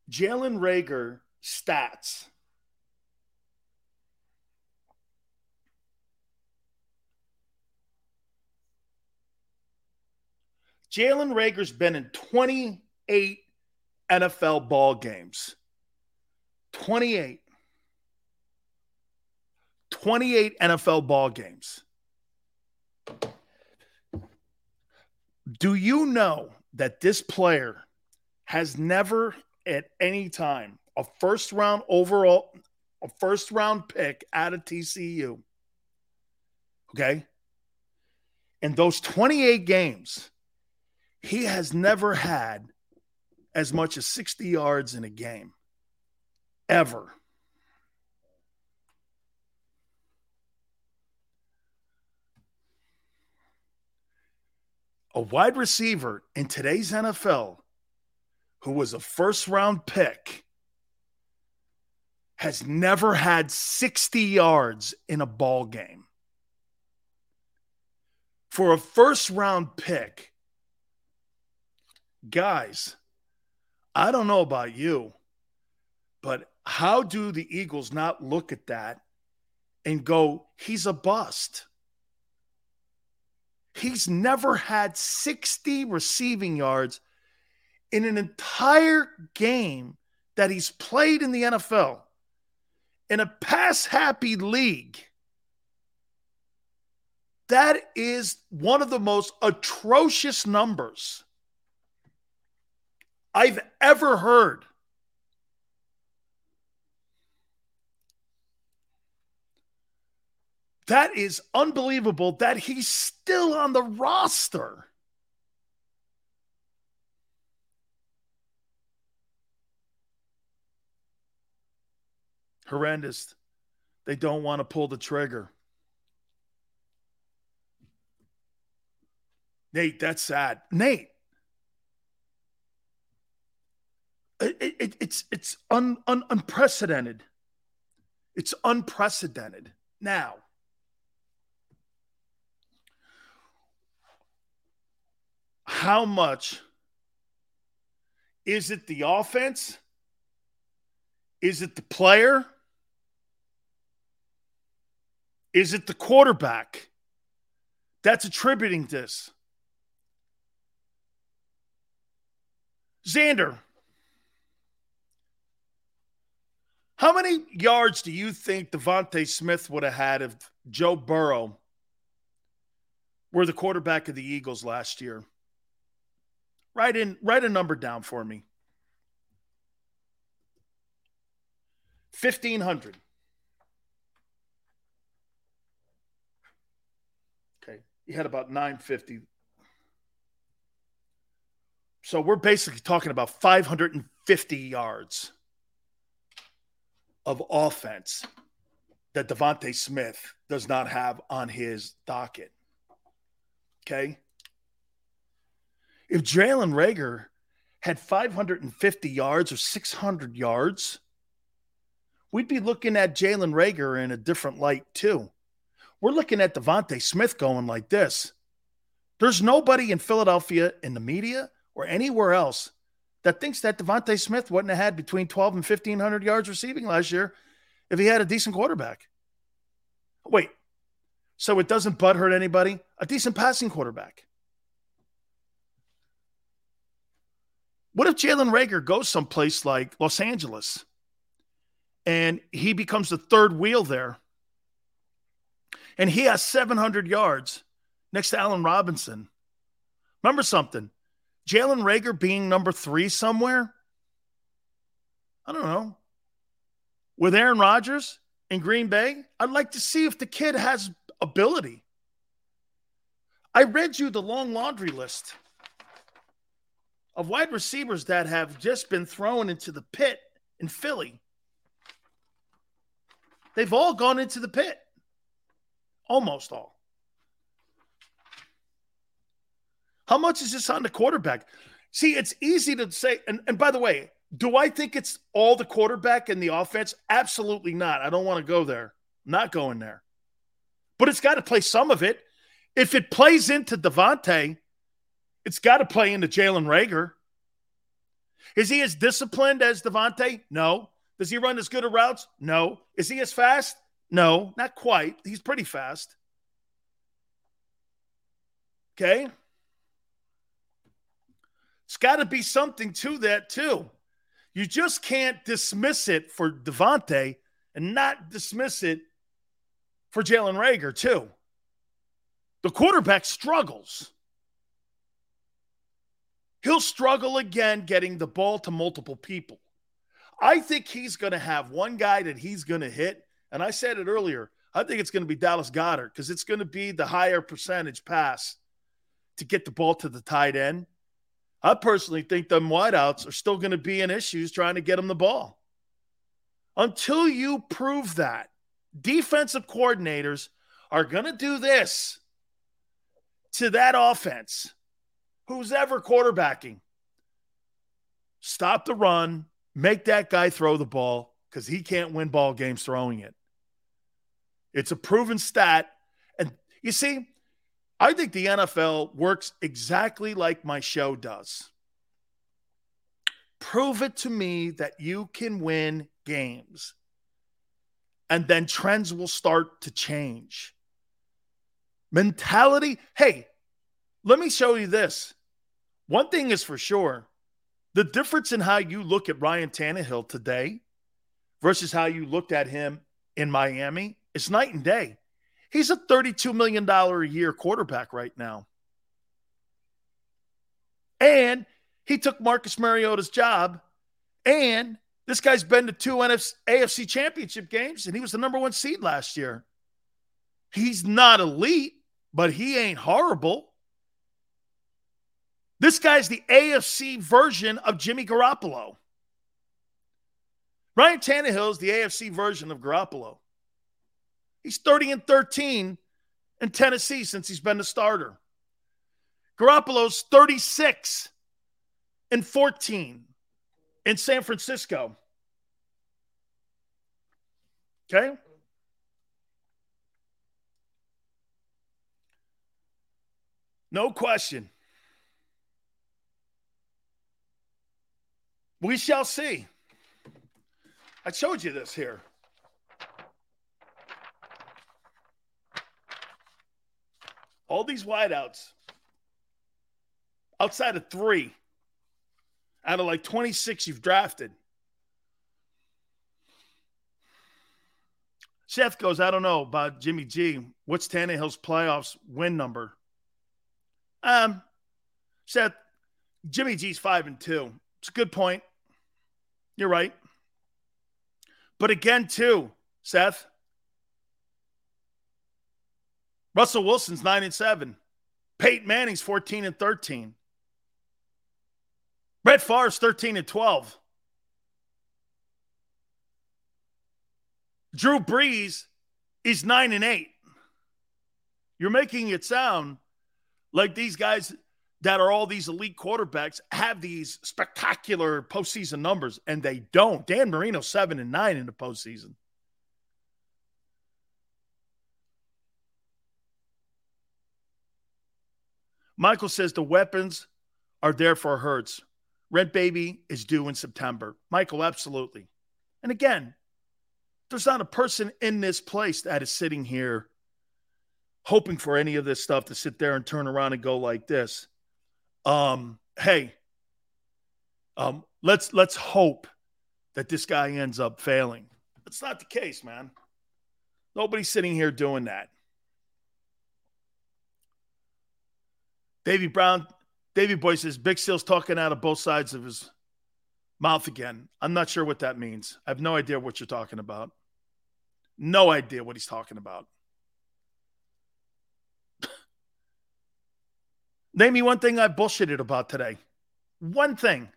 [SPEAKER 2] Jalen Reagor stats. Jalen Reagor's been in 28 NFL ball games. 28. 28 NFL ball games. Do you know that this player has never at any time a first round overall, a first round pick out of TCU? Okay. In those 28 games, he has never had as much as 60 yards in a game ever. a wide receiver in today's NFL who was a first round pick has never had 60 yards in a ball game. For a first round pick, guys, I don't know about you, but how do the Eagles not look at that and go, he's a bust? He's never had 60 receiving yards in an entire game that he's played in the NFL in a pass happy league. That is one of the most atrocious numbers I've ever heard. That is unbelievable that he's still on the roster. Horrendous. They don't want to pull the trigger. Nate, that's sad. Nate. It, it, it's it's un, un, unprecedented. It's unprecedented. Now, how much is it the offense? Is it the player? Is it the quarterback that's attributing this? Xander, how many yards do you think DeVonta Smith would have had if Joe Burrow were the quarterback of the Eagles last year? Write in write a number down for me. 1500. Okay. He had about 950. So we're basically talking about 550 yards of offense that DeVonta Smith does not have on his docket. Okay. If Jalen Reagor had 550 yards or 600 yards, we'd be looking at Jalen Reagor in a different light, too. We're looking at DeVonta Smith going like this. There's nobody in Philadelphia, in the media, or anywhere else that thinks that DeVonta Smith wouldn't have had between 12 and 1,500 yards receiving last year if he had a decent quarterback. Wait, so it doesn't butt hurt anybody? A decent passing quarterback. What if Jalen Reagor goes someplace like Los Angeles and he becomes the third wheel there and he has 700 yards next to Allen Robinson? Remember something Jalen Reagor being number three somewhere? I don't know. With Aaron Rodgers in Green Bay, I'd like to see if the kid has ability. I read you the long laundry list of wide receivers that have just been thrown into the pit in Philly. They've all gone into the pit. Almost all. How much is this on the quarterback? See, it's easy to say. And, and by the way, do I think it's all the quarterback and the offense? Absolutely not. I don't want to go there. I'm not going there. But it's got to play some of it. If it plays into DeVonta, it's got to play into Jalen Reagor. Is he as disciplined as DeVonta? No. Does he run as good of routes? No. Is he as fast? No, not quite. He's pretty fast. Okay. It's got to be something to that, too. You just can't dismiss it for DeVonta and not dismiss it for Jalen Reagor, too. The quarterback struggles he'll struggle again getting the ball to multiple people. I think he's going to have one guy that he's going to hit. And I said it earlier. I think it's going to be Dallas Goedert because it's going to be the higher percentage pass to get the ball to the tight end. I personally think them wideouts are still going to be in issues trying to get them the ball. Until you prove that, defensive coordinators are going to do this to that offense who's ever quarterbacking. Stop the run, make that guy throw the ball because he can't win ball games throwing it. It's a proven stat. And you see, I think the NFL works exactly like my show does. Prove it to me that you can win games, and then trends will start to change. Mentality hey, let me show you this. One thing is for sure the difference in how you look at Ryan Tannehill today versus how you looked at him in Miami is night and day. He's a $32 million a year quarterback right now. And he took Marcus Mariota's job. And this guy's been to two NFC, AFC championship games, and he was the number one seed last year. He's not elite, but he ain't horrible. This guy's the AFC version of Jimmy Garoppolo. Ryan Tannehill is the AFC version of Garoppolo. He's 30 and 13 in Tennessee since he's been the starter. Garoppolo's 36 and 14 in San Francisco. Okay? No question. We shall see. I showed you this here. All these wideouts outside of three out of like 26 you've drafted. Seth goes, I don't know about Jimmy G. What's Tannehill's playoffs win number? Um, Seth, Jimmy G's five and two. It's a good point. You're right. But again, too, Seth, Russell Wilson's nine and seven. Peyton Manning's 14 and 13. Brett Favre's 13 and 12. Drew Brees is 9 and 8. You're making it sound like these guys that are all these elite quarterbacks have these spectacular postseason numbers, and they don't. Dan Marino seven and nine in the postseason. Michael says the weapons are there for Hurts. Rent Baby is due in September. Michael, absolutely. And again, there's not a person in this place that is sitting here hoping for any of this stuff to sit there and turn around and go like this. Um, hey, um, let's let's hope that this guy ends up failing. That's not the case, man. Nobody's sitting here doing that. Davy Brown, Davy Boy says Big Sills talking out of both sides of his mouth again. I'm not sure what that means. I have no idea what you're talking about. No idea what he's talking about. Name me one thing I bullshitted about today. One thing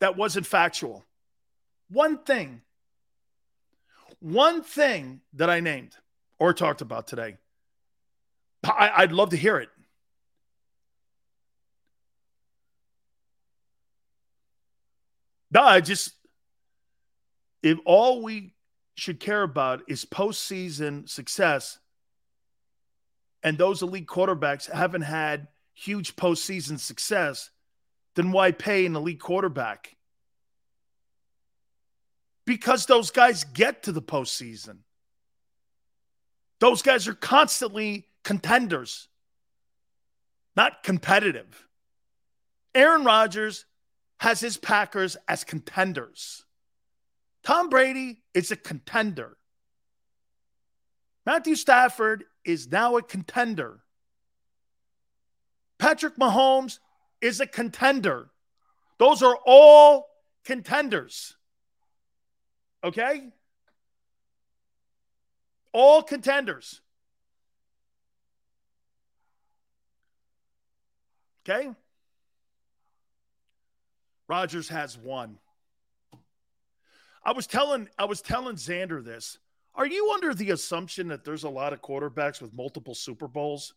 [SPEAKER 2] that wasn't factual. One thing. One thing that I named or talked about today. I, would love to hear it. No, I just, if all we should care about is postseason success, and those elite quarterbacks haven't had – huge postseason success, then why pay an elite quarterback? Because those guys get to the postseason. Those guys are constantly contenders, not competitive. Aaron Rodgers has his Packers as contenders. Tom Brady is a contender. Matthew Stafford is now a contender. Patrick Mahomes is a contender. Those are all contenders. Okay? All contenders. Okay? Rodgers has one. I was telling I was telling Xander this. Are you under the assumption that there's a lot of quarterbacks with multiple Super Bowls?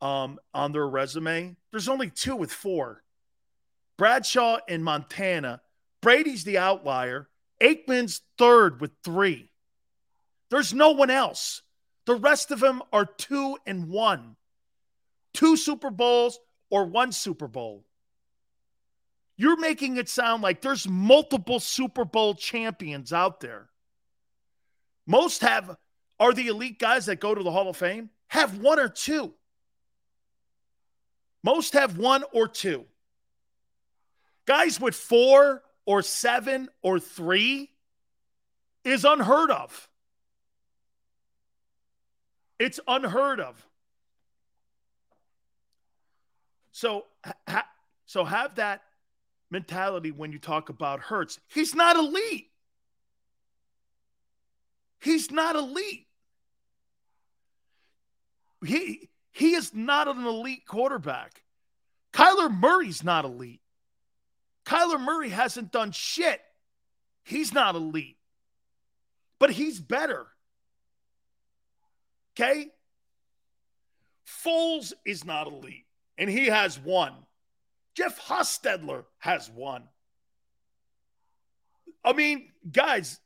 [SPEAKER 2] um, on their resume. There's only two with four Bradshaw and Montana. Brady's the outlier. Aikman's third with three. There's no one else. The rest of them are two and one, two Super Bowls or one Super Bowl. You're making it sound like there's multiple Super Bowl champions out there. Most have are the elite guys that go to the Hall of Fame have one or two. Most have one or two. Guys with four or seven or three is unheard of. It's unheard of. So, ha- so have that mentality when you talk about Hurts. He's not elite. He's not elite. He he is not an elite quarterback. Kyler Murray's not elite. Kyler Murray hasn't done shit. He's not elite, but he's better. Okay? Foles is not elite, and he has one. Jeff Hostetler has one. I mean, guys,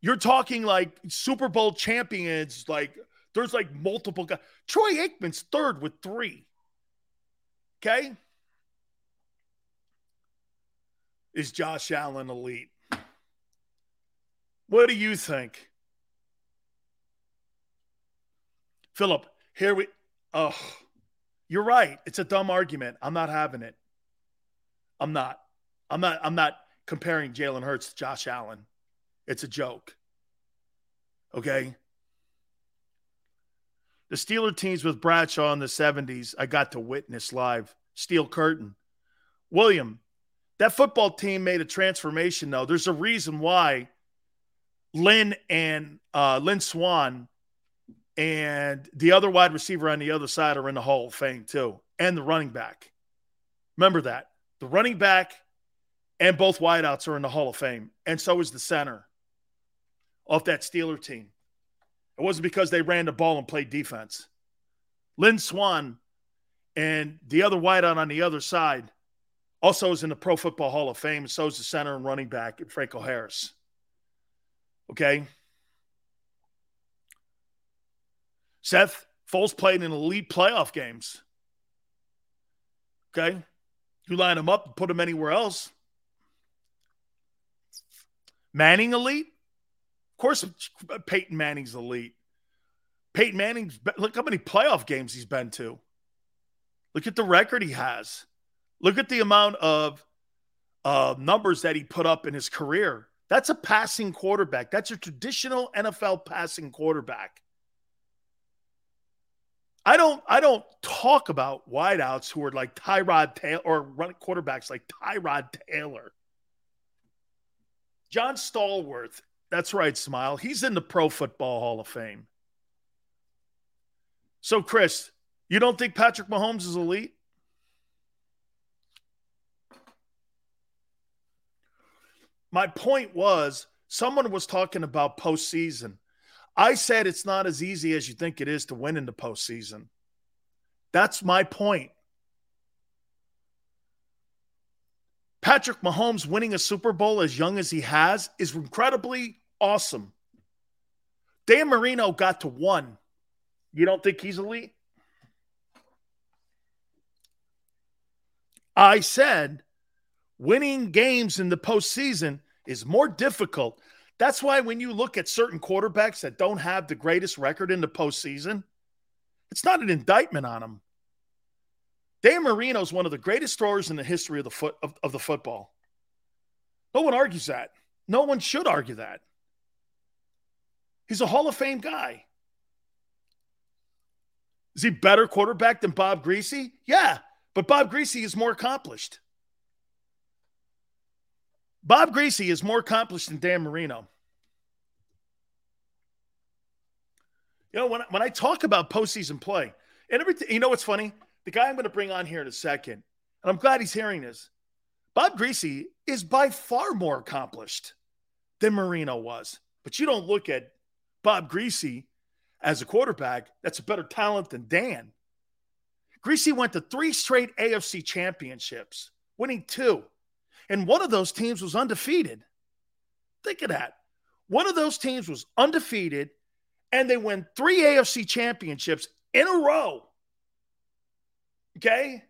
[SPEAKER 2] you're talking like Super Bowl champions, like there's like multiple guys. Troy Aikman's third with three. Okay. Is Josh Allen elite? What do you think? Philip, here we oh you're right. It's a dumb argument. I'm not having it. I'm not. I'm not I'm not comparing Jalen Hurts to Josh Allen. It's a joke. Okay? The Steeler teams with Bradshaw in the 70s, I got to witness live. Steel curtain. William, that football team made a transformation, though. There's a reason why Lynn and uh, Lynn Swann and the other wide receiver on the other side are in the Hall of Fame, too, and the running back. Remember that. The running back and both wideouts are in the Hall of Fame, and so is the center off that Steeler team. It wasn't because they ran the ball and played defense. Lynn Swann and the other wideout on the other side also is in the Pro Football Hall of Fame. So is the center and running back, Franco Harris. Okay. Seth Foles played in elite playoff games. Okay. You line him up and put him anywhere else. Manning elite course, Peyton Manning's elite. Peyton Manning's look how many playoff games he's been to. Look at the record he has. Look at the amount of uh, numbers that he put up in his career. That's a passing quarterback. That's a traditional NFL passing quarterback. I don't I don't talk about wideouts who are like Tyrod Taylor or run quarterbacks like Tyrod Taylor. John Stallworth that's right, Smile. He's in the Pro Football Hall of Fame. So, Chris, you don't think Patrick Mahomes is elite? My point was someone was talking about postseason. I said it's not as easy as you think it is to win in the postseason. That's my point. Patrick Mahomes winning a Super Bowl as young as he has is incredibly awesome. Dan Marino got to one. You don't think he's elite? I said winning games in the postseason is more difficult. That's why when you look at certain quarterbacks that don't have the greatest record in the postseason, it's not an indictment on them. Dan Marino is one of the greatest throwers in the history of the foot of, of the football. No one argues that. No one should argue that. He's a Hall of Fame guy. Is he better quarterback than Bob Griese? Yeah, but Bob Griese is more accomplished. Bob Griese is more accomplished than Dan Marino. You know, when, when I talk about postseason play and everything, you know what's funny? The guy I'm going to bring on here in a second, and I'm glad he's hearing this. Bob Griese is by far more accomplished than Marino was. But you don't look at Bob Griese as a quarterback that's a better talent than Dan. Griese went to three straight AFC championships, winning two. And one of those teams was undefeated. Think of that. One of those teams was undefeated, and they win three AFC championships in a row. Okay?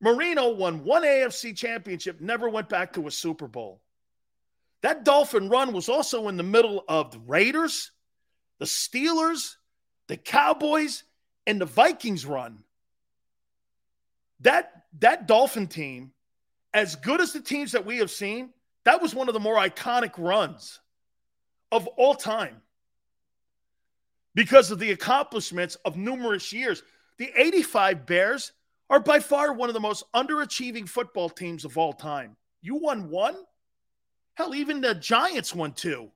[SPEAKER 2] Marino won one AFC championship, never went back to a Super Bowl. That Dolphin run was also in the middle of the Raiders, the Steelers, the Cowboys, and the Vikings run, that that Dolphin team, as good as the teams that we have seen, that was one of the more iconic runs of all time because of the accomplishments of numerous years. The 85 Bears are by far one of the most underachieving football teams of all time. You won one? Hell, even the Giants won two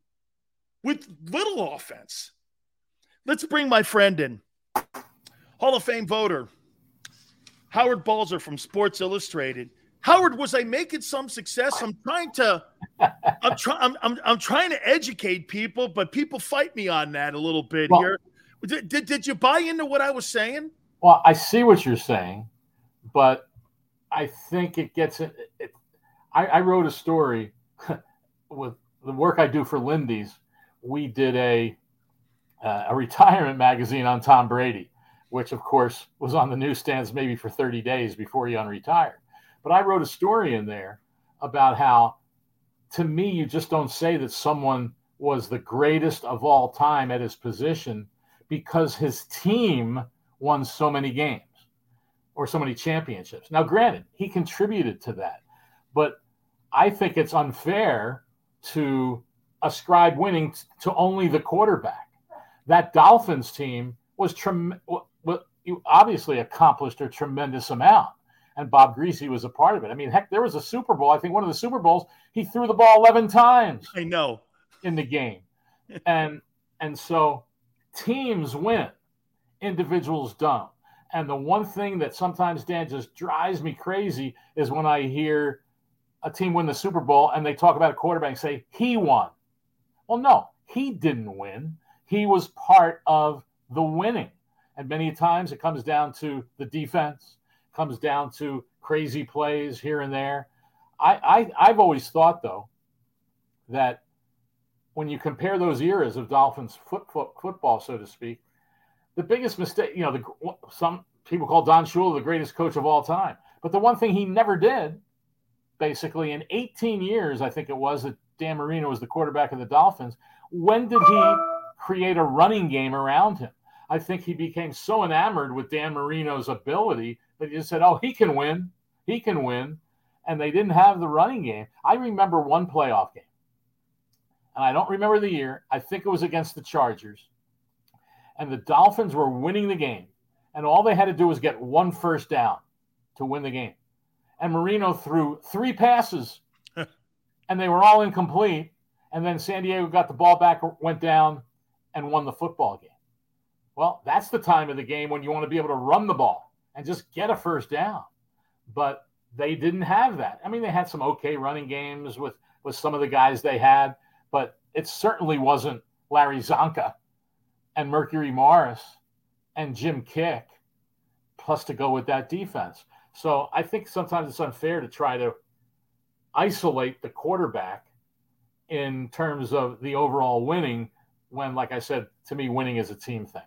[SPEAKER 2] with little offense. Let's bring my friend in, Hall of Fame voter, Howard Balzer from Sports Illustrated. Howard, was I making some success? I'm trying to, I'm, trying, I'm, I'm, I'm trying to educate people, but people fight me on that a little bit well, here. Did, did, did you buy into what I was saying?
[SPEAKER 23] Well, I see what you're saying, but I think it gets it. it I, I wrote a story with the work I do for Lindy's we did a uh, a retirement magazine on Tom Brady, which of course was on the newsstands maybe for 30 days before he unretired. But I wrote a story in there about how, to me, you just don't say that someone was the greatest of all time at his position because his team won so many games or so many championships. Now, granted, he contributed to that, but I think it's unfair to ascribe winning t- to only the quarterback. That Dolphins team was trem- obviously accomplished a tremendous amount, and Bob Griese was a part of it. I mean, heck, there was a Super Bowl. I think one of the Super Bowls, he threw the ball eleven times. I know in the game, and and so teams win, individuals don't. And the one thing that sometimes Dan just drives me crazy is when I hear a team win the Super Bowl and they talk about a quarterback and say he won. Well, no, he didn't win. He was part of the winning. And many times it comes down to the defense, comes down to crazy plays here and there. I, I I've always thought though that when you compare those eras of Dolphins foot, foot, football, so to speak, the biggest mistake, you know, the, some people call Don Shula the greatest coach of all time. But the one thing he never did, basically, in 18 years, I think it was that Dan Marino was the quarterback of the Dolphins, when did he create a running game around him? I think he became so enamored with Dan Marino's ability that he just said, "Oh, he can win. He can win." And they didn't have the running game. I remember one playoff game, and I don't remember the year. I think it was against the Chargers, and the Dolphins were winning the game, and all they had to do was get one first down to win the game. And Marino threw three passes and they were all incomplete. And then San Diego got the ball back, went down, and won the football game. Well, that's the time of the game when you want to be able to run the ball and just get a first down. But they didn't have that. I mean, they had some okay running games with with some of the guys they had, but it certainly wasn't Larry Csonka and Mercury Morris and Jim Kiick plus to go with that defense. So I think sometimes it's unfair to try to isolate the quarterback in terms of the overall winning when like i said to me winning is a team thing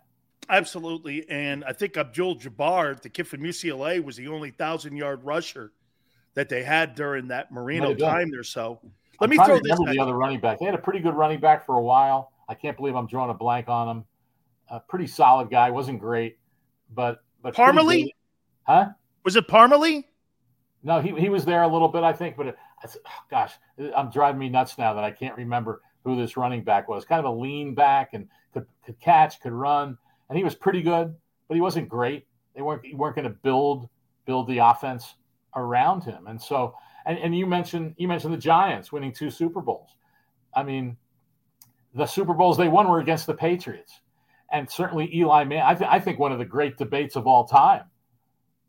[SPEAKER 2] absolutely and i think abdul jabbar the kid from ucla was the only thousand yard rusher that they had during that Marino time or so
[SPEAKER 23] let I'm me throw this the other running back they had a pretty good running back for a while i can't believe i'm drawing a blank on him a pretty solid guy wasn't great but but
[SPEAKER 2] parmalee
[SPEAKER 23] huh
[SPEAKER 2] was it parmalee
[SPEAKER 23] no he, he was there a little bit i think but it, gosh, I'm driving me nuts now that I can't remember who this running back was. Kind of a lean back and could, could catch, could run, and he was pretty good, but he wasn't great. They weren't weren't going to build build the offense around him, and so and, and you mentioned you mentioned the Giants winning two Super Bowls. I mean, the Super Bowls they won were against the Patriots, and certainly Eli Manning. I, th- I think one of the great debates of all time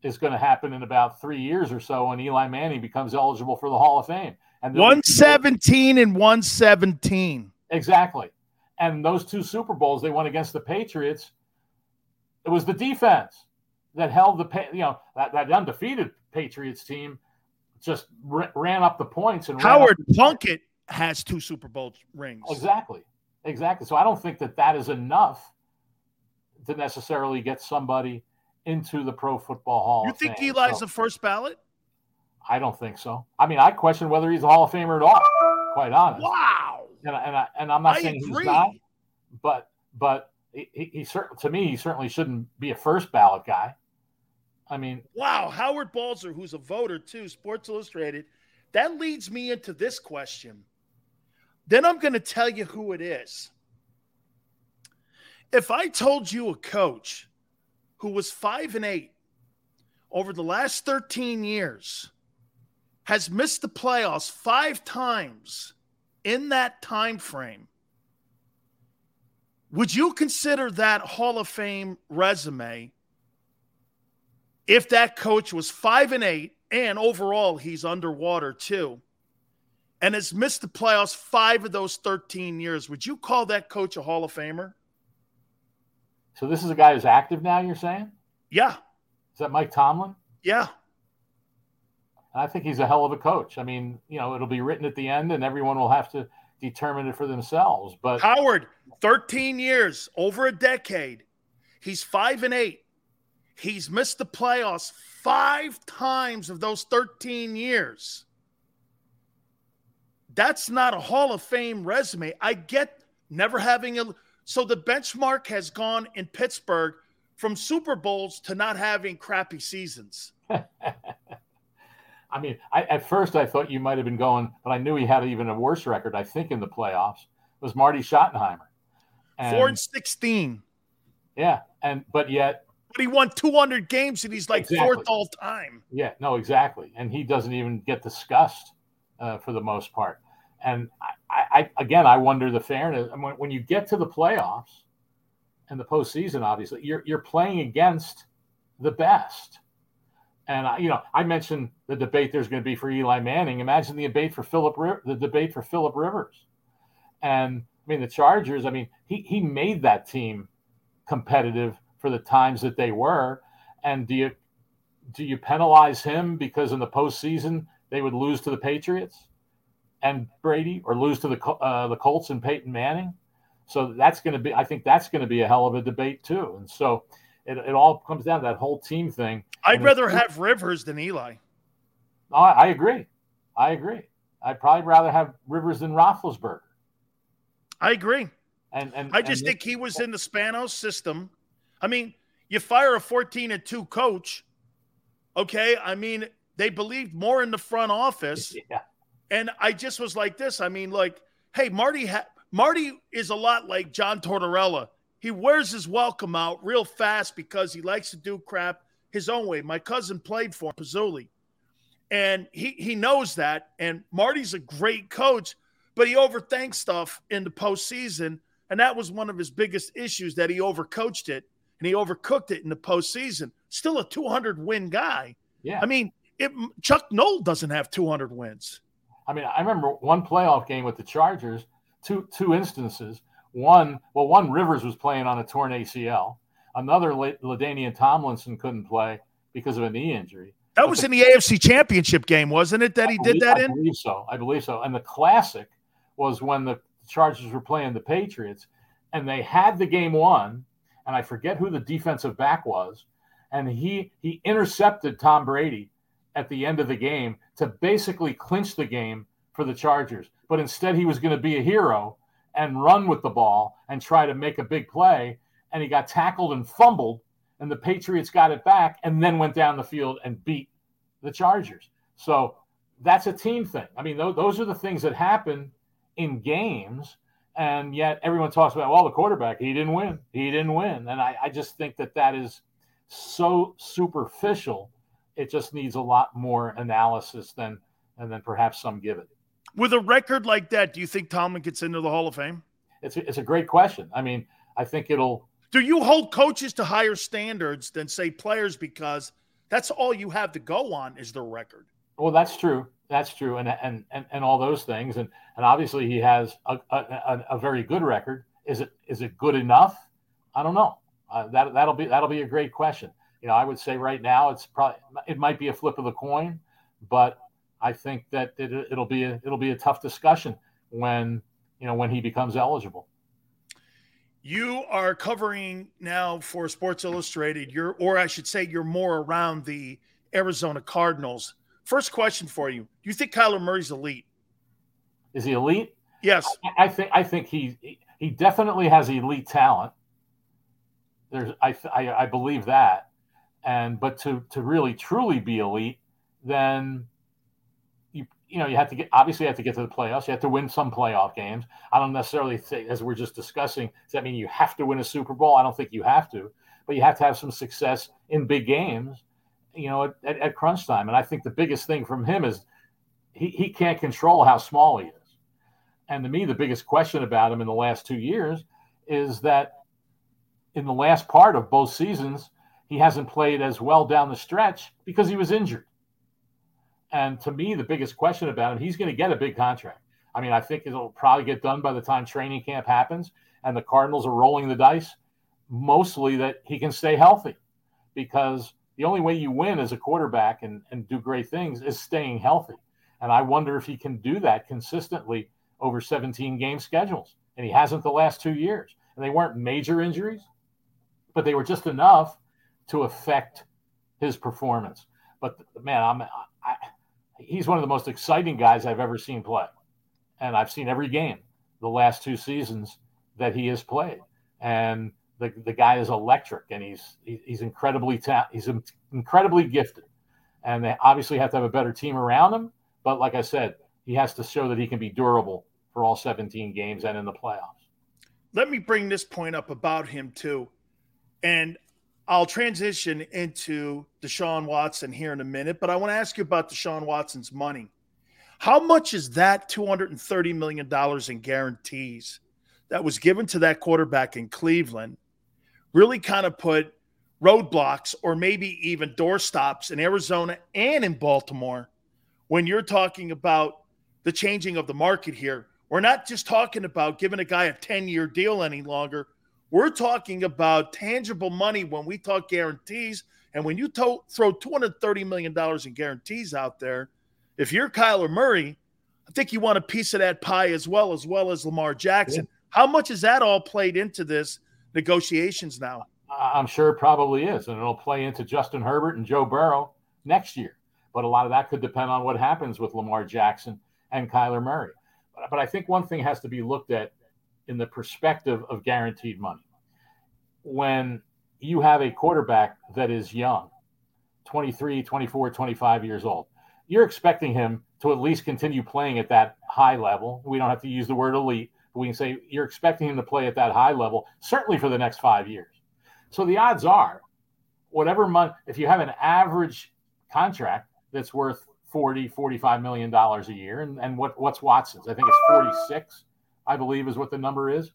[SPEAKER 23] is going to happen in about three years or so when Eli Manning becomes eligible for the Hall of Fame.
[SPEAKER 2] And 117 and 117.
[SPEAKER 23] Exactly. And those two Super Bowls they won against the Patriots, it was the defense that held the, you know, that, that undefeated Patriots team just r- ran up the points. And
[SPEAKER 2] Howard Plunkett has two Super Bowl rings.
[SPEAKER 23] Exactly. Exactly. So I don't think that that is enough to necessarily get somebody into the Pro Football Hall. You think Fame,
[SPEAKER 2] Eli's so. the first ballot?
[SPEAKER 23] I don't think so. I mean, I question whether he's a Hall of Famer at all. Quite honest.
[SPEAKER 2] Wow.
[SPEAKER 23] And, and I and I'm not I saying agree. he's not, but but he, he, he certainly to me he certainly shouldn't be a first ballot guy. I mean,
[SPEAKER 2] wow, Howard Balzer, who's a voter too, Sports Illustrated. That leads me into this question. Then I'm going to tell you who it is. If I told you a coach who was five and eight over the last 13 years, has missed the playoffs five times in that time frame. Would you consider that Hall of Fame resume if that coach was five and eight and overall he's underwater too and has missed the playoffs five of those 13 years? Would you call that coach a Hall of Famer?
[SPEAKER 23] So this is a guy who's active now. You're saying?
[SPEAKER 2] Yeah.
[SPEAKER 23] Is that Mike Tomlin?
[SPEAKER 2] Yeah.
[SPEAKER 23] And I think he's a hell of a coach. I mean, you know, it'll be written at the end, and everyone will have to determine it for themselves. But
[SPEAKER 2] Howard, 13 years, over a decade. He's five and eight. He's missed the playoffs five times of those 13 years. That's not a Hall of Fame resume. I get never having a so the benchmark has gone in Pittsburgh from Super Bowls to not having crappy seasons. I
[SPEAKER 23] mean, I, at first I thought you might have been going, but I knew he had even a worse record. I think in the playoffs it was Marty Schottenheimer,
[SPEAKER 2] and, four and sixteen.
[SPEAKER 23] Yeah, and but yet,
[SPEAKER 2] but he won two hundred games, and he's like exactly. fourth all time.
[SPEAKER 23] Yeah, no, exactly, and he doesn't even get discussed uh, for the most part. And I, I again, I wonder the fairness. When, when you get to the playoffs and the postseason, obviously, you're you're playing against the best. And I, you know, I mentioned the debate there's going to be for Eli Manning. Imagine the debate for Philip the debate for Philip Rivers. And I mean the Chargers, I mean, he he made that team competitive for the times that they were. And do you do you penalize him because in the postseason they would lose to the Patriots? and Brady or lose to the uh, the Colts and Peyton Manning. So that's going to be, I think that's going to be a hell of a debate too. And so it, it all comes down to that whole team thing.
[SPEAKER 2] I'd rather have Rivers than Eli.
[SPEAKER 23] I, I, agree. I agree. I'd probably rather have Rivers than Roethlisberger.
[SPEAKER 2] I agree.
[SPEAKER 23] And, and
[SPEAKER 2] I just
[SPEAKER 23] and
[SPEAKER 2] think he was in the Spanos system. I mean, you fire a 14 and 2 coach. Okay. I mean, they believed more in the front office. Yeah. And I just was like this. I mean, like, hey, Marty, ha- Marty is a lot like John Tortorella. He wears his welcome out real fast because he likes to do crap his own way. My cousin played for Pizzoli, and he he knows that. And Marty's a great coach, but he overthinks stuff in the postseason, and that was one of his biggest issues that he overcoached it and he overcooked it in the postseason. Still a 200 win guy. Yeah, I mean, it, Chuck Noll doesn't have 200 wins.
[SPEAKER 23] I mean, I remember one playoff game with the Chargers, two two instances. One, well, one Rivers was playing on a torn ACL. Another, LaDainian Tomlinson couldn't play because of a knee injury.
[SPEAKER 2] That but was the, in the AFC Championship game, wasn't it? That I he
[SPEAKER 23] believe,
[SPEAKER 2] did that I in. I
[SPEAKER 23] believe so. I believe so. And the classic was when the Chargers were playing the Patriots, and they had the game won. And I forget who the defensive back was, and he he intercepted Tom Brady at the end of the game to basically clinch the game for the Chargers. But instead, he was going to be a hero and run with the ball and try to make a big play. And he got tackled and fumbled, and the Patriots got it back and then went down the field and beat the Chargers. So that's a team thing. I mean, th- those are the things that happen in games. And yet everyone talks about, well, the quarterback, he didn't win. He didn't win. And I, I just think that that is so superficial it just needs a lot more analysis than and then perhaps some give it.
[SPEAKER 2] With a record like that, do you think Tomlin gets into the Hall of Fame?
[SPEAKER 23] It's a, it's a great question. I mean, I think it'll.
[SPEAKER 2] Do you hold coaches to higher standards than say players because that's all you have to go on is their record?
[SPEAKER 23] Well, that's true. That's true, and and and, and all those things, and and obviously he has a, a, a very good record. Is it is it good enough? I don't know. Uh, that that'll be that'll be a great question you know, I would say right now it's probably it might be a flip of the coin, but I think that it, will be a, it'll be a tough discussion when you know when he becomes eligible.
[SPEAKER 2] You are covering now for Sports Illustrated. You're, or I should say, you're more around the Arizona Cardinals. First question for you: Do you think Kyler Murray's elite?
[SPEAKER 23] Is he elite?
[SPEAKER 2] Yes,
[SPEAKER 23] I, I think I think he he definitely has elite talent. There's I I, I believe that and but to to really truly be elite, then you you know you have to get obviously you have to get to the playoffs. You have to win some playoff games. I don't necessarily think, as we're just discussing, does that mean you have to win a Super Bowl? I don't think you have to, but you have to have some success in big games. You know, at, at, at crunch time. And I think the biggest thing from him is he, he can't control how small he is. And to me, the biggest question about him in the last two years is that in the last part of both seasons, he hasn't played as well down the stretch because he was injured. And to me, the biggest question about him, he's going to get a big contract. I mean, I think it'll probably get done by the time training camp happens and the Cardinals are rolling the dice, mostly that he can stay healthy because the only way you win as a quarterback and, and do great things is staying healthy. And I wonder if he can do that consistently over 17 game schedules. And he hasn't the last two years. And they weren't major injuries, but they were just enough to affect his performance. But man, I'm I, he's one of the most exciting guys I've ever seen play, and I've seen every game the last two seasons that he has played, and the, the guy is electric, and he's he's incredibly ta- he's incredibly gifted, and they obviously have to have a better team around him. But like I said, he has to show that he can be durable for all 17 games and in the playoffs.
[SPEAKER 2] Let me bring this point up about him too, and I'll transition into Deshaun Watson here in a minute, but I want to ask you about Deshaun Watson's money. How much is that $230 million in guarantees that was given to that quarterback in Cleveland really kind of put roadblocks or maybe even doorstops in Arizona and in Baltimore when you're talking about the changing of the market here? We're not just talking about giving a guy a 10 year deal any longer. We're talking about tangible money when we talk guarantees. And when you to- throw $230 million in guarantees out there, if you're Kyler Murray, I think you want a piece of that pie as well, as well as Lamar Jackson. Yeah. How much is that all played into this negotiations now?
[SPEAKER 23] I'm sure it probably is. And it'll play into Justin Herbert and Joe Burrow next year. But a lot of that could depend on what happens with Lamar Jackson and Kyler Murray. but I think one thing has to be looked at in the perspective of guaranteed money. When you have a quarterback that is young, 23, 24, 25 years old, you're expecting him to at least continue playing at that high level. We don't have to use the word elite. We can say you're expecting him to play at that high level, certainly for the next five years. So the odds are, whatever month, if you have an average contract that's worth 40, 45 million dollars a year, and, and what, what's Watson's? I think it's 46 I believe is what the number is.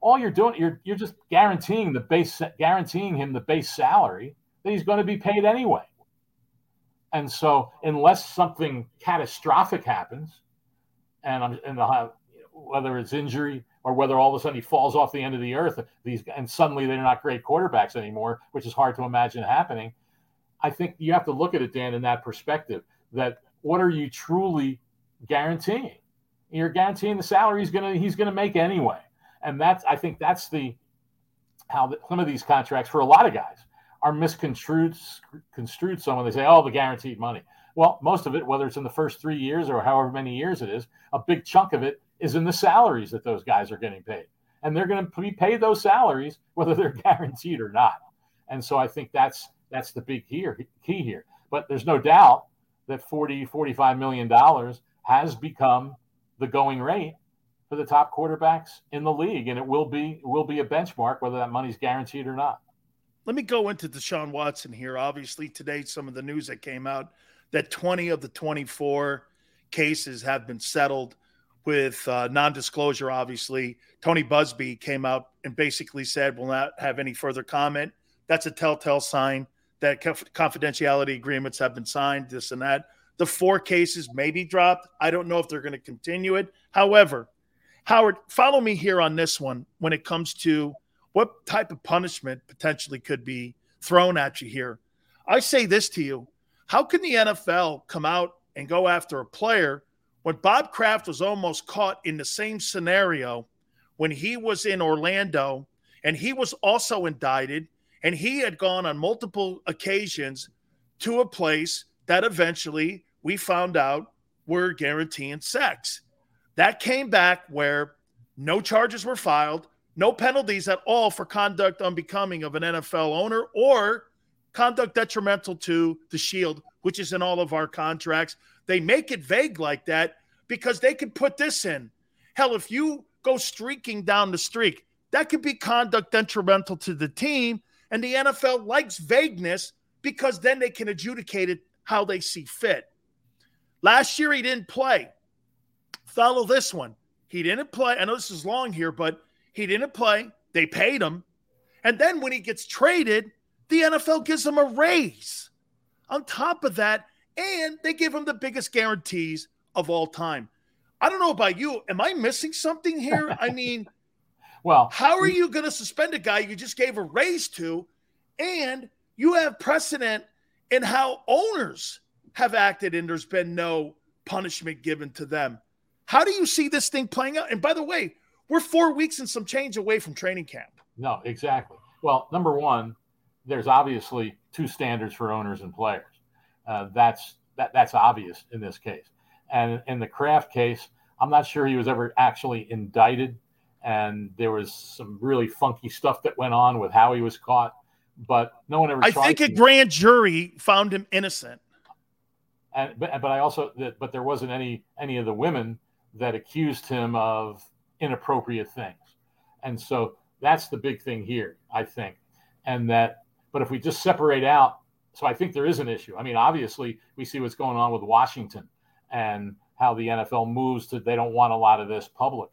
[SPEAKER 23] All you're doing, you're you're just guaranteeing the base, guaranteeing him the base salary that he's going to be paid anyway. And so, unless something catastrophic happens, and I'm and have, whether it's injury or whether all of a sudden he falls off the end of the earth, these and suddenly they're not great quarterbacks anymore, which is hard to imagine happening. I think you have to look at it, Dan, in that perspective. That what are you truly guaranteeing? you're guaranteeing the salary he's gonna he's gonna make anyway. And that's I think that's the how the, some of these contracts for a lot of guys are misconstrued construed some they say oh the guaranteed money well most of it whether it's in the first three years or however many years it is a big chunk of it is in the salaries that those guys are getting paid and they're going to be paid those salaries whether they're guaranteed or not and so i think that's that's the big here key here but there's no doubt that 40 45 million dollars has become the going rate for the top quarterbacks in the league, and it will be will be a benchmark whether that money's guaranteed or not.
[SPEAKER 2] Let me go into Deshaun Watson here. Obviously, today some of the news that came out that 20 of the 24 cases have been settled with uh, non-disclosure. Obviously, Tony Buzbee came out and basically said, we "Will not have any further comment." That's a telltale sign that confidentiality agreements have been signed. This and that. The four cases may be dropped. I don't know if they're going to continue it. However, Howard, follow me here on this one when it comes to what type of punishment potentially could be thrown at you here. I say this to you how can the NFL come out and go after a player when Bob Kraft was almost caught in the same scenario when he was in Orlando and he was also indicted and he had gone on multiple occasions to a place that eventually we found out were guaranteeing sex. That came back where no charges were filed, no penalties at all for conduct unbecoming of an NFL owner or conduct detrimental to the shield, which is in all of our contracts. They make it vague like that because they can put this in. Hell, if you go streaking down the streak, that could be conduct detrimental to the team. And the NFL likes vagueness because then they can adjudicate it how they see fit. Last year, he didn't play. Follow this one. He didn't play. I know this is long here, but he didn't play. They paid him. And then when he gets traded, the NFL gives him a raise. On top of that, and they give him the biggest guarantees of all time. I don't know about you. Am I missing something here? I mean, well, how are you going to suspend a guy you just gave a raise to? And you have precedent in how owners have acted and there's been no punishment given to them. How do you see this thing playing out? And by the way, we're four weeks and some change away from training camp.
[SPEAKER 23] No, exactly. Well, number one, there's obviously two standards for owners and players. Uh, that's that, that's obvious in this case. And in the Kraft case, I'm not sure he was ever actually indicted, and there was some really funky stuff that went on with how he was caught. But no one ever.
[SPEAKER 2] I think a grand jury found him innocent
[SPEAKER 23] and but, but I also but there wasn't any any of the women that accused him of inappropriate things, and so that's the big thing here, I think, and that. But if we just separate out, so I think there is an issue. I mean, obviously we see what's going on with Washington and how the NFL moves to they don't want a lot of this public,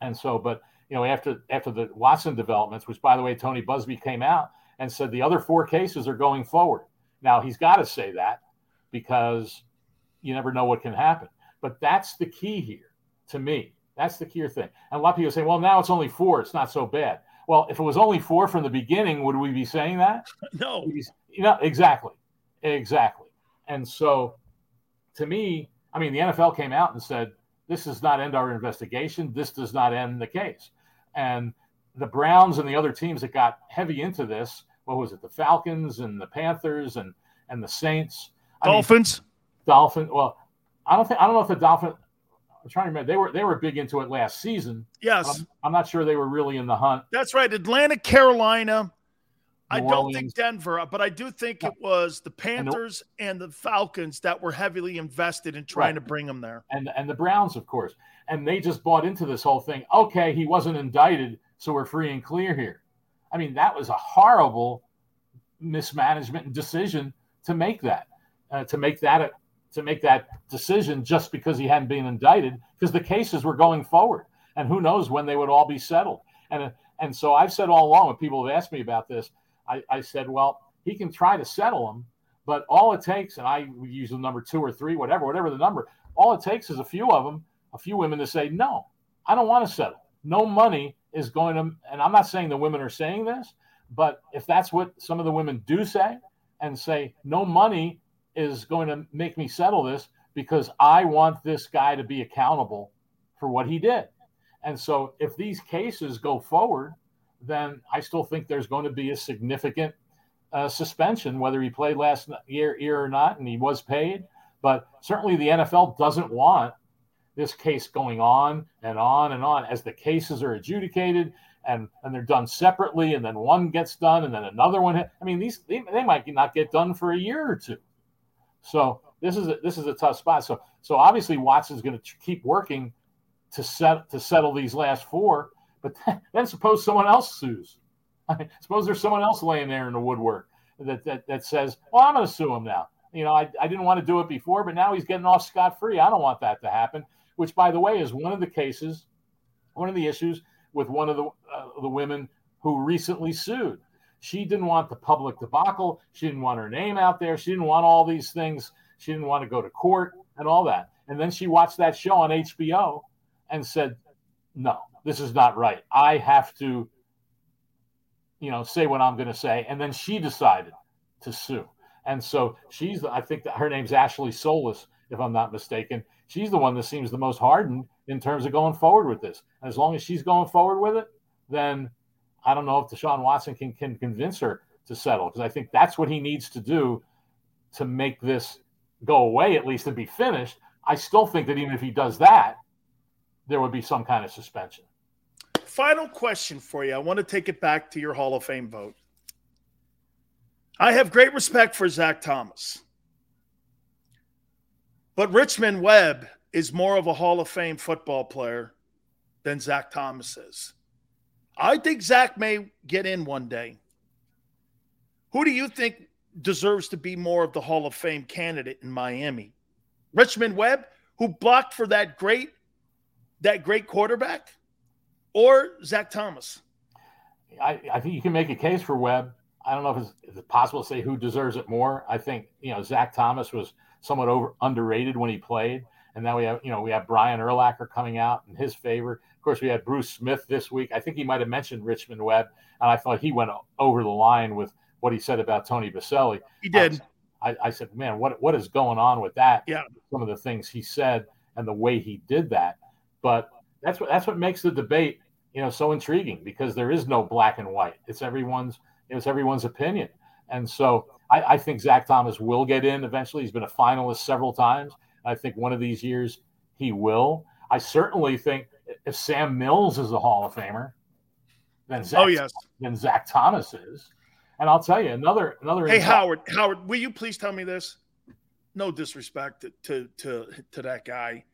[SPEAKER 23] and so but you know after after the Watson developments, which by the way Tony Buzbee came out and said the other four cases are going forward. Now he's got to say that because you never know what can happen. But that's the key here to me. That's the key thing. And a lot of people say, well, now it's only four. It's not so bad. Well, if it was only four from the beginning, would we be saying that?
[SPEAKER 2] No.
[SPEAKER 23] You know, exactly. Exactly. And so to me, I mean, the NFL came out and said, this does not end our investigation. This does not end the case. And the Browns and the other teams that got heavy into this, what was it, the Falcons and the Panthers and, and the Saints,
[SPEAKER 2] Dolphins.
[SPEAKER 23] Dolphins. Dolphin. Well, I don't think I don't know if the Dolphin. I'm trying to remember. They were they were big into it last season.
[SPEAKER 2] Yes.
[SPEAKER 23] I'm, I'm not sure they were really in the hunt.
[SPEAKER 2] That's right. Atlanta, Carolina. I don't think Denver, but I do think it was the Panthers and the, and the Falcons that were heavily invested in trying right. to bring him there.
[SPEAKER 23] And and the Browns, of course. And they just bought into this whole thing. Okay, he wasn't indicted, so we're free and clear here. I mean, that was a horrible mismanagement and decision to make that uh, to make that a, uh, to make that decision just because he hadn't been indicted because the cases were going forward and who knows when they would all be settled and uh, and so I've said all along when people have asked me about this I, I said well he can try to settle them but all it takes and I use the number two or three whatever whatever the number all it takes is a few of them a few women to say no I don't want to settle no money is going to and I'm not saying the women are saying this but if that's what some of the women do say and say no money is going to make me settle this because I want this guy to be accountable for what he did. And so if these cases go forward, then I still think there's going to be a significant uh, suspension, whether he played last year, year or not, and he was paid. But certainly the NFL doesn't want this case going on and on and on as the cases are adjudicated and, and they're done separately, and then one gets done and then another one. I mean, these they, they might not get done for a year or two. So this is a, this is a tough spot. So so obviously Watson's going to keep working to set to settle these last four. But then suppose someone else sues. I mean, suppose there's someone else laying there in the woodwork that that, that says, "Well, I'm going to sue him now." You know, I, I didn't want to do it before, but now he's getting off scot free. I don't want that to happen. Which, by the way, is one of the cases, one of the issues with one of the uh, the women who recently sued. She didn't want the public debacle. She didn't want her name out there. She didn't want all these things. She didn't want to go to court and all that. And then she watched that show on HBO and said, No, this is not right. I have to, you know, say what I'm going to say. And then she decided to sue. And so she's, I think that her name's Ashley Solis, if I'm not mistaken. She's the one that seems the most hardened in terms of going forward with this. as long as she's going forward with it, then I don't know if Deshaun Watson can, can convince her to settle because I think that's what he needs to do to make this go away at least and be finished. I still think that even if he does that, there would be some kind of suspension.
[SPEAKER 2] Final question for you. I want to take it back to your Hall of Fame vote. I have great respect for Zach Thomas, but Richmond Webb is more of a Hall of Fame football player than Zach Thomas is. I think Zach may get in one day. Who do you think deserves to be more of the Hall of Fame candidate in Miami? Richmond Webb, who blocked for that great that great quarterback, or Zach Thomas?
[SPEAKER 23] I, I think you can make a case for Webb. I don't know if it's, if it's possible to say who deserves it more. I think you know Zach Thomas was somewhat over underrated when he played, and now we have you know we have Brian Urlacher coming out in his favor course, we had Bruce Smith this week. I think he might have mentioned Richmond Webb, and I thought he went over the line with what he said about Tony Boselli.
[SPEAKER 2] He
[SPEAKER 23] did. I, I, said, man, what what is going on with that?
[SPEAKER 2] Yeah.
[SPEAKER 23] Some of the things he said and the way he did that, but that's what that's what makes the debate you know so intriguing because there is no black and white. It's everyone's it's everyone's opinion, and so I, I think Zach Thomas will get in eventually. He's been a finalist several times. I think one of these years he will. I certainly think if Sam Mills is a Hall of Famer, then oh, Zach, oh yes, then Zach Thomas is. And I'll tell you another another.
[SPEAKER 2] Hey Howard, Howard, will you please tell me this? No disrespect to to to, to that guy.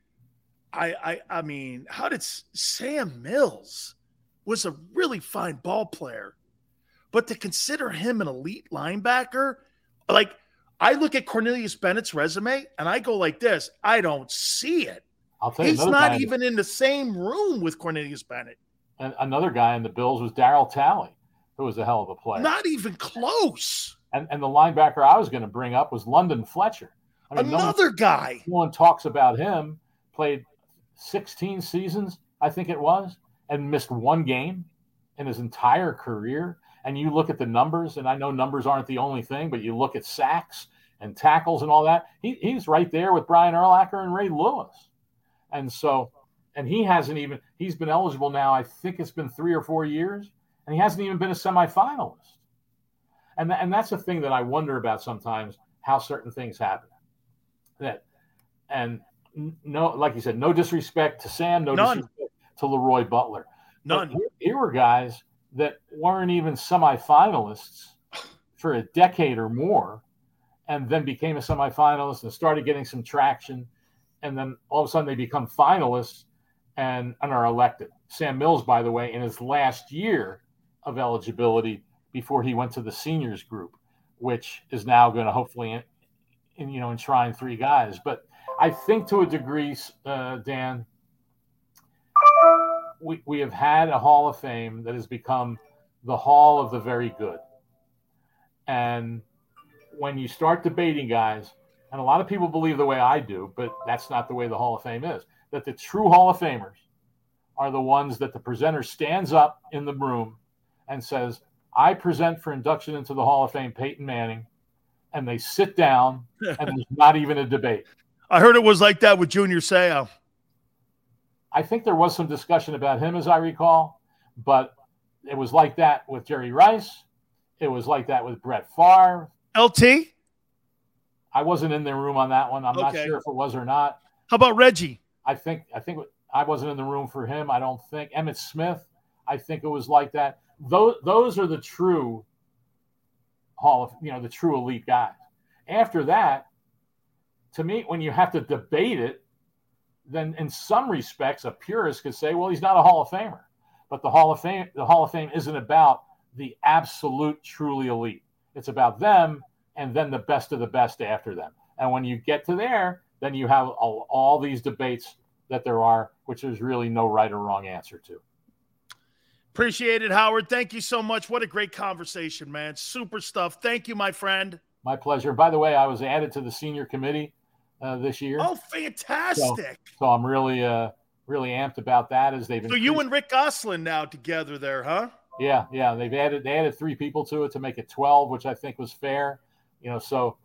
[SPEAKER 2] I, I I mean, how did Sam Mills was a really fine ball player, but to consider him an elite linebacker, like I look at Cornelius Bennett's resume and I go like this, I don't see it. I'll tell you He's not even in the same room with Cornelius Bennett.
[SPEAKER 23] And another guy in the Bills was Darryl Talley, who was a hell of a player.
[SPEAKER 2] Not even close.
[SPEAKER 23] And, and the linebacker I was going to bring up was London Fletcher. I
[SPEAKER 2] mean, another no one, guy.
[SPEAKER 23] No one talks about him. Played 16 seasons, I think it was, and missed one game in his entire career. And you look at the numbers, and I know numbers aren't the only thing, but you look at sacks and tackles and all that. He, he's right there with Brian Urlacher and Ray Lewis. And so, and he hasn't even, he's been eligible now, I think it's been three or four years, and he hasn't even been a semifinalist. And, th- and that's the thing that I wonder about sometimes how certain things happen. That, and no, like you said, no disrespect to Sam, no None. disrespect to Leroy Butler. None. But here were guys that weren't even semifinalists for a decade or more and then became a semifinalist and started getting some traction and then all of a sudden they become finalists and, and are elected. Sam Mills, by the way, in his last year of eligibility before he went to the seniors group, which is now going to hopefully, in, you know, enshrine three guys. But I think to a degree, uh, Dan, we, we have had a Hall of Fame that has become the Hall of the Very Good. And when you start debating guys, and a lot of people believe the way I do, but that's not the way the Hall of Fame is. That the true Hall of Famers are the ones that the presenter stands up in the room and says, I present for induction into the Hall of Fame Peyton Manning, and they sit down and there's not even a debate.
[SPEAKER 2] I heard it was like that with Junior Seau.
[SPEAKER 23] I think there was some discussion about him, as I recall, but it was like that with Jerry Rice. It was like that with Brett Favre.
[SPEAKER 2] LT?
[SPEAKER 23] I wasn't in the room on that one. I'm okay. not sure if it was or not.
[SPEAKER 2] How about Reggie?
[SPEAKER 23] I think I think I wasn't in the room for him. I don't think Emmitt Smith. I think it was like that. Those those are the true Hall of you know the true elite guys. After that, to me, when you have to debate it, then in some respects, a purist could say, well, he's not a Hall of Famer. But the Hall of Fame the Hall of Fame isn't about the absolute truly elite. It's about them and then the best of the best after them. And when you get to there, then you have all, all these debates that there are, which there's really no right or wrong answer to.
[SPEAKER 2] Appreciate it, Howard. Thank you so much. What a great conversation, man. Super stuff. Thank you, my friend.
[SPEAKER 23] My pleasure. By the way, I was added to the senior committee uh, this year.
[SPEAKER 2] Oh, fantastic!
[SPEAKER 23] So, so, I'm really, uh, really amped about that. As they've
[SPEAKER 2] so you and Rick Gosselin now together there, huh?
[SPEAKER 23] Yeah, yeah. They've added they added three people to it to make it twelve, which I think was fair. You know, so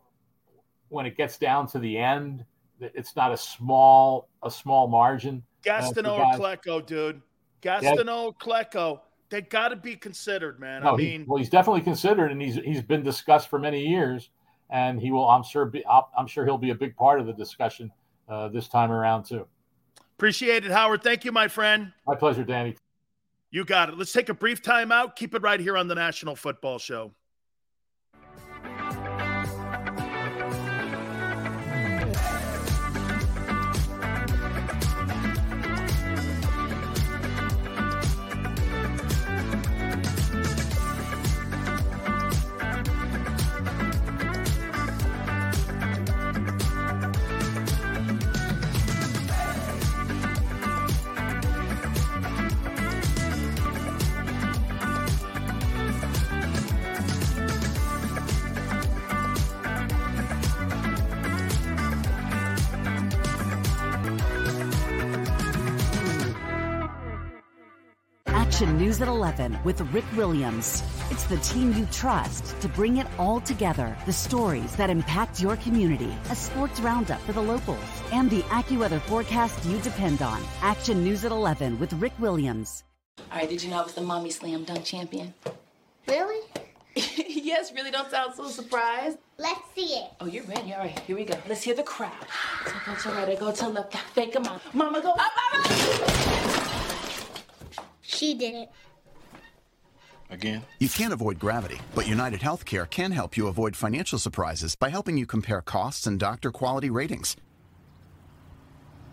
[SPEAKER 23] when it gets down to the end, it's not a small a small margin.
[SPEAKER 2] Gastineau or Klecko, dude. Gastineau or Klecko. They got to be considered, man. No, I mean, he,
[SPEAKER 23] well, he's definitely considered, and he's he's been discussed for many years, and he will. I'm sure. Be, I'm sure he'll be a big part of the discussion uh, this time around too.
[SPEAKER 2] Appreciate it, Howard. Thank you, my friend.
[SPEAKER 23] My pleasure, Danny.
[SPEAKER 2] You got it. Let's take a brief time out. Keep it right here on the National Football Show. at 11 with Rick Williams. It's the team you trust to bring it all together. The stories that impact your community, a sports roundup for the locals, and the AccuWeather forecast you depend on. Action News at 11 with Rick Williams. All right, did you know I was the Mommy Slam Dunk Champion? Really? yes, really don't sound so surprised. Let's see it. Oh, you're ready. All right, here we go. Let's hear the crowd. So go to right, go to left. Fake a Mama, go mama! She did it again? You can't avoid gravity, but United Healthcare can help you avoid financial surprises by helping you compare costs and doctor quality ratings.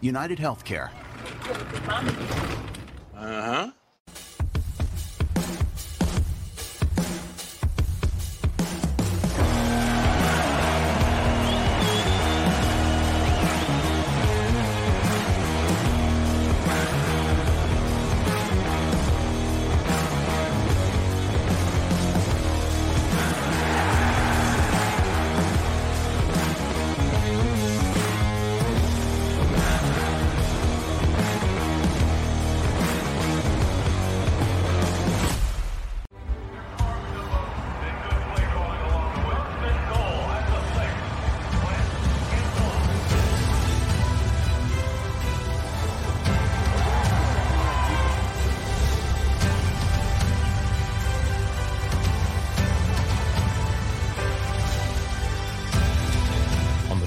[SPEAKER 2] United Healthcare. Uh huh.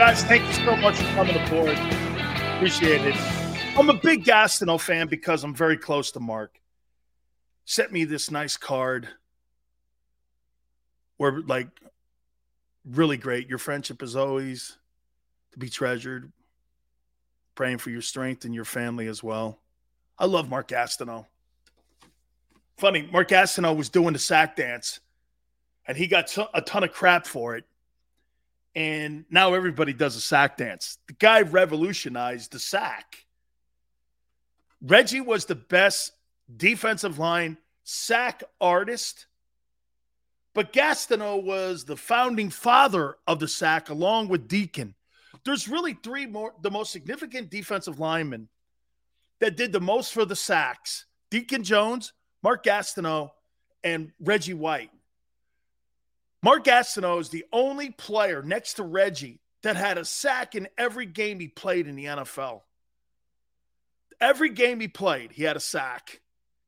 [SPEAKER 2] guys, thank you so much for coming aboard. Appreciate it. I'm a big Gastineau fan because I'm very close to Mark. Sent me this nice card. We're like really great. Your friendship is always to be treasured. Praying for your strength and your family as well. I love Mark Gastineau. Funny, Mark Gastineau was doing the sack dance and he got t- a ton of crap for it and now everybody does a sack dance. The guy revolutionized the sack. Reggie was the best defensive line sack artist, but Gastineau was the founding father of the sack along with Deacon. There's really three more the most significant defensive linemen that did the most for the sacks. Deacon Jones, Mark Gastineau, and Reggie White. Mark Gastineau is the only player next to Reggie that had a sack in every game he played in the NFL. Every game he played, he had a sack.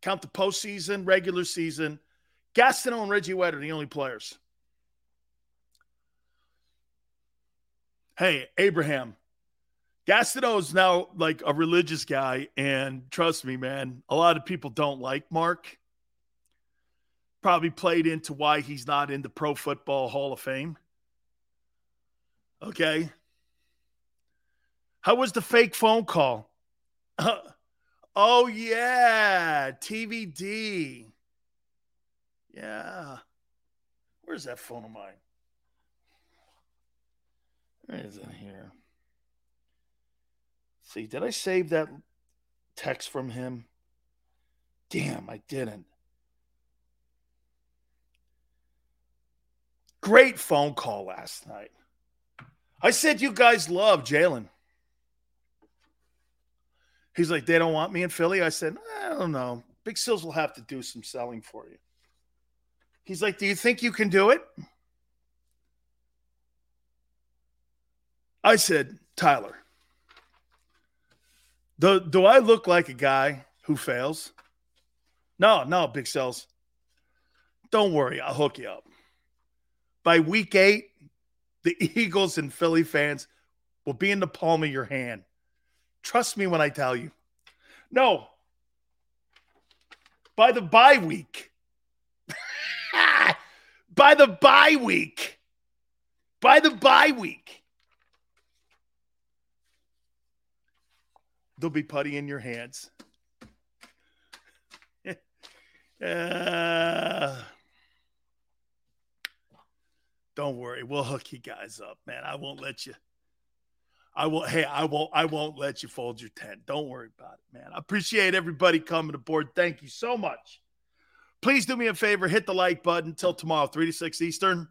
[SPEAKER 2] Count the postseason, regular season. Gastineau and Reggie White are the only players. Hey, Abraham, Gastineau is now like a religious guy. And trust me, man, a lot of people don't like Mark probably played into why he's not in the Pro Football Hall of Fame. Okay. How was the fake phone call? oh, yeah. TVD. Yeah. Where's that phone of mine? Where is it here? see, did I save that text from him? Damn, I didn't. Great phone call last night. I said you guys love Jalen. He's like, they don't want me in Philly. I said, I don't know. Big Sills will have to do some selling for you. He's like, Do you think you can do it? I said, Tyler, do, do I look like a guy who fails? No, no, Big Sills. Don't worry, I'll hook you up by week eight, the Eagles and Philly fans will be in the palm of your hand. Trust me when I tell you. No, by the bye week, by the bye week, by the bye week, they'll be putty in your hands. uh... Don't worry, we'll hook you guys up, man. I won't let you. I will. Hey, I won't. I won't let you fold your tent. Don't worry about it, man. I appreciate everybody coming aboard. Thank you so much. Please do me a favor. Hit the like button. Till tomorrow, three to six Eastern.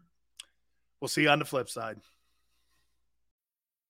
[SPEAKER 2] We'll see you on the flip side.